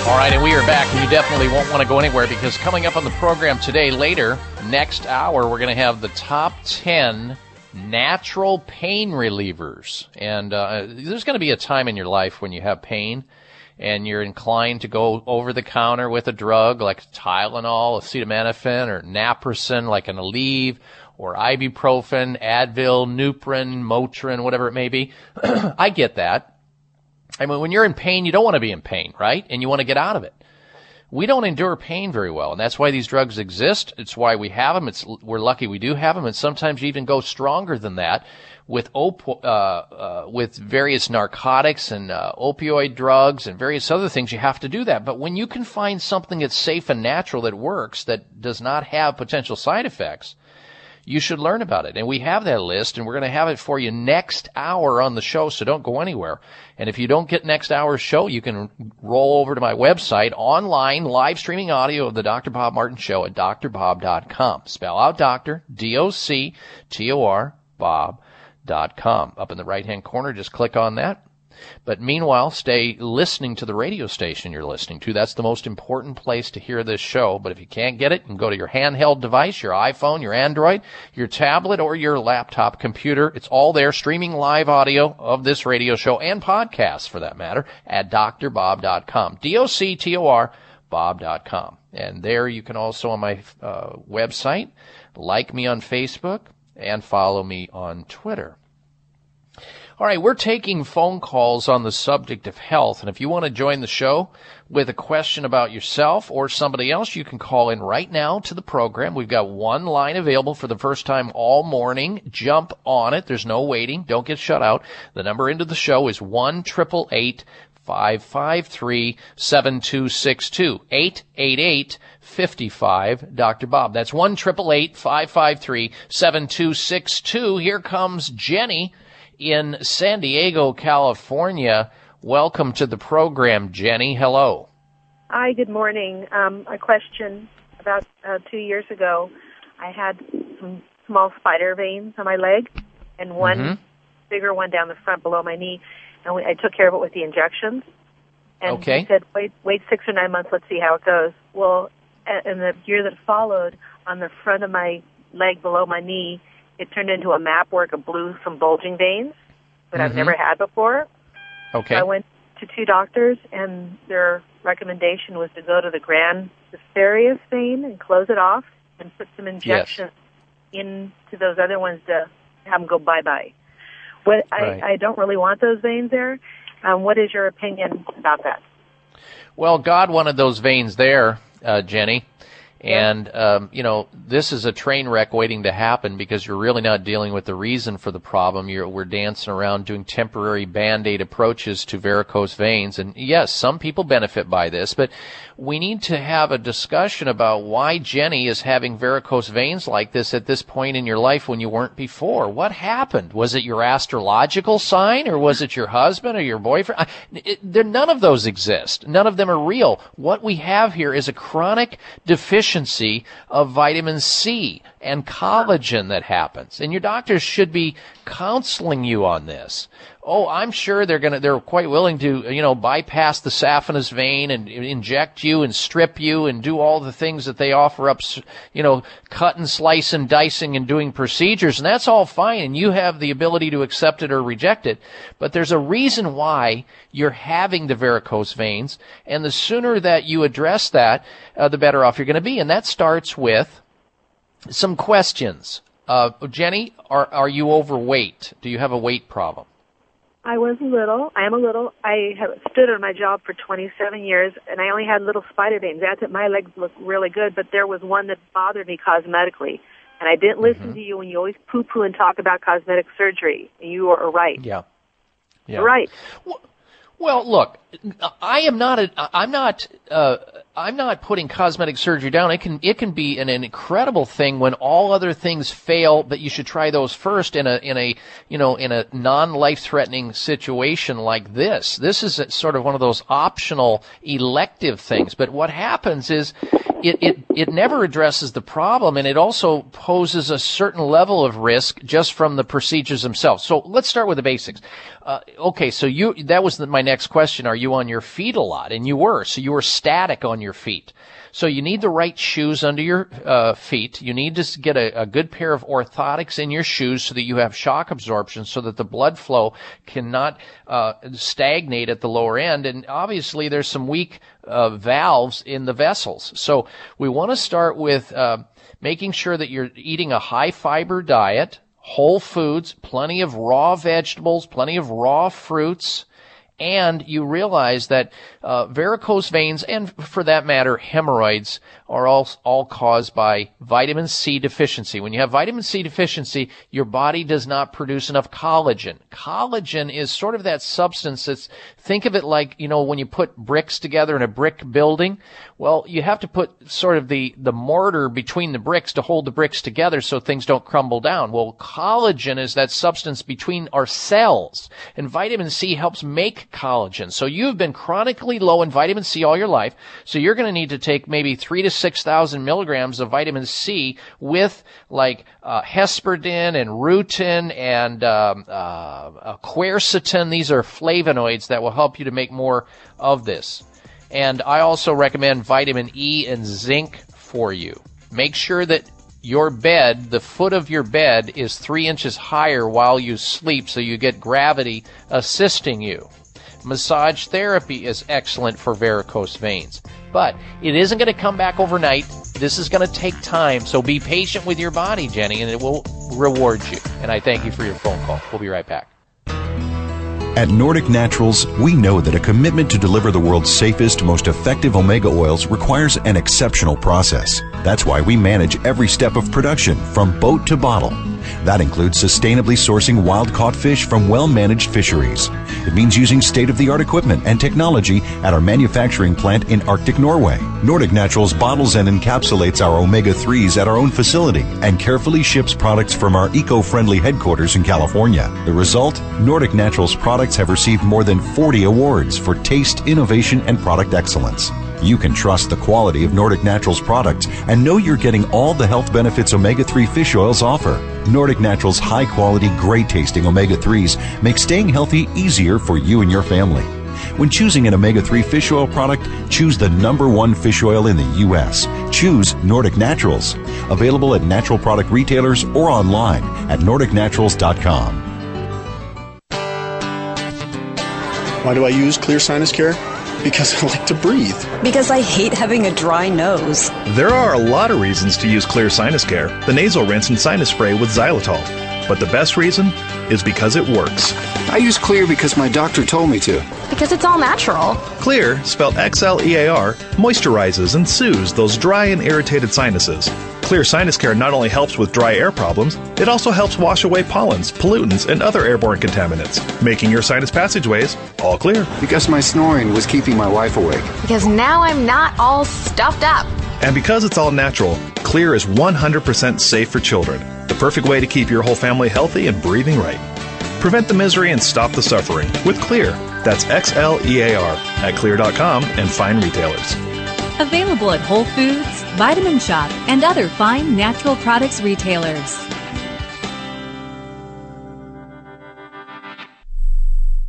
All right, and we are back, and you definitely won't want to go anywhere because coming up on the program today, later, next hour, we're going to have the top 10 natural pain relievers. And uh, there's going to be a time in your life when you have pain and you're inclined to go over the counter with a drug like Tylenol, acetaminophen, or naproxen like an Aleve, or ibuprofen, Advil, Nuprin, Motrin, whatever it may be. (clears throat) I get that. I mean, when you're in pain, you don't want to be in pain, right? And you want to get out of it. We don't endure pain very well, and that's why these drugs exist. It's why we have them. It's we're lucky we do have them, and sometimes you even go stronger than that with op- uh, uh, with various narcotics and uh, opioid drugs and various other things. You have to do that. But when you can find something that's safe and natural that works, that does not have potential side effects, you should learn about it. And we have that list and we're going to have it for you next hour on the show, so don't go anywhere. And if you don't get next hour's show, you can roll over to my website, online, live streaming audio of the Dr. Bob Martin Show at drbob.com. Spell out doctor, D-O-C-T-O-R, bob.com. Up in the right hand corner, just click on that. But meanwhile, stay listening to the radio station you're listening to. That's the most important place to hear this show. But if you can't get it, you can go to your handheld device, your iPhone, your Android, your tablet, or your laptop computer. It's all there, streaming live audio of this radio show and podcasts for that matter at drbob.com. D-O-C-T-O-R drbob.com. And there you can also on my uh, website like me on Facebook and follow me on Twitter. All right, we're taking phone calls on the subject of health. And if you want to join the show with a question about yourself or somebody else, you can call in right now to the program. We've got one line available for the first time all morning. Jump on it. There's no waiting. Don't get shut out. The number into the show is 1 553 7262 888 55 Dr. Bob. That's 1 553 7262. Here comes Jenny in San Diego, California. Welcome to the program, Jenny. Hello. Hi, good morning. Um, a question about uh, two years ago, I had some small spider veins on my leg and one Mhm. bigger one down the front below my knee, and we, I took care of it with the injections. And Okay. he said, wait, wait six or nine months, let's see how it goes. Well, a- in the year that followed, on the front of my leg below my knee, it turned into a map where it could blue some bulging veins that I've Mhm. never had before. Okay. So I went to two doctors, and their recommendation was to go to the Grand Asterius vein and close it off and put some injections into those other ones to have them go bye bye. What Right. I, I don't really want those veins there. Um, what is your opinion about that? Well, God wanted those veins there, Uh, Jenny. And, um, you know, this is a train wreck waiting to happen because you're really not dealing with the reason for the problem. You're, we're dancing around doing temporary band-aid approaches to varicose veins. And yes, some people benefit by this, but we need to have a discussion about why Jenny is having varicose veins like this at this point in your life when you weren't before. What happened? Was it your astrological sign or was it your husband or your boyfriend? None of those exist. None of them are real. What we have here is a chronic deficiency of vitamin C and collagen that happens. And your doctors should be counseling you on this. Oh, I'm sure they're gonna, they're quite willing to, you know, bypass the saphenous vein and inject you and strip you and do all the things that they offer up, you know, cut and slice and dicing and doing procedures. And that's all fine. And you have the ability to accept it or reject it. But there's a reason why you're having the varicose veins. And the sooner that you address that, uh, the better off you're going to be. And that starts with some questions. Uh, Jenny, are, are you overweight? Do you have a weight problem? I was a little. I am a little. I have stood on my job for 27 years, and I only had little spider veins. That's it. My legs look really good, but there was one that bothered me cosmetically. And I didn't listen to you when you always poo-poo and talk about cosmetic surgery. You are right. Yeah. Yeah. You're right. Well, look, I am not a, I'm not, uh, I'm not putting cosmetic surgery down. It can, it can be an, incredible thing when all other things fail, but you should try those first in a, in a, you know, in a non-life threatening situation like this. This is sort of one of those optional elective things. But what happens is it, it, it never addresses the problem and it also poses a certain level of risk just from the procedures themselves. So let's start with the basics. Uh, okay, so you, that was the, my next question. Are you on your feet a lot? And you were. So you were static on your feet. So you need the right shoes under your uh, feet. You need to get a, a good pair of orthotics in your shoes so that you have shock absorption so that the blood flow cannot uh, stagnate at the lower end. And obviously there's some weak uh, valves in the vessels. So we want to start with uh, making sure that you're eating a high fiber diet, whole foods, plenty of raw vegetables, plenty of raw fruits, and you realize that uh, varicose veins and for that matter hemorrhoids are all all caused by vitamin C deficiency. When you have vitamin C deficiency, your body does not produce enough collagen. Collagen is sort of that substance that's think of it like, you know, when you put bricks together in a brick building, well, you have to put sort of the the mortar between the bricks to hold the bricks together so things don't crumble down. Well, collagen is that substance between our cells, and vitamin C helps make collagen. So you've been chronically low in vitamin C all your life, so you're going to need to take maybe three to six thousand milligrams of vitamin C with like uh, hesperidin and rutin and um, uh, uh, quercetin. These are flavonoids that will help you to make more of this. And I also recommend vitamin E and zinc for you. Make sure that your bed, the foot of your bed, is three inches higher while you sleep so you get gravity assisting you. Massage therapy is excellent for varicose veins. But it isn't going to come back overnight. This is going to take time. So be patient with your body, Jenny, and it will reward you. And I thank you for your phone call. We'll be right back. At Nordic Naturals, we know that a commitment to deliver the world's safest, most effective omega oils requires an exceptional process. That's why we manage every step of production from boat to bottle. That includes sustainably sourcing wild caught fish from well managed fisheries. It means using state of the art equipment and technology at our manufacturing plant in Arctic Norway. Nordic Naturals bottles and encapsulates our omega 3s at our own facility and carefully ships products from our eco friendly headquarters in California. The result? Nordic Naturals products have received more than 40 awards for taste, innovation, and product excellence. You can trust the quality of Nordic Naturals products and know you're getting all the health benefits omega 3 fish oils offer. Nordic Naturals high quality, great tasting omega 3s make staying healthy easier for you and your family. When choosing an omega 3 fish oil product, choose the number one fish oil in the U.S. Choose Nordic Naturals. Available at natural product retailers or online at NordicNaturals.com. Why do I use Xlear Sinus Care? Because I like to breathe. Because I hate having a dry nose. There are a lot of reasons to use Xlear Sinus Care, the nasal rinse and sinus spray with xylitol. But the best reason is because it works. I use Xlear because my doctor told me to. Because it's all natural. Xlear, spelled X L E A R, moisturizes and soothes those dry and irritated sinuses. Xlear Sinus Care not only helps with dry air problems, it also helps wash away pollens, pollutants, and other airborne contaminants, making your sinus passageways all clear. Because my snoring was keeping my wife awake. Because now I'm not all stuffed up. And because it's all natural, Xlear is 100% safe for children. The perfect way to keep your whole family healthy and breathing right. Prevent the misery and stop the suffering with Xlear. That's X L E A R at xlear.com and fine retailers. Available at Whole Foods, Vitamin Shoppe, and other fine natural products retailers.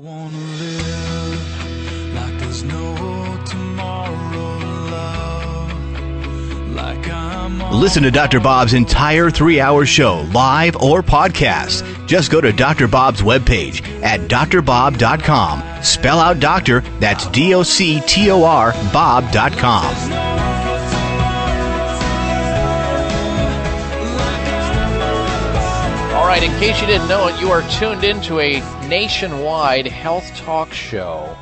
Wanna live like there's no tomorrow, love. Like I'm Listen to Dr. Bob's entire three hour show, live or podcast. Just go to Dr. Bob's webpage at drbob.com. Spell out doctor, that's D O C T O R, Bob.com. right, in case you didn't know it, you are tuned into a nationwide health talk show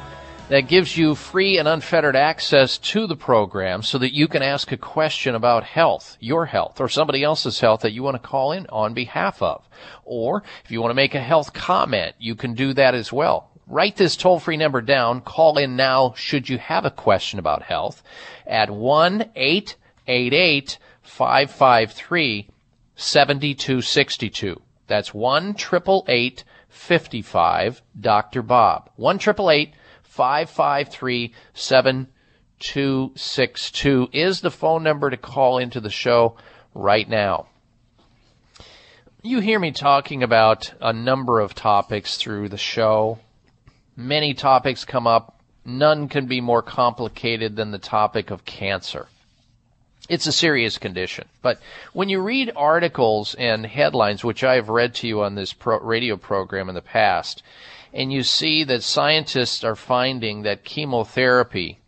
that gives you free and unfettered access to the program so that you can ask a question about health, your health, or somebody else's health that you want to call in on behalf of. Or if you want to make a health comment, you can do that as well. Write this toll free number down. Call in now should you have a question about health at 1 888 553 7262. That's 1 55 Dr. Bob. 1 553 7262 is the phone number to call into the show right now. You hear me talking about a number of topics through the show. Many topics come up. None can be more complicated than the topic of cancer. It's a serious condition. But when you read articles and headlines, which I have read to you on this pro- radio program in the past, and you see that scientists are finding that chemotherapy,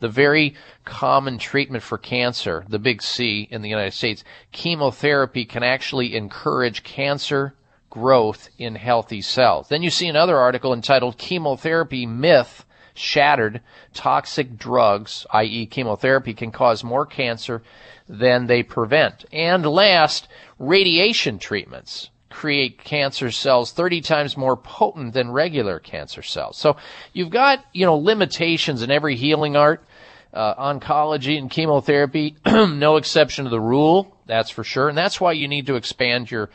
the very common treatment for cancer, the big C in the United States, chemotherapy can actually encourage cancer growth in healthy cells. Then you see another article entitled Chemotherapy Myth Shattered. Toxic drugs, i.e. chemotherapy, can cause more cancer than they prevent. And last, radiation treatments create cancer cells 30 times more potent than regular cancer cells. So you've got, you know, limitations in every healing art. Uh, oncology and chemotherapy, (clears throat) no exception to the rule, that's for sure. And that's why you need to expand your,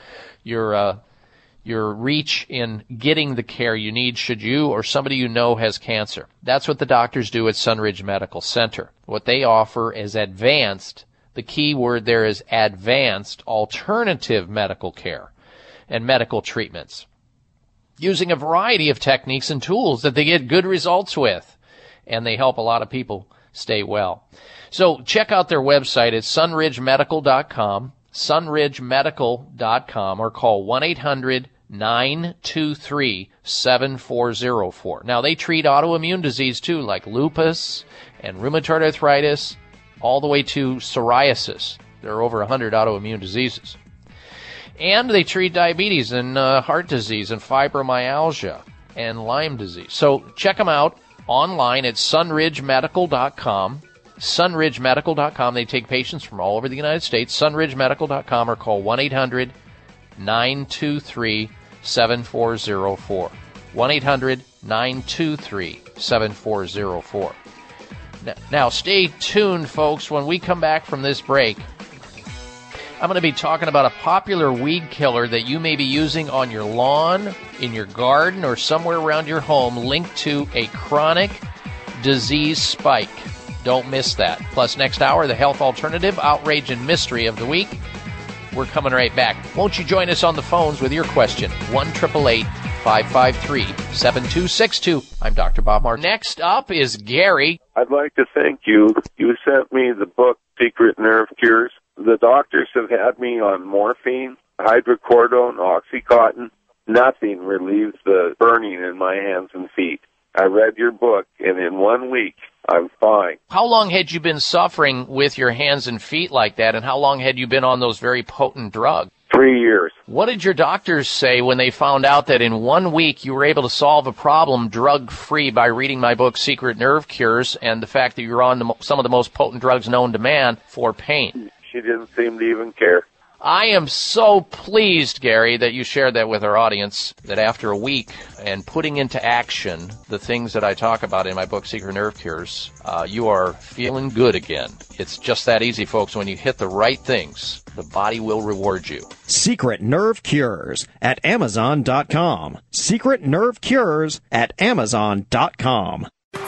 your, uh, your reach in getting the care you need should you or somebody you know has cancer. That's what the doctors do at Sunridge Medical Center. What they offer is advanced, the key word there is advanced alternative medical care and medical treatments using a variety of techniques and tools that they get good results with. And they help a lot of people stay well. So check out their website at sunridgemedical.com, sunridgemedical.com, or call 1-800-923-7404. Now they treat autoimmune disease too, like lupus and rheumatoid arthritis, all the way to psoriasis. There are over 100 autoimmune diseases. And they treat diabetes and uh, heart disease and fibromyalgia and Lyme disease. So check them out online at sunridgemedical.com. Sunridgemedical.com. They take patients from all over the United States. Sunridgemedical.com or call 1 800 923 7404. 1 800 923 7404. Now, stay tuned, folks. When we come back from this break, I'm going to be talking about a popular weed killer that you may be using on your lawn, in your garden, or somewhere around your home linked to a chronic disease spike. Don't miss that. Plus, next hour, the health alternative, outrage, and mystery of the week. We're coming right back. Won't you join us on the phones with your question? 1 553 7262. I'm Dr. Bob Martin. Next up is Gary. I'd like to thank you. You sent me the book Secret Nerve Cures. The doctors have had me on morphine, hydrocodone, oxycontin. Nothing relieves the burning in my hands and feet. I read your book, and in one week, I'm fine. How long had you been suffering with your hands and feet like that, and how long had you been on those very potent drugs? Three years. What did your doctors say when they found out that in one week you were able to solve a problem drug free by reading my book, Secret Nerve Cures, and the fact that you're on the, some of the most potent drugs known to man for pain? She didn't seem to even care. I am so pleased, Gary, that you shared that with our audience. That after a week and putting into action the things that I talk about in my book, Secret Nerve Cures, uh, you are feeling good again. It's just that easy, folks. When you hit the right things, the body will reward you. Secret Nerve Cures at Amazon.com. Secret Nerve Cures at Amazon.com.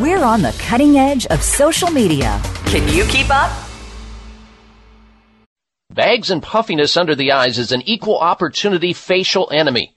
We're on the cutting edge of social media. Can you keep up? Bags and puffiness under the eyes is an equal opportunity facial enemy.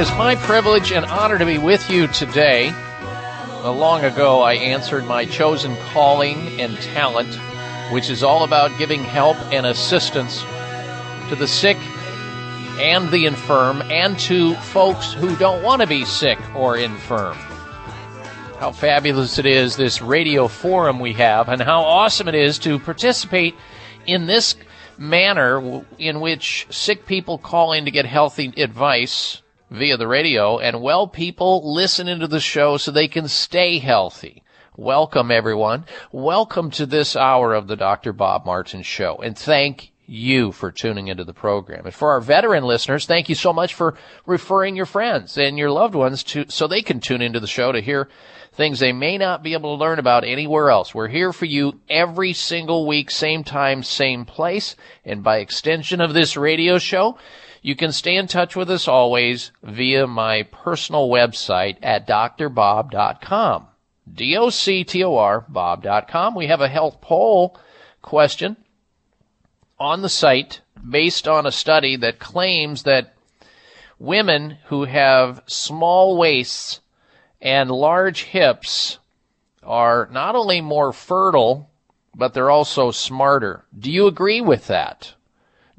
Is my privilege and honor to be with you today. Long ago, I answered my chosen calling and talent, which is all about giving help and assistance to the sick and the infirm, and to folks who don't want to be sick or infirm. How fabulous it is, this radio forum we have, and how awesome it is to participate in this manner in which sick people call in to get healthy advice via the radio, and well people listen into the show so they can stay healthy. Welcome, everyone. Welcome to this hour of the Dr. Bob Martin Show, and thank you for tuning into the program. And for our veteran listeners, thank you so much for referring your friends and your loved ones to so they can tune into the show to hear things they may not be able to learn about anywhere else. We're here for you every single week, same time, same place, and by extension of this radio show, you can stay in touch with us always via my personal website at drbob.com. D-O-C-T-O-R, bob.com. We have a health poll question on the site based on a study that claims that women who have small waists and large hips are not only more fertile, but they're also smarter. Do you agree with that?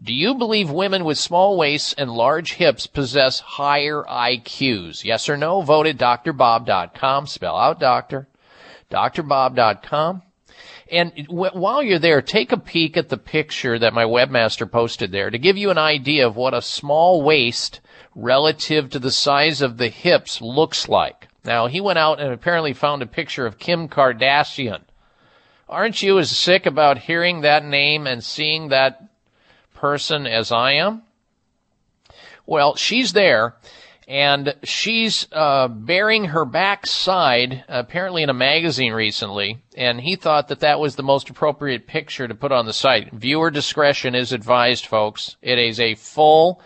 Do you believe women with small waists and large hips possess higher IQs? Yes or no? Vote at drbob.com. Spell out doctor. drbob.com. And while you're there, take a peek at the picture that my webmaster posted there to give you an idea of what a small waist relative to the size of the hips looks like. Now, he went out and apparently found a picture of Kim Kardashian. Aren't you as sick about hearing that name and seeing that person as I am? Well, she's there, and she's uh, bearing her backside, apparently in a magazine recently, and he thought that that was the most appropriate picture to put on the site. Viewer discretion is advised, folks. It is a full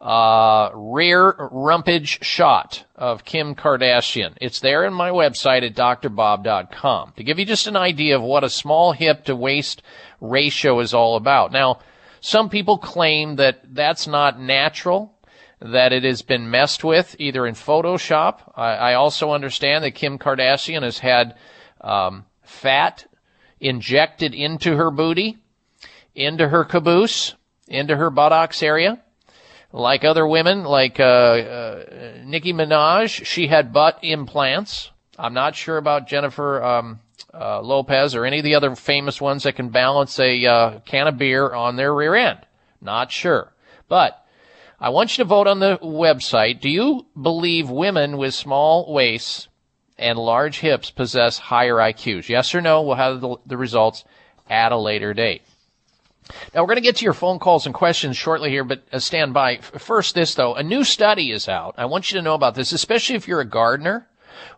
uh, rear rumpage shot of Kim Kardashian. It's there on my website at drbob.com to give you just an idea of what a small hip to waist ratio is all about. Now, some people claim that that's not natural, that it has been messed with either in Photoshop. I, I also understand that Kim Kardashian has had um, fat injected into her booty, into her caboose, into her buttocks area. Like other women, like uh, uh, Nicki Minaj, she had butt implants. I'm not sure about Jennifer um, uh, Lopez or any of the other famous ones that can balance a uh, can of beer on their rear end. Not sure. But I want you to vote on the website. Do you believe women with small waists and large hips possess higher IQs? Yes or no? We'll have the, the results at a later date. Now we're going to get to your phone calls and questions shortly here, but uh, stand by. First, this though, a new study is out. I want you to know about this, especially if you're a gardener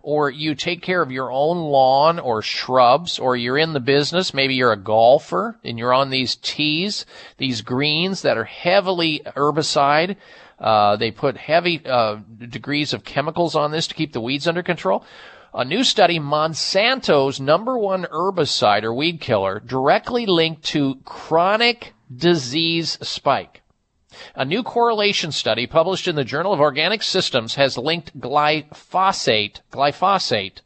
or you take care of your own lawn or shrubs or you're in the business. Maybe you're a golfer and you're on these tees, these greens that are heavily herbicide. Uh, they put heavy uh, degrees of chemicals on this to keep the weeds under control. A new study, Monsanto's number one herbicide or weed killer, directly linked to chronic disease spike. A new correlation study published in the Journal of Organic Systems has linked glyphosate, glyphosate,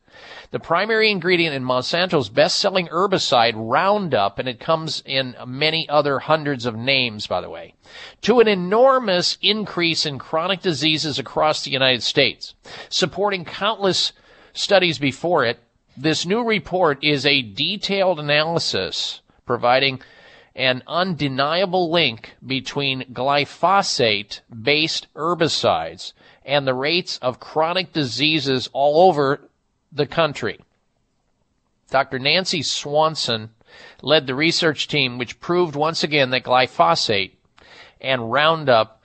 The primary ingredient in Monsanto's best-selling herbicide Roundup, and it comes in many other hundreds of names, by the way, to an enormous increase in chronic diseases across the United States, supporting countless studies before it. This new report is a detailed analysis providing an undeniable link between glyphosate based herbicides and the rates of chronic diseases all over the country. Dr. Nancy Swanson led the research team which proved once again that glyphosate and Roundup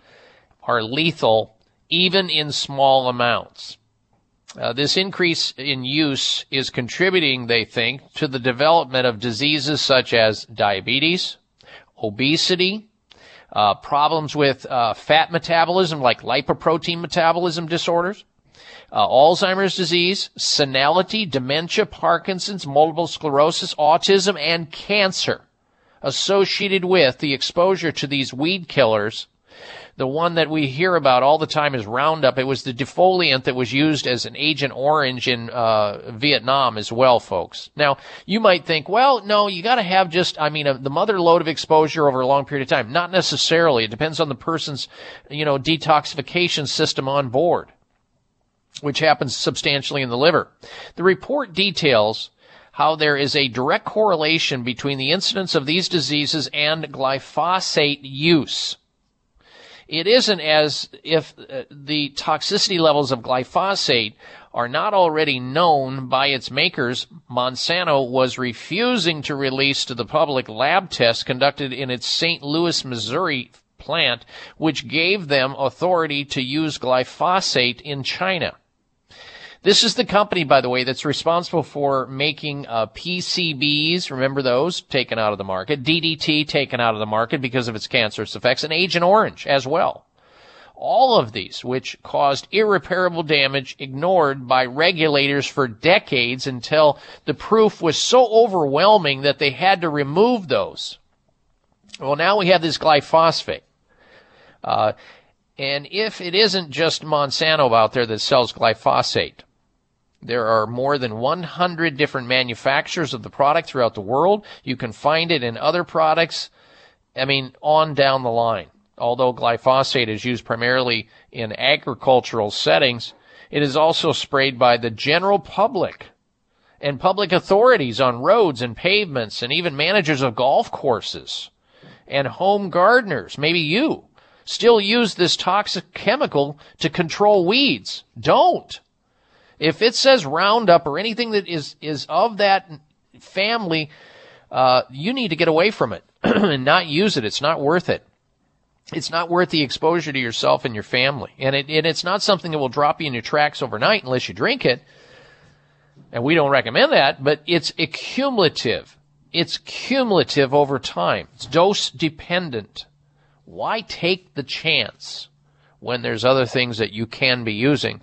are lethal even in small amounts. Uh, this increase in use is contributing, they think, to the development of diseases such as diabetes, obesity, uh, problems with uh, fat metabolism like lipoprotein metabolism disorders, uh, Alzheimer's disease, senility, dementia, Parkinson's, multiple sclerosis, autism, and cancer associated with the exposure to these weed killers the one that we hear about all the time is Roundup. It was the defoliant that was used as an Agent Orange in uh, Vietnam as well, folks. Now, you might think, well, no, you got to have just, I mean, a, the mother load of exposure over a long period of time. Not necessarily. It depends on the person's, you know, detoxification system on board, which happens substantially in the liver. The report details how there is a direct correlation between the incidence of these diseases and glyphosate use it isn't as if uh, the toxicity levels of glyphosate are not already known by its makers. Monsanto was refusing to release to the public lab tests conducted in its St. Louis, Missouri plant, which gave them authority to use glyphosate in China. This is the company, by the way, that's responsible for making uh, PCBs. Remember those taken out of the market, DDT taken out of the market because of its cancerous effects, and Agent Orange as well. All of these, which caused irreparable damage, ignored by regulators for decades until the proof was so overwhelming that they had to remove those. Well, now we have this glyphosate. Uh, and if it isn't just Monsanto out there that sells glyphosate, there are more than 100 different manufacturers of the product throughout the world. You can find it in other products. I mean, on down the line. Although glyphosate is used primarily in agricultural settings, it is also sprayed by the general public and public authorities on roads and pavements and even managers of golf courses and home gardeners, maybe you, still use this toxic chemical to control weeds. Don't. If it says Roundup or anything that is is of that family, uh, you need to get away from it (clears throat) and not use it. It's not worth it. It's not worth the exposure to yourself and your family, and it and it's not something that will drop you in your tracks overnight unless you drink it. And we don't recommend that, but it's cumulative. It's cumulative over time. It's dose dependent. Why take the chance when there's other things that you can be using?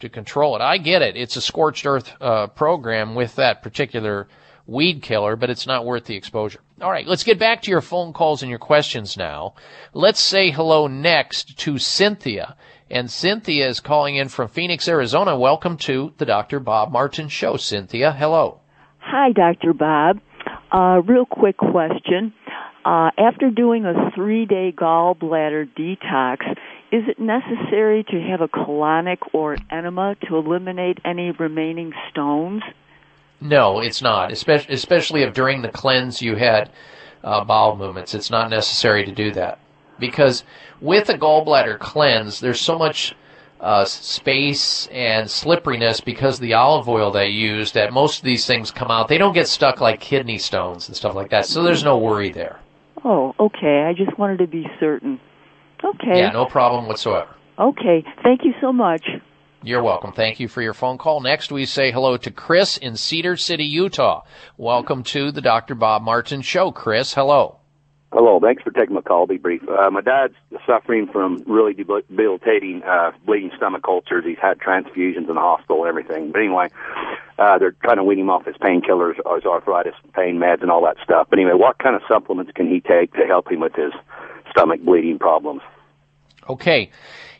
To control it. I get it. It's a scorched earth uh, program with that particular weed killer, but it's not worth the exposure. All right, let's get back to your phone calls and your questions now. Let's say hello next to Cynthia. And Cynthia is calling in from Phoenix, Arizona. Welcome to the Dr. Bob Martin Show. Cynthia, hello. Hi, Dr. Bob. Uh, real quick question. Uh, after doing a three day gallbladder detox, is it necessary to have a colonic or enema to eliminate any remaining stones? No, it's not. Especially, especially if during the cleanse you had uh, bowel movements, it's not necessary to do that because with a gallbladder cleanse, there's so much uh, space and slipperiness because of the olive oil they use that most of these things come out. They don't get stuck like kidney stones and stuff like that. So there's no worry there. Oh, okay. I just wanted to be certain. Okay. Yeah, no problem whatsoever. Okay. Thank you so much. You're welcome. Thank you for your phone call. Next, we say hello to Chris in Cedar City, Utah. Welcome to the Dr. Bob Martin Show. Chris, hello. Hello. Thanks for taking my call. I'll be brief. Uh, my dad's suffering from really debilitating uh, bleeding stomach ulcers. He's had transfusions in the hospital and everything. But anyway, uh, they're trying to wean him off his painkillers, his arthritis, pain meds, and all that stuff. But anyway, what kind of supplements can he take to help him with his stomach bleeding problems? Okay.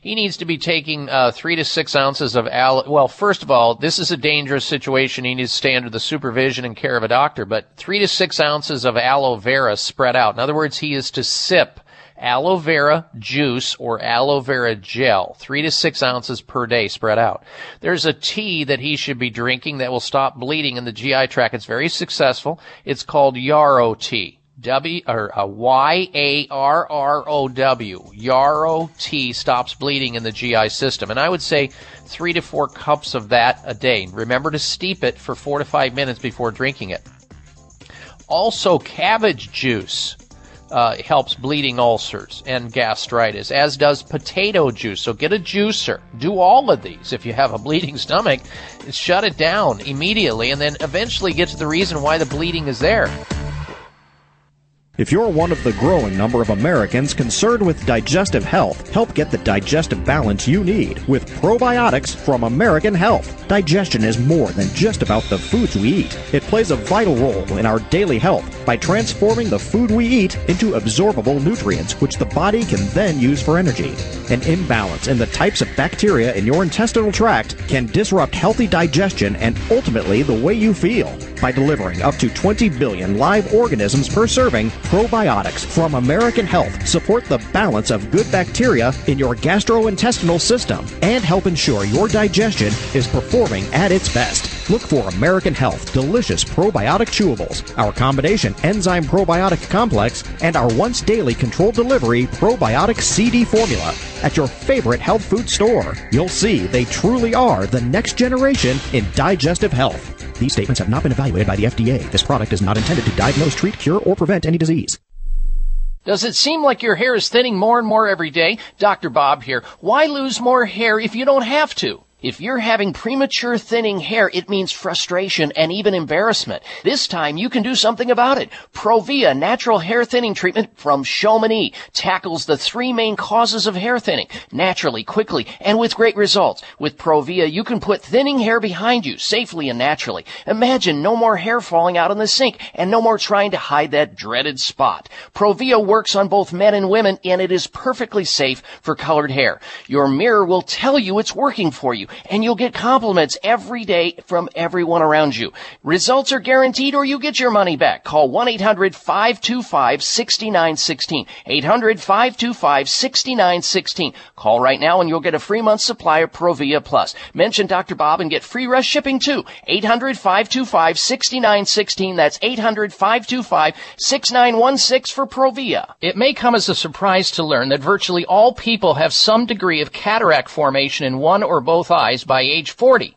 He needs to be taking uh, three to six ounces of aloe. Well, first of all, this is a dangerous situation. He needs to stay under the supervision and care of a doctor. But three to six ounces of aloe vera spread out. In other words, he is to sip aloe vera juice or aloe vera gel, three to six ounces per day spread out. There's a tea that he should be drinking that will stop bleeding in the GI tract. It's very successful. It's called yarrow tea. W or uh, Y A R R O W. Yarrow tea stops bleeding in the GI system, and I would say three to four cups of that a day. Remember to steep it for four to five minutes before drinking it. Also, cabbage juice uh, helps bleeding ulcers and gastritis, as does potato juice. So get a juicer. Do all of these. If you have a bleeding (laughs) stomach, shut it down immediately, and then eventually get to the reason why the bleeding is there. If you're one of the growing number of Americans concerned with digestive health, help get the digestive balance you need with probiotics from American Health. Digestion is more than just about the foods we eat. It plays a vital role in our daily health by transforming the food we eat into absorbable nutrients, which the body can then use for energy. An imbalance in the types of bacteria in your intestinal tract can disrupt healthy digestion and ultimately the way you feel. By delivering up to 20 billion live organisms per serving, probiotics from American Health support the balance of good bacteria in your gastrointestinal system and help ensure your digestion is performing at its best. Look for American Health Delicious Probiotic Chewables, our combination enzyme probiotic complex, and our once daily controlled delivery probiotic CD formula at your favorite health food store. You'll see they truly are the next generation in digestive health. These statements have not been evaluated by the FDA. This product is not intended to diagnose, treat, cure, or prevent any disease. Does it seem like your hair is thinning more and more every day? Dr. Bob here. Why lose more hair if you don't have to? If you're having premature thinning hair, it means frustration and even embarrassment. This time you can do something about it. Provia natural hair thinning treatment from Chamonix tackles the three main causes of hair thinning naturally, quickly, and with great results. With Provia, you can put thinning hair behind you safely and naturally. Imagine no more hair falling out in the sink and no more trying to hide that dreaded spot. Provia works on both men and women and it is perfectly safe for colored hair. Your mirror will tell you it's working for you and you'll get compliments every day from everyone around you. Results are guaranteed or you get your money back. Call 1-800-525-6916. 800-525-6916. Call right now and you'll get a free month supply of Provia Plus. Mention Dr. Bob and get free rush shipping too. 800-525-6916. That's 800-525-6916 for Provia. It may come as a surprise to learn that virtually all people have some degree of cataract formation in one or both eyes by age 40.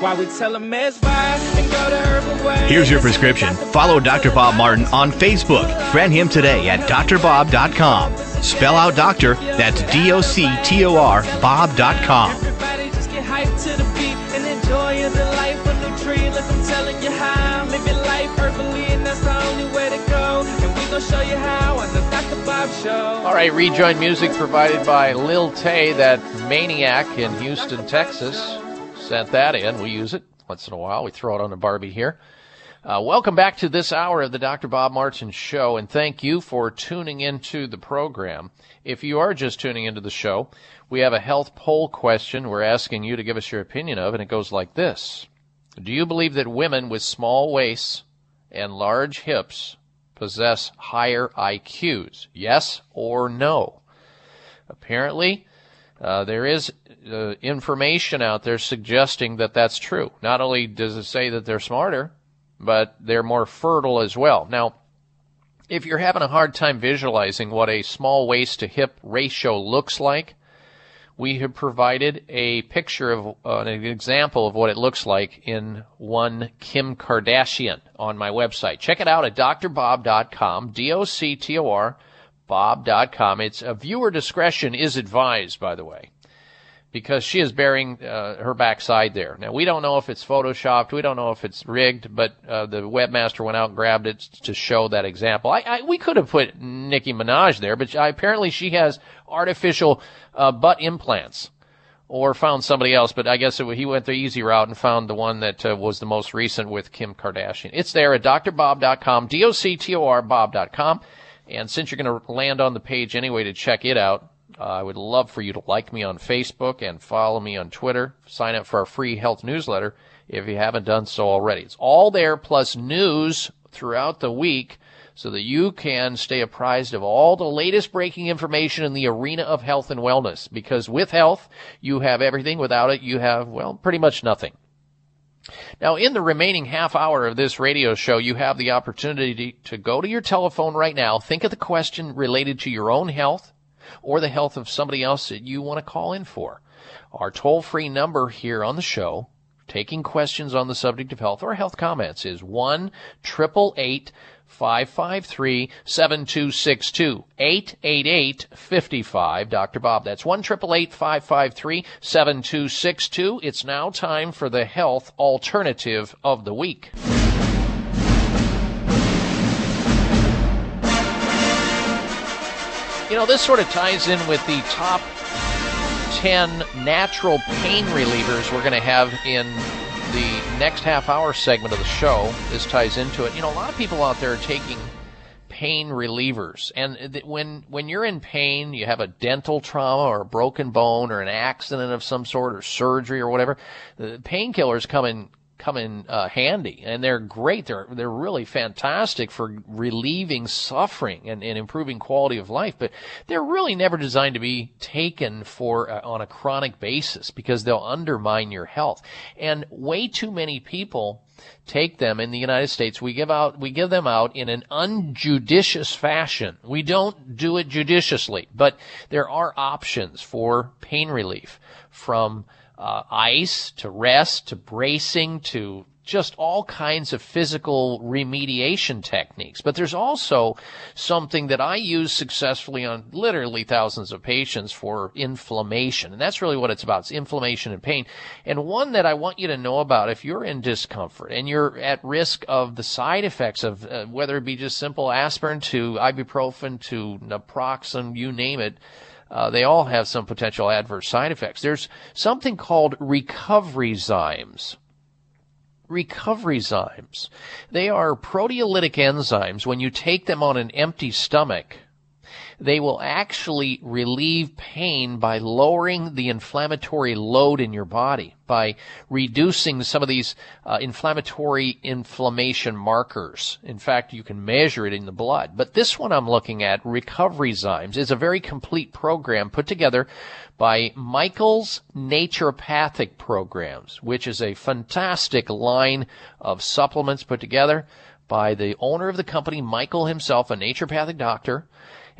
Why we tell them and go to Herbal Here's your prescription. Follow Dr. Bob Martin on Facebook. Friend him today at drbob.com. Spell out doctor, that's D O C T O R, Bob.com. Everybody just get hyped to the beat and enjoy the life of the tree. Look, I'm telling you how. Live your life herbally, and that's the only way to go. And we gonna show you how on the Dr. Bob Show. All right, rejoin music provided by Lil Tay, that maniac in Houston, Texas. Sent that in. We use it once in a while. We throw it on the Barbie here. Uh, welcome back to this hour of the Dr. Bob Martin Show, and thank you for tuning into the program. If you are just tuning into the show, we have a health poll question we're asking you to give us your opinion of, and it goes like this. Do you believe that women with small waists and large hips possess higher IQs? Yes or no? Apparently, Uh, there is uh, information out there suggesting that that's true. Not only does it say that they're smarter, but they're more fertile as well. Now, if you're having a hard time visualizing what a small waist to hip ratio looks like, we have provided a picture of uh, an example of what it looks like in one Kim Kardashian on my website. Check it out at drbob.com, D-O-C-T-O-R, bob.com. It's a viewer discretion is advised, by the way, because she is bearing uh, her backside there. Now we don't know if it's photoshopped, we don't know if it's rigged, but uh, the webmaster went out and grabbed it to show that example. I, I we could have put Nicki Minaj there, but I, apparently she has artificial uh, butt implants. Or found somebody else, but I guess it, he went the easy route and found the one that uh, was the most recent with Kim Kardashian. It's there at drbob.com, D-O-C-T-O-R, bob.com. And since you're going to land on the page anyway to check it out, uh, I would love for you to like me on Facebook and follow me on Twitter. Sign up for our free health newsletter if you haven't done so already. It's all there plus news throughout the week so that you can stay apprised of all the latest breaking information in the arena of health and wellness. Because with health, you have everything. Without it, you have, well, pretty much nothing. Now, in the remaining half hour of this radio show, you have the opportunity to go to your telephone right now, think of the question related to your own health or the health of somebody else that you want to call in for. Our toll free number here on the show, taking questions on the subject of health or health comments, is 1 888 553 7262 888 55 Dr. Bob. That's 1 553 7262. It's now time for the health alternative of the week. You know, this sort of ties in with the top 10 natural pain relievers we're going to have in the next half hour segment of the show. This ties into it. You know, a lot of people out there are taking pain relievers. And when when you're in pain, you have a dental trauma or a broken bone or an accident of some sort or surgery or whatever, the painkillers come in come in uh, handy, and they're great. They're they're really fantastic for relieving suffering and, and improving quality of life. But they're really never designed to be taken for uh, on a chronic basis because they'll undermine your health. And way too many people take them in the United States. We give out we give them out in an unjudicious fashion. We don't do it judiciously, but there are options for pain relief from uh, ice to rest to bracing to just all kinds of physical remediation techniques. But there's also something that I use successfully on literally thousands of patients for inflammation. And that's really what it's about. It's inflammation and pain. And one that I want you to know about if you're in discomfort and you're at risk of the side effects of uh, whether it be just simple aspirin to ibuprofen to naproxen, you name it, uh, they all have some potential adverse side effects. There's something called recovery zymes. Recovery zymes. They are proteolytic enzymes. When you take them on an empty stomach, they will actually relieve pain by lowering the inflammatory load in your body, by reducing some of these uh, inflammatory inflammation markers. In fact, you can measure it in the blood. But this one I'm looking at, Recovery Zymes, is a very complete program put together by Michael's Naturopathic Programs, which is a fantastic line of supplements put together by the owner of the company, Michael himself, a naturopathic doctor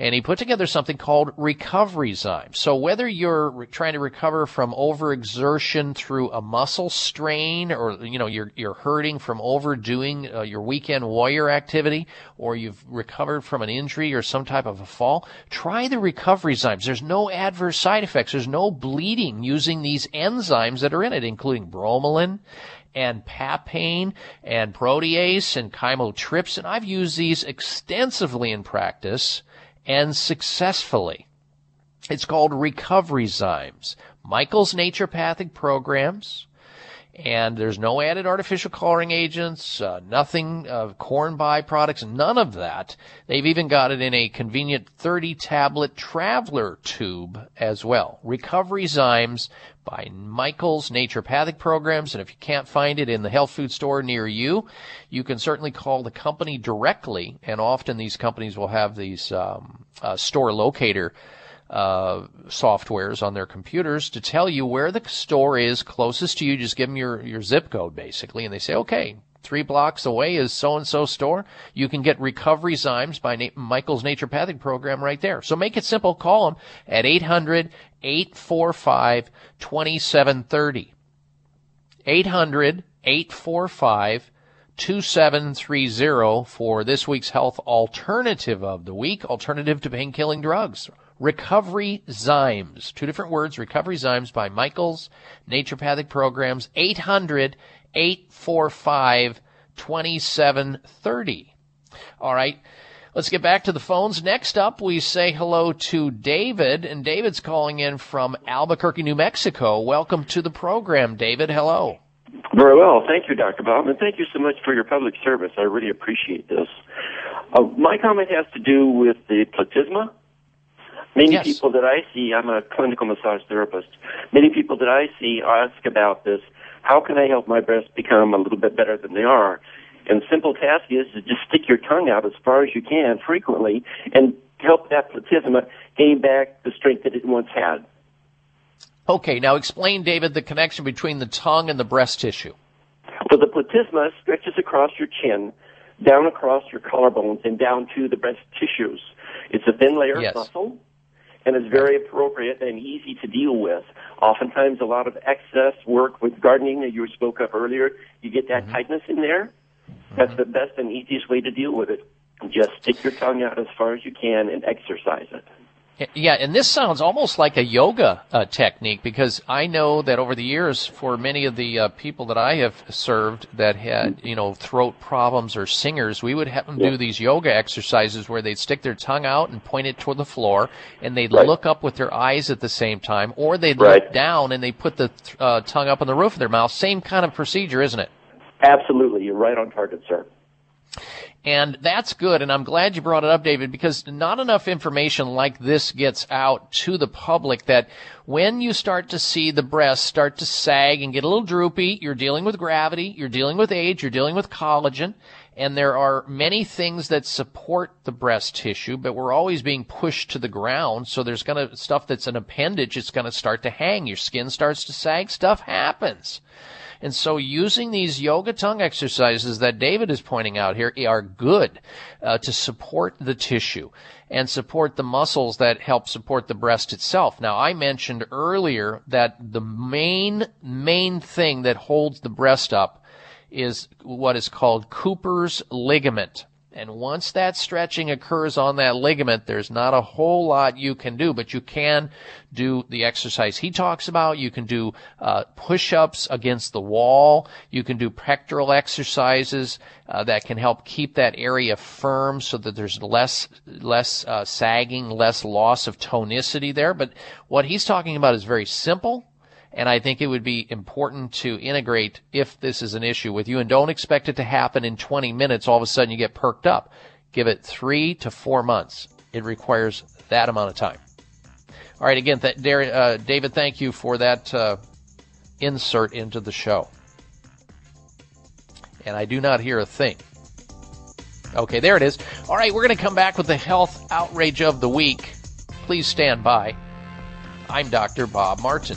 and he put together something called recovery zymes. So whether you're re- trying to recover from overexertion through a muscle strain, or you know you're you're hurting from overdoing uh, your weekend warrior activity, or you've recovered from an injury or some type of a fall, try the recovery zymes. There's no adverse side effects. There's no bleeding using these enzymes that are in it, including bromelain and papain and protease and chymotrypsin. I've used these extensively in practice and successfully. It's called Recovery Zymes. Michael's Naturopathic Programs. And there's no added artificial coloring agents, uh, nothing of corn byproducts, none of that. They've even got it in a convenient 30 tablet traveler tube as well. Recovery Zymes by Michael's Naturopathic Programs. And if you can't find it in the health food store near you, you can certainly call the company directly. And often these companies will have these um, uh, store locator uh, softwares on their computers to tell you where the store is closest to you. Just give them your, your zip code basically, and they say, okay, three blocks away is so and so store. You can get Recovery Zymes by Na- Michael's Naturopathic program right there. So make it simple. Call them at 800 845 2730. 800 845 2730 for this week's health alternative of the week, alternative to pain killing drugs. Recovery Zymes. Two different words, Recovery Zymes by Michael's Naturopathic Programs, 800 845 2730. All right. Let's get back to the phones. Next up, we say hello to David, and David's calling in from Albuquerque, New Mexico. Welcome to the program, David. Hello. Very well. Thank you, Dr. Bob, and thank you so much for your public service. I really appreciate this. Uh, my comment has to do with the platysma. Many Yes. people that I see, I'm a clinical massage therapist, many people that I see ask about this, how can I help my breasts become a little bit better than they are? And the simple task is to just stick your tongue out as far as you can frequently and help that platysma gain back the strength that it once had. Okay, now explain, David, the connection between the tongue and the breast tissue. Well, the platysma stretches across your chin, down across your collarbones, and down to the breast tissues. It's a thin layer Yes. of muscle, and it's very appropriate and easy to deal with. Oftentimes, a lot of excess work with gardening that you spoke of earlier, you get Mm-hmm. that tightness in there. That's the best and easiest way to deal with it. Just stick your tongue out as far as you can and exercise it. Yeah, and this sounds almost like a yoga uh, technique because I know that over the years, for many of the uh, people that I have served that had, you know, throat problems or singers, we would have them do these yoga exercises where they'd stick their tongue out and point it toward the floor, and they'd Right. look up with their eyes at the same time, or they'd Right. look down and they put the uh, tongue up on the roof of their mouth. Same kind of procedure, isn't it? Absolutely. You're right on target, sir. And that's good, and I'm glad you brought it up, David, because not enough information like this gets out to the public that when you start to see the breasts start to sag and get a little droopy, you're dealing with gravity, you're dealing with age, you're dealing with collagen, and there are many things that support the breast tissue, but we're always being pushed to the ground, so there's gonna, stuff that's an appendage, it's gonna start to hang, your skin starts to sag, stuff happens. And so using these yoga tongue exercises that David is pointing out here are good uh, to support the tissue and support the muscles that help support the breast itself. Now, I mentioned earlier that the main, main thing that holds the breast up is what is called Cooper's ligament. And once that stretching occurs on that ligament, there's not a whole lot you can do, but you can do the exercise he talks about. You can do uh, push-ups against the wall. You can do pectoral exercises uh, that can help keep that area firm so that there's less less uh, sagging, less loss of tonicity there. But what he's talking about is very simple. And I think it would be important to integrate if this is an issue with you and don't expect it to happen in 20 minutes. All of a sudden you get perked up. Give it three to four months. It requires that amount of time. All right. Again, th- uh, David, thank you for that uh, insert into the show. And I do not hear a thing. Okay, there it is. All right, we're going to come back with the health outrage of the week. Please stand by. I'm Dr. Bob Martin.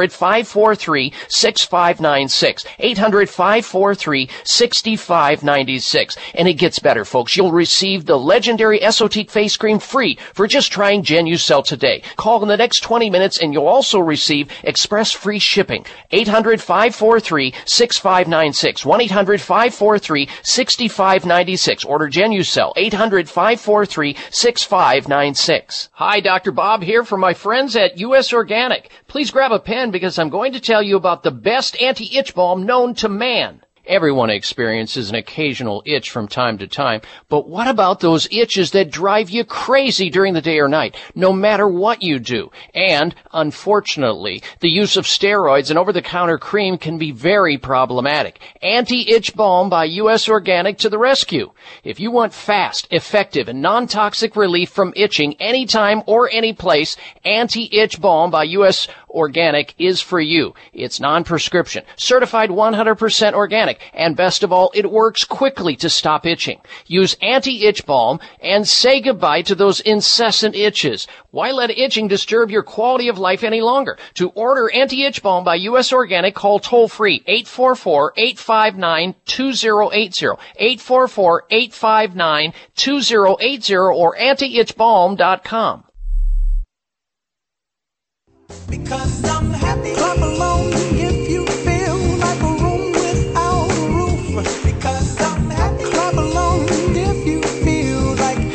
543 6596. 800 543 6596. And it gets better, folks. You'll receive the legendary Esotique face cream free for just trying Genucel today. Call in the next 20 minutes and you'll also receive express free shipping. 800 543 6596. 1 800 543 6596. Order Genucel. 800 543 6596. Hi, Dr. Bob here for my friends at U.S. Organic. Please grab a pen because I'm going to tell you about the best anti-itch balm known to man. Everyone experiences an occasional itch from time to time, but what about those itches that drive you crazy during the day or night, no matter what you do? And, unfortunately, the use of steroids and over-the-counter cream can be very problematic. Anti-itch balm by U.S. Organic to the rescue. If you want fast, effective, and non-toxic relief from itching anytime or any place, anti-itch balm by U.S. Organic is for you. It's non-prescription, certified 100% organic, and best of all, it works quickly to stop itching. Use anti-itch balm and say goodbye to those incessant itches. Why let itching disturb your quality of life any longer? To order anti-itch balm by U.S. Organic, call toll free 844-859-2080, 844-859-2080 or antiitchbalm.com. Because I'm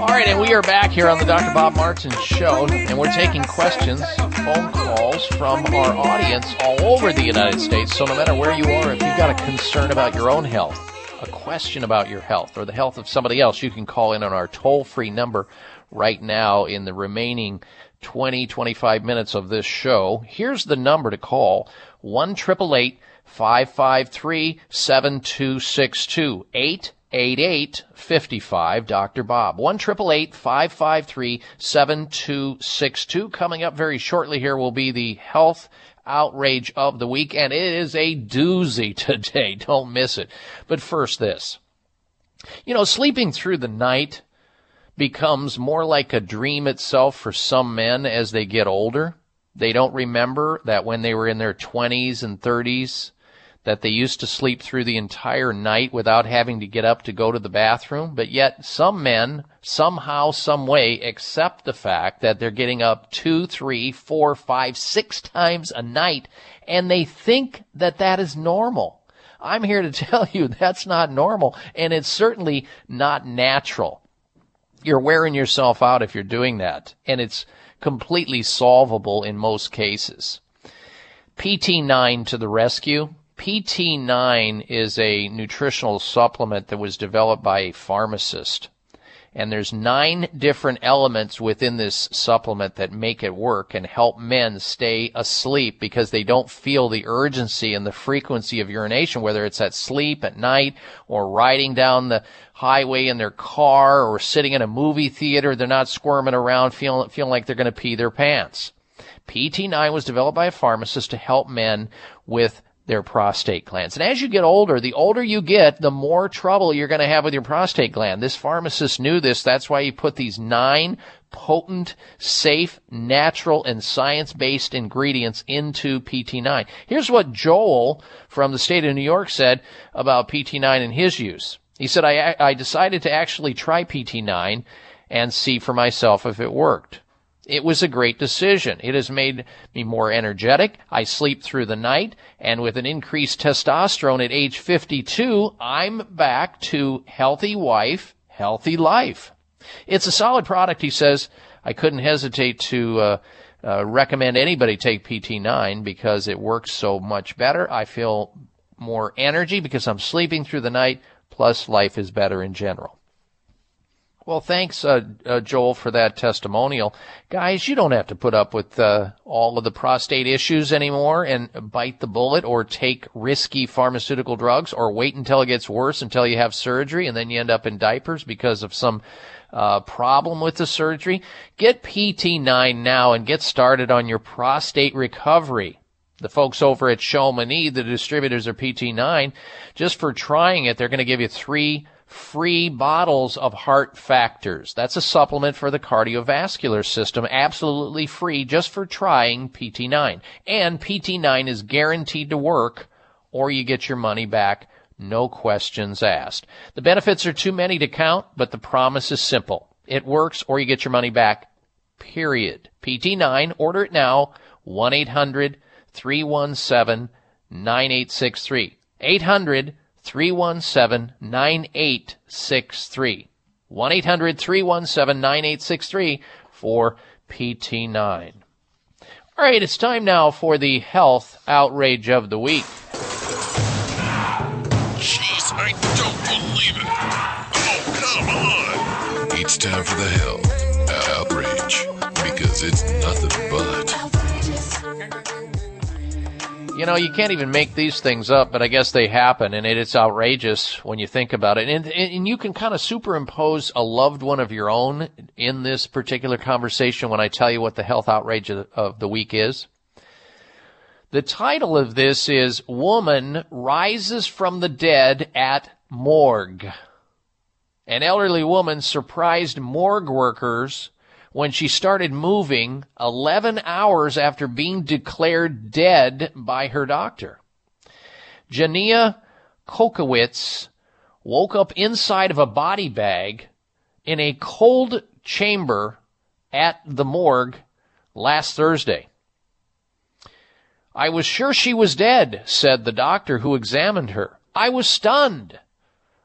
All right, and we are back here on the Dr. Bob Martin Show, and we're taking questions, phone calls from our audience all over the United States. So no matter where you are, if you've got a concern about your own health, a question about your health, or the health of somebody else, you can call in on our toll-free number right now in the remaining 20, 25 minutes of this show. Here's the number to call, 1 553 7262 888-55 Dr. Bob. 1 553 7262 Coming up very shortly here will be the health outrage of the week, and it is a doozy (laughs) today. Don't miss it. But first this. You know, sleeping through the night becomes more like a dream itself for some men as they get older. They don't remember that when they were in their 20s and 30s, that they used to sleep through the entire night without having to get up to go to the bathroom. But yet some men somehow, some way accept the fact that they're getting up two, three, four, five, six times a night and they think that that is normal. I'm here to (laughs) tell you that's not normal and it's certainly not natural. You're wearing yourself out if you're doing that and it's completely solvable in most cases. PT9 to the rescue. PT9 is a nutritional supplement that was developed by a pharmacist. And there's nine different elements within this supplement that make it work and help men stay asleep because they don't feel the urgency and the frequency of urination, whether it's at sleep at night or riding down the highway in their car or sitting in a movie theater. They're not squirming around feeling, feeling like they're going to pee their pants. PT9 was developed by a pharmacist to help men with their prostate glands. And as you get older, the older you get, the more trouble you're going to have with your prostate gland. This pharmacist knew this. That's why he put these nine potent, safe, natural, and science-based ingredients into PT9. Here's what Joel from the state of New York said about PT9 and his use. He said, I, I decided to actually try PT9 and see for myself if it worked. It was a great decision. It has made me more energetic. I sleep through the night. And with an increased testosterone at age 52, I'm back to healthy wife, healthy life. It's a solid product, he says. I couldn't hesitate to uh, uh, recommend anybody take PT9 because it works so much better. I feel more energy because I'm sleeping through the night, plus life is better in general. Well, thanks, uh, uh, Joel, for that testimonial. Guys, you don't have to put up with uh, all of the prostate issues anymore and bite the bullet or take risky pharmaceutical drugs or wait until it gets worse until you have surgery and then you end up in diapers because of some uh, problem with the surgery. Get PT9 now and get started on your prostate recovery. The folks over at Chamonix, the distributors of PT9, just for trying it, they're going to give you three free bottles of heart factors. That's a supplement for the cardiovascular system, absolutely free just for trying PT9. And PT9 is guaranteed to work or you get your money back, no questions asked. The benefits are too many to count, but the promise is simple. It works or you get your money back, period. PT9, order it now, 1-800-317-9863. 800 317 9863. 1 800 317 9863 for PT9. All right, it's time now for the health outrage of the week. Jeez, I don't believe it. Oh, come on. It's time for the health outrage because it's nothing but. You know, you can't even make these things up, but I guess they happen, and it, it's outrageous when you think about it. And, and you can kind of superimpose a loved one of your own in this particular conversation when I tell you what the health outrage of, of the week is. The title of this is Woman Rises from the Dead at Morgue. An elderly woman surprised morgue workers when she started moving 11 hours after being declared dead by her doctor. Jania Kokowitz woke up inside of a body bag in a cold chamber at the morgue last Thursday. I was sure she was dead, said the doctor who examined her. I was stunned.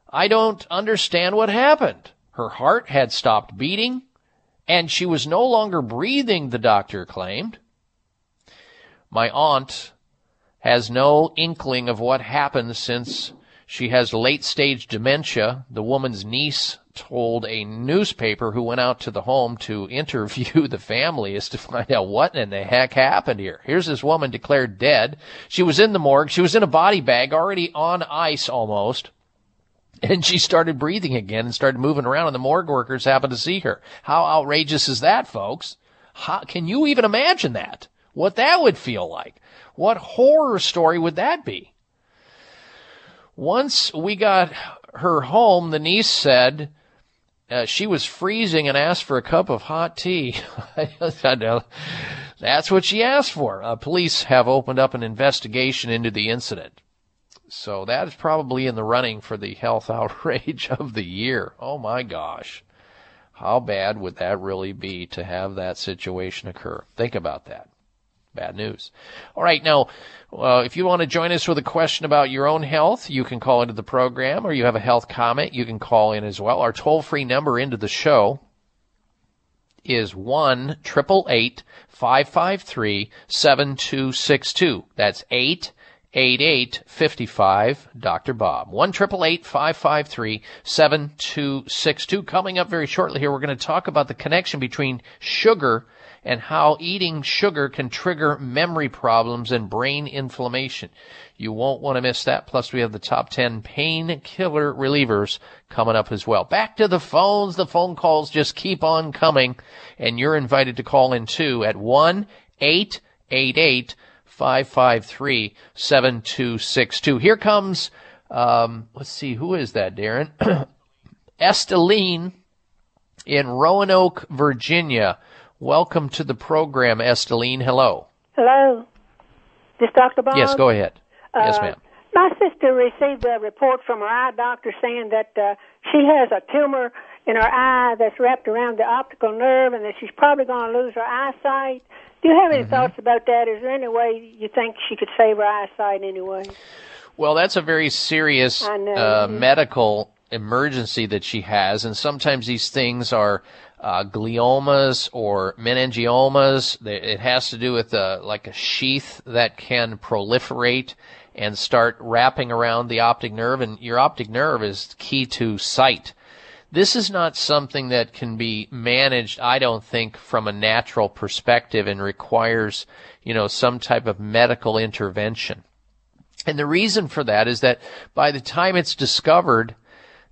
I don't understand what happened. Her heart had stopped beating and she was no longer breathing, the doctor claimed. My aunt has no inkling of what happened since she has late stage dementia. The woman's niece told a newspaper who went out to the home to interview (laughs) the family as to find out what in the heck happened here. Here's this woman declared dead. She was in the morgue. She was in a body bag, already on ice almost. And she started breathing again and started moving around and the morgue workers happened to see her. How outrageous is that, folks? How, can you even imagine that? What that would feel like? What horror story would that be? Once we got her home, the niece said uh, she was freezing and asked for a cup of hot tea. (laughs) That's what she asked for. Uh, police have opened up an investigation into the incident. So that is probably in the running for the health (laughs) outrage of the year. Oh my gosh. How bad would that really be to have that situation occur? Think about that. Bad news. All right, now, uh, if you want to join us with a question about your own health, you can call into the program, or you have a health comment, you can call in as well. Our toll free number into the show is one triple eight five five three seven two six two. That's eight 8855 Dr. Bob. 1 553 7262. Coming up very shortly here, we're going to talk about the connection between sugar and how eating sugar can trigger memory problems and brain inflammation. You won't want to miss that. Plus, we have the top 10 painkiller relievers coming up as well. Back to the phones. The phone calls just keep on coming, and you're invited to call in too at 1 888 553 7262. Here comes, um, let's see, who is that, Darren? (clears throat) Esteline in Roanoke, Virginia. Welcome to the program, Esteline. Hello. Hello. This Dr. Bob? Yes, go ahead. yes, Uh, ma'am. My sister received a report from her eye doctor saying that uh, she has a tumor in her eye that's wrapped around the optical nerve and that she's probably going to lose her eyesight. Do you have Mm-hmm. any thoughts about that? Is there any way you think she could save her eyesight anyway? Well, that's a very serious uh, medical emergency that she has, and sometimes these things are uh, gliomas or meningiomas. It has to do with uh, like a sheath that can proliferate and start wrapping around the optic nerve, and your optic nerve is key to sight. This is not something that can be managed, I don't think, from a natural perspective and requires, you know, some type of medical intervention. And the reason for that is that by the time it's discovered,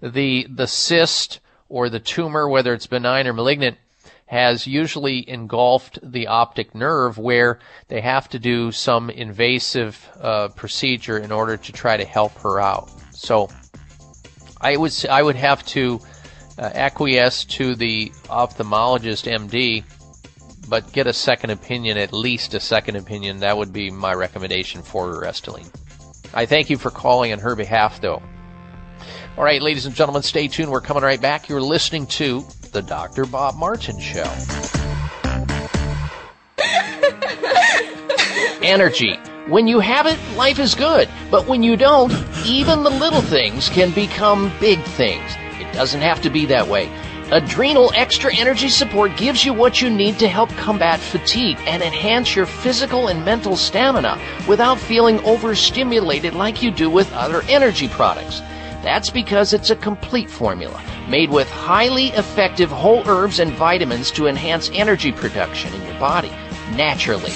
the, the cyst or the tumor, whether it's benign or malignant, has usually engulfed the optic nerve where they have to do some invasive uh, procedure in order to try to help her out. So I would I would have to Uh, acquiesce to the ophthalmologist MD, but get a second opinion, at least a second opinion. That would be my recommendation for Restylane. I thank you for calling on her behalf, though. All right, ladies and gentlemen, stay tuned. We're coming right back. You're listening to The Dr. Bob Martin Show. Energy. When you have it, life is good. But when you don't, even the little things can become big things. Doesn't have to be that way. Adrenal Extra Energy Support gives you what you need to help combat fatigue and enhance your physical and mental stamina without feeling overstimulated like you do with other energy products. That's because it's a complete formula made with highly effective whole herbs and vitamins to enhance energy production in your body naturally.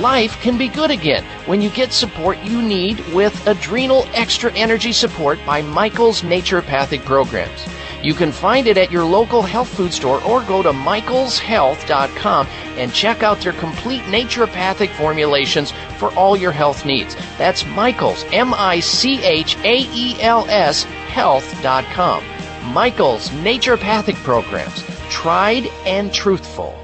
Life can be good again when you get support you need with Adrenal Extra Energy Support by Michael's Naturopathic Programs. You can find it at your local health food store or go to michaelshealth.com and check out their complete naturopathic formulations for all your health needs. That's Michaels, M I C H A E L S, health.com. Michaels Naturopathic Programs. Tried and truthful.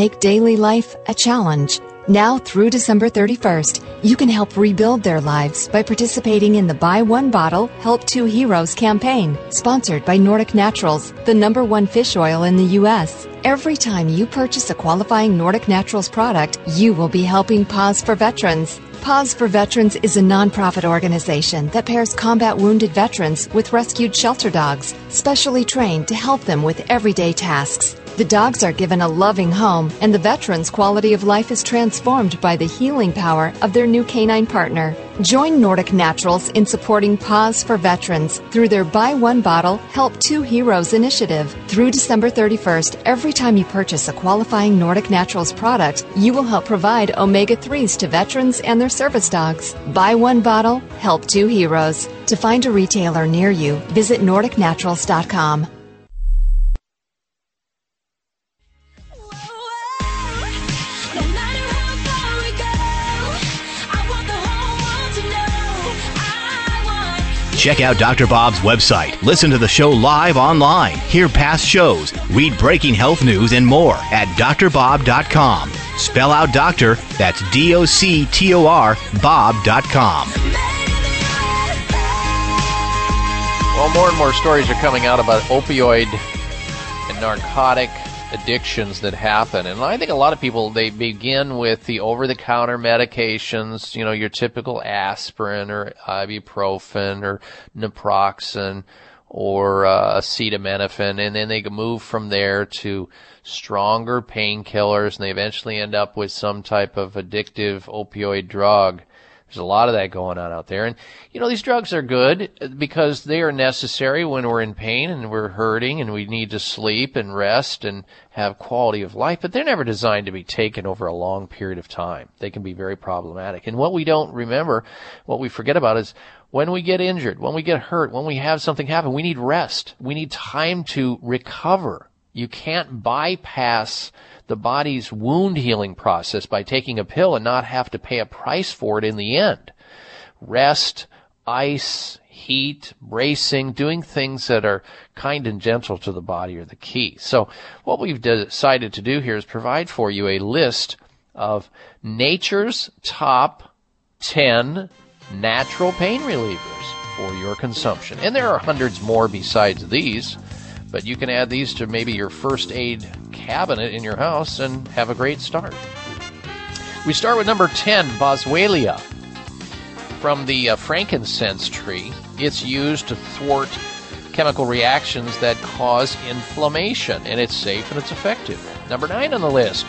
make daily life a challenge. Now through December 31st, you can help rebuild their lives by participating in the Buy One Bottle, Help Two Heroes campaign, sponsored by Nordic Naturals, the number one fish oil in the U.S. Every time you purchase a qualifying Nordic Naturals product, you will be helping Paws for Veterans. Paws for Veterans is a nonprofit organization that pairs combat wounded veterans with rescued shelter dogs, specially trained to help them with everyday tasks. The dogs are given a loving home, and the veterans' quality of life is transformed by the healing power of their new canine partner. Join Nordic Naturals in supporting Paws for Veterans through their Buy One Bottle, Help Two Heroes initiative. Through December 31st, every time you purchase a qualifying Nordic Naturals product, you will help provide omega 3s to veterans and their service dogs. Buy one bottle, help two heroes. To find a retailer near you, visit NordicNaturals.com. Check out Dr. Bob's website. Listen to the show live online. Hear past shows. Read breaking health news and more at drbob.com. Spell out doctor, that's D O C T O R, Bob.com. Well, more and more stories are coming out about opioid and narcotic addictions that happen. And I think a lot of people, they begin with the over-the-counter medications, you know, your typical aspirin or ibuprofen or naproxen or uh, acetaminophen, and then they move from there to stronger painkillers, and they eventually end up with some type of addictive opioid drug There's a lot of that going on out there. And, you know, these drugs are good because they are necessary when we're in pain and we're hurting and we need to sleep and rest and have quality of life, but they're never designed to be taken over a long period of time. They can be very problematic. And what we don't remember, what we forget about is when we get injured, when we get hurt, when we have something happen, we need rest. We need time to recover. You can't bypass the body's wound healing process by taking a pill and not have to pay a price for it in the end. Rest, ice, heat, bracing, doing things that are kind and gentle to the body are the key. So what we've decided to do here is provide for you a list of nature's top 10 natural pain relievers for your consumption. And there are hundreds more besides these, but you can add these to maybe your first aid cabinet in your house and have a great start. We start with number 10, Boswellia. From the uh, frankincense tree, it's used to thwart chemical reactions that cause inflammation, and it's safe and it's effective. Number 9 on the list,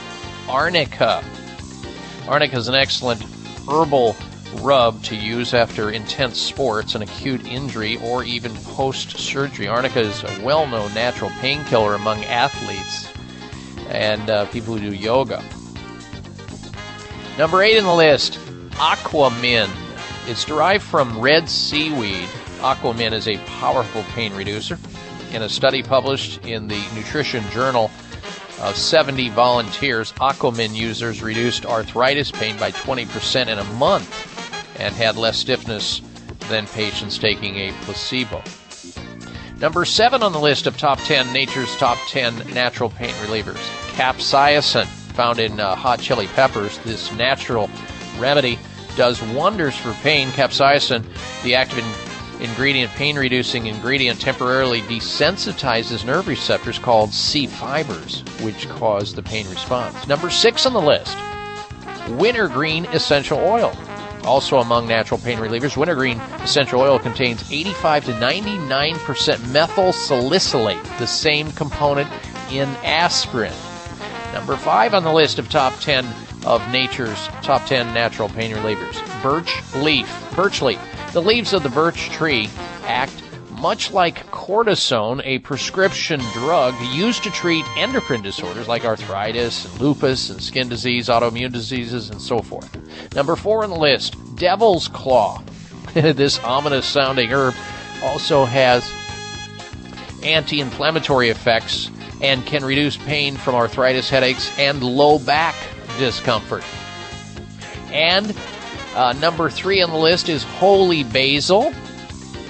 Arnica. Arnica is an excellent herbal rub to use after intense sports, an acute injury, or even post surgery. Arnica is a well known natural painkiller among athletes and uh, people who do yoga. Number eight in the list, Aquamin. It's derived from red seaweed. Aquamin is a powerful pain reducer. In a study published in the Nutrition Journal of 70 volunteers, Aquamin users reduced arthritis pain by 20% in a month and had less stiffness than patients taking a placebo. Number seven on the list of top 10 nature's top 10 natural pain relievers capsaicin, found in uh, hot chili peppers. This natural remedy does wonders for pain. Capsaicin, the active in- ingredient, pain reducing ingredient, temporarily desensitizes nerve receptors called C fibers, which cause the pain response. Number six on the list wintergreen essential oil. Also among natural pain relievers, wintergreen essential oil contains 85 to 99% methyl salicylate, the same component in aspirin. Number five on the list of top 10 of nature's top 10 natural pain relievers birch leaf. Birch leaf. The leaves of the birch tree act much like cortisone, a prescription drug used to treat endocrine disorders like arthritis and lupus and skin disease, autoimmune diseases, and so forth. Number four on the list, devil's claw. (laughs) this ominous sounding herb also has anti inflammatory effects and can reduce pain from arthritis, headaches, and low back discomfort. And uh, number three on the list is holy basil.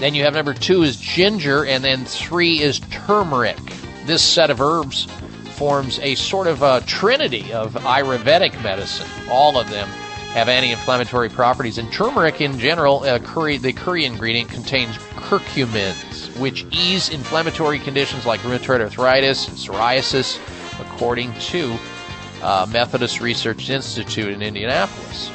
Then you have number two is ginger, and then three is turmeric. This set of herbs forms a sort of a trinity of Ayurvedic medicine. All of them have anti-inflammatory properties, and turmeric in general, uh, curry, the curry ingredient contains curcumins, which ease inflammatory conditions like rheumatoid arthritis and psoriasis, according to uh, Methodist Research Institute in Indianapolis.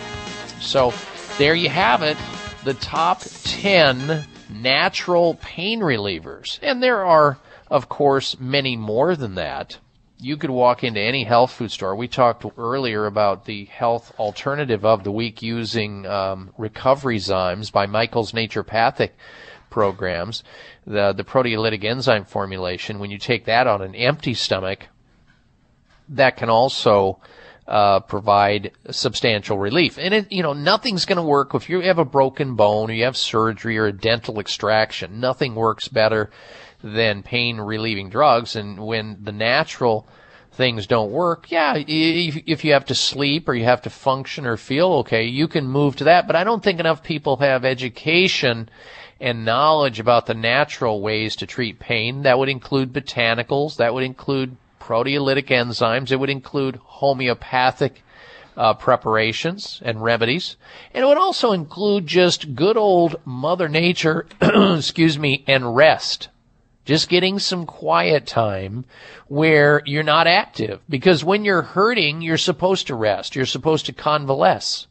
So there you have it, the top 10 natural pain relievers. And there are, of course, many more than that. You could walk into any health food store. We talked earlier about the health alternative of the week using um, recovery zymes by Michael's Naturopathic programs. The, the proteolytic enzyme formulation, when you take that on an empty stomach, that can also uh, provide substantial relief. And it, you know, nothing's going to work if you have a broken bone or you have surgery or a dental extraction. Nothing works better than pain relieving drugs. And when the natural things don't work, yeah, if, if you have to sleep or you have to function or feel okay, you can move to that. But I don't think enough people have education and knowledge about the natural ways to treat pain. That would include botanicals. That would include proteolytic enzymes. It would include homeopathic uh, preparations and remedies. And it would also include just good old Mother Nature, (clears throat) excuse me, and rest. Just getting some quiet time where you're not active. Because when you're hurting, you're supposed to rest. You're supposed to convalesce.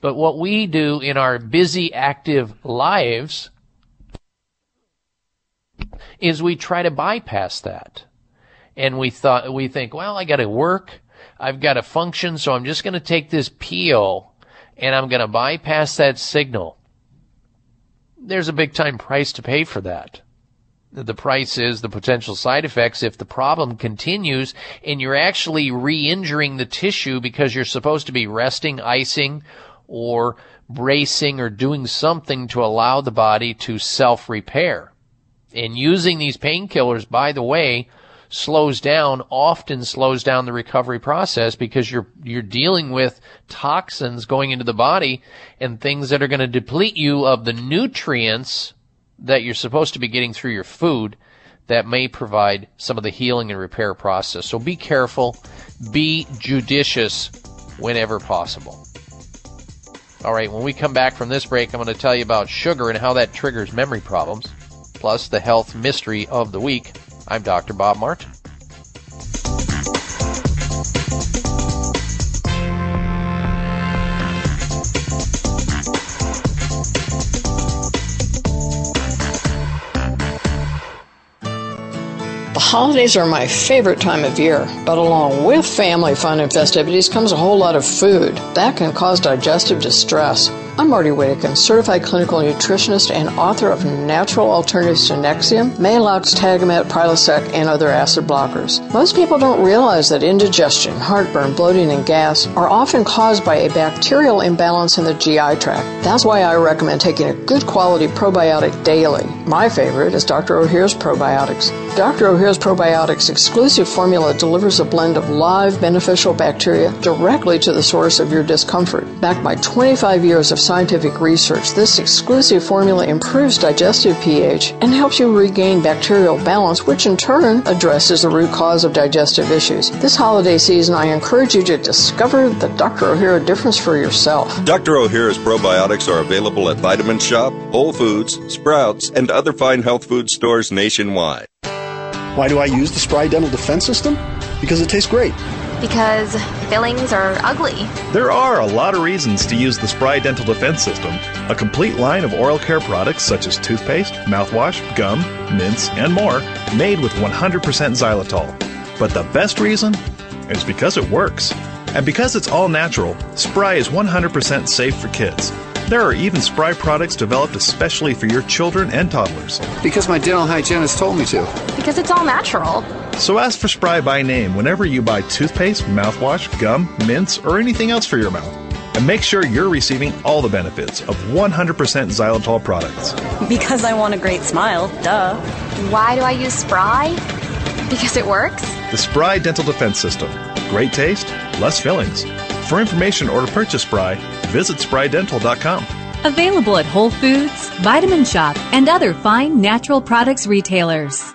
But what we do in our busy, active lives is we try to bypass that. And we thought, we think, well, I gotta work. I've got to function, so I'm just going to take this peel and I'm going to bypass that signal, there's a big time price to pay for that. The price is the potential side effects if the problem continues and you're actually re-injuring the tissue because you're supposed to be resting, icing, or bracing or doing something to allow the body to self-repair. And using these painkillers, by the way, slows down, often slows down the recovery process because you're, you're dealing with toxins going into the body and things that are going to deplete you of the nutrients that you're supposed to be getting through your food that may provide some of the healing and repair process. So be careful, be judicious whenever possible. All right, when we come back from this break, I'm going to tell you about sugar and how that triggers memory problems, plus the health mystery of the week. I'm Dr. Bob Martin. The holidays are my favorite time of year, but along with family fun and festivities comes a whole lot of food. That can cause digestive distress. I'm Martie Whittekin, certified clinical nutritionist and author of Natural Alternatives to Nexium, Maalox, Tagamet, Prilosec, and other acid blockers. Most people don't realize that indigestion, heartburn, bloating, and gas are often caused by a bacterial imbalance in the GI tract. That's why I recommend taking a good quality probiotic daily. My favorite is Dr. Ohhira's Probiotics. Dr. Ohhira's Probiotics exclusive formula delivers a blend of live beneficial bacteria directly to the source of your discomfort. Backed by 25 years of scientific research, this exclusive formula improves digestive pH and helps you regain bacterial balance, which in turn addresses the root cause of digestive issues. This holiday season, I encourage you to discover the Dr. Ohhira difference for yourself. Dr. Ohhira's probiotics are available at Vitamin Shoppe, Whole Foods, Sprouts, and other fine health food stores nationwide. Why do I use the Spry Dental Defense System? Because it tastes great. Because fillings are ugly. There are a lot of reasons to use the Spry Dental Defense System, a complete line of oral care products such as toothpaste, mouthwash, gum, mints, and more, made with 100% xylitol. But the best reason is because it works. And because it's all natural, Spry is 100% safe for kids. There are even Spry products developed especially for your children and toddlers. Because my dental hygienist told me to. Because it's all natural. So ask for Spry by name whenever you buy toothpaste, mouthwash, gum, mints, or anything else for your mouth. And make sure you're receiving all the benefits of 100% xylitol products. Because I want a great smile, duh. Why do I use Spry? Because it works? The Spry Dental Defense System. Great taste, less fillings. For information or to purchase Spry, visit sprydental.com. Available at Whole Foods, Vitamin Shoppe, and other fine natural products retailers.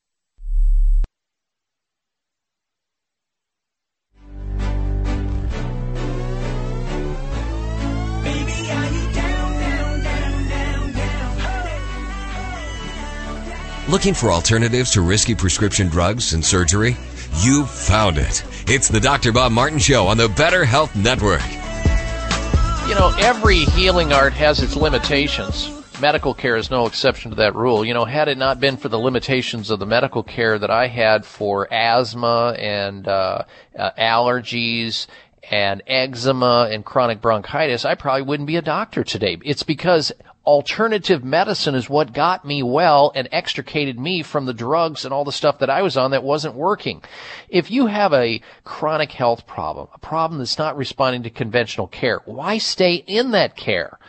Looking for alternatives to risky prescription drugs and surgery? You found it. It's the Dr. Bob Martin Show on the Better Health Network. You know, every healing art has its limitations. Medical care is no exception to that rule. You know, had it not been for the limitations of the medical care that I had for asthma and uh, uh, allergies and eczema and chronic bronchitis, I probably wouldn't be a doctor today. It's because alternative medicine is what got me well and extricated me from the drugs and all the stuff that I was on that wasn't working. If you have a chronic health problem, a problem that's not responding to conventional care, why stay in that care?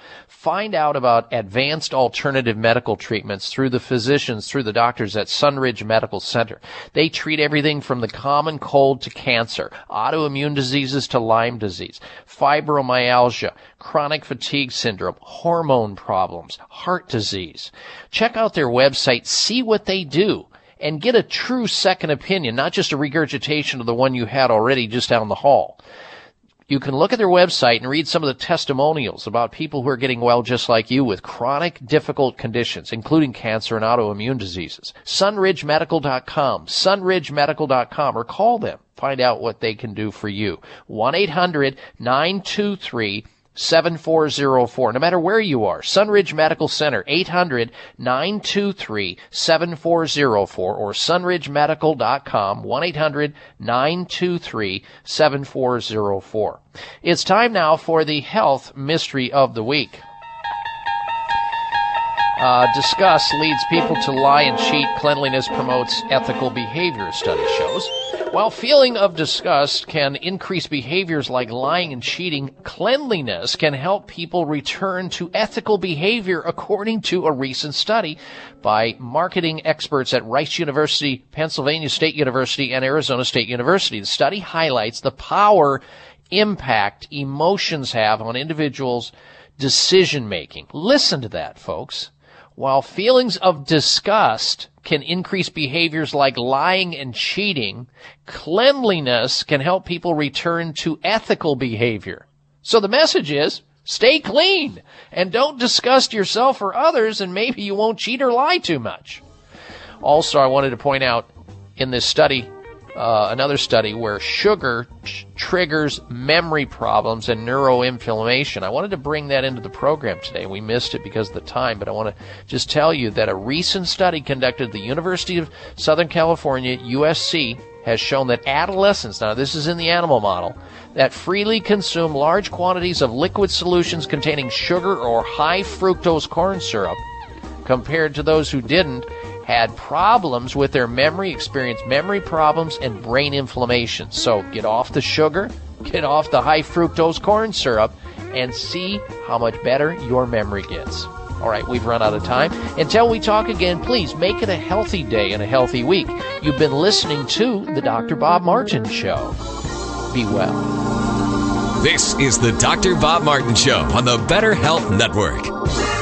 Find out about advanced alternative medical treatments through the physicians, through the doctors at Sunridge Medical Center. They treat everything from the common cold to cancer, autoimmune diseases to Lyme disease, fibromyalgia, chronic fatigue syndrome, hormone problems, heart disease. Check out their website, see what they do and get a true second opinion, not just a regurgitation of the one you had already just down the hall you can look at their website and read some of the testimonials about people who are getting well just like you with chronic difficult conditions, including cancer and autoimmune diseases. sunridgemedical.com, sunridgemedical.com, or call them. Find out what they can do for you. 1-800-923 7404. No matter where you are, Sunridge Medical Center, 800 923 7404 or sunridgemedical.com, 1 800 923 7404. It's time now for the health mystery of the week. Uh, discuss leads people to lie and cheat. Cleanliness promotes ethical behavior, study shows. While feeling of disgust can increase behaviors like lying and cheating, cleanliness can help people return to ethical behavior according to a recent study by marketing experts at Rice University, Pennsylvania State University, and Arizona State University. The study highlights the power impact emotions have on individuals' decision making. Listen to that, folks. While feelings of disgust can increase behaviors like lying and cheating, cleanliness can help people return to ethical behavior. So the message is, stay clean and don't disgust yourself or others and maybe you won't cheat or lie too much. Also, I wanted to point out in this study, uh, another study where sugar triggers memory problems and neuroinflammation. I wanted to bring that into the program today. We missed it because of the time, but I want to just tell you that a recent study conducted at the University of Southern California, USC, has shown that adolescents, now this is in the animal model, that freely consume large quantities of liquid solutions containing sugar or high fructose corn syrup compared to those who didn't had problems with their memory, experienced memory problems and brain inflammation. So get off the sugar, get off the high fructose corn syrup, and see how much better your memory gets. All right, we've run out of time. Until we talk again, please make it a healthy day and a healthy week. You've been listening to The Dr. Bob Martin Show. Be well. This is The Dr. Bob Martin Show on the Better Health Network.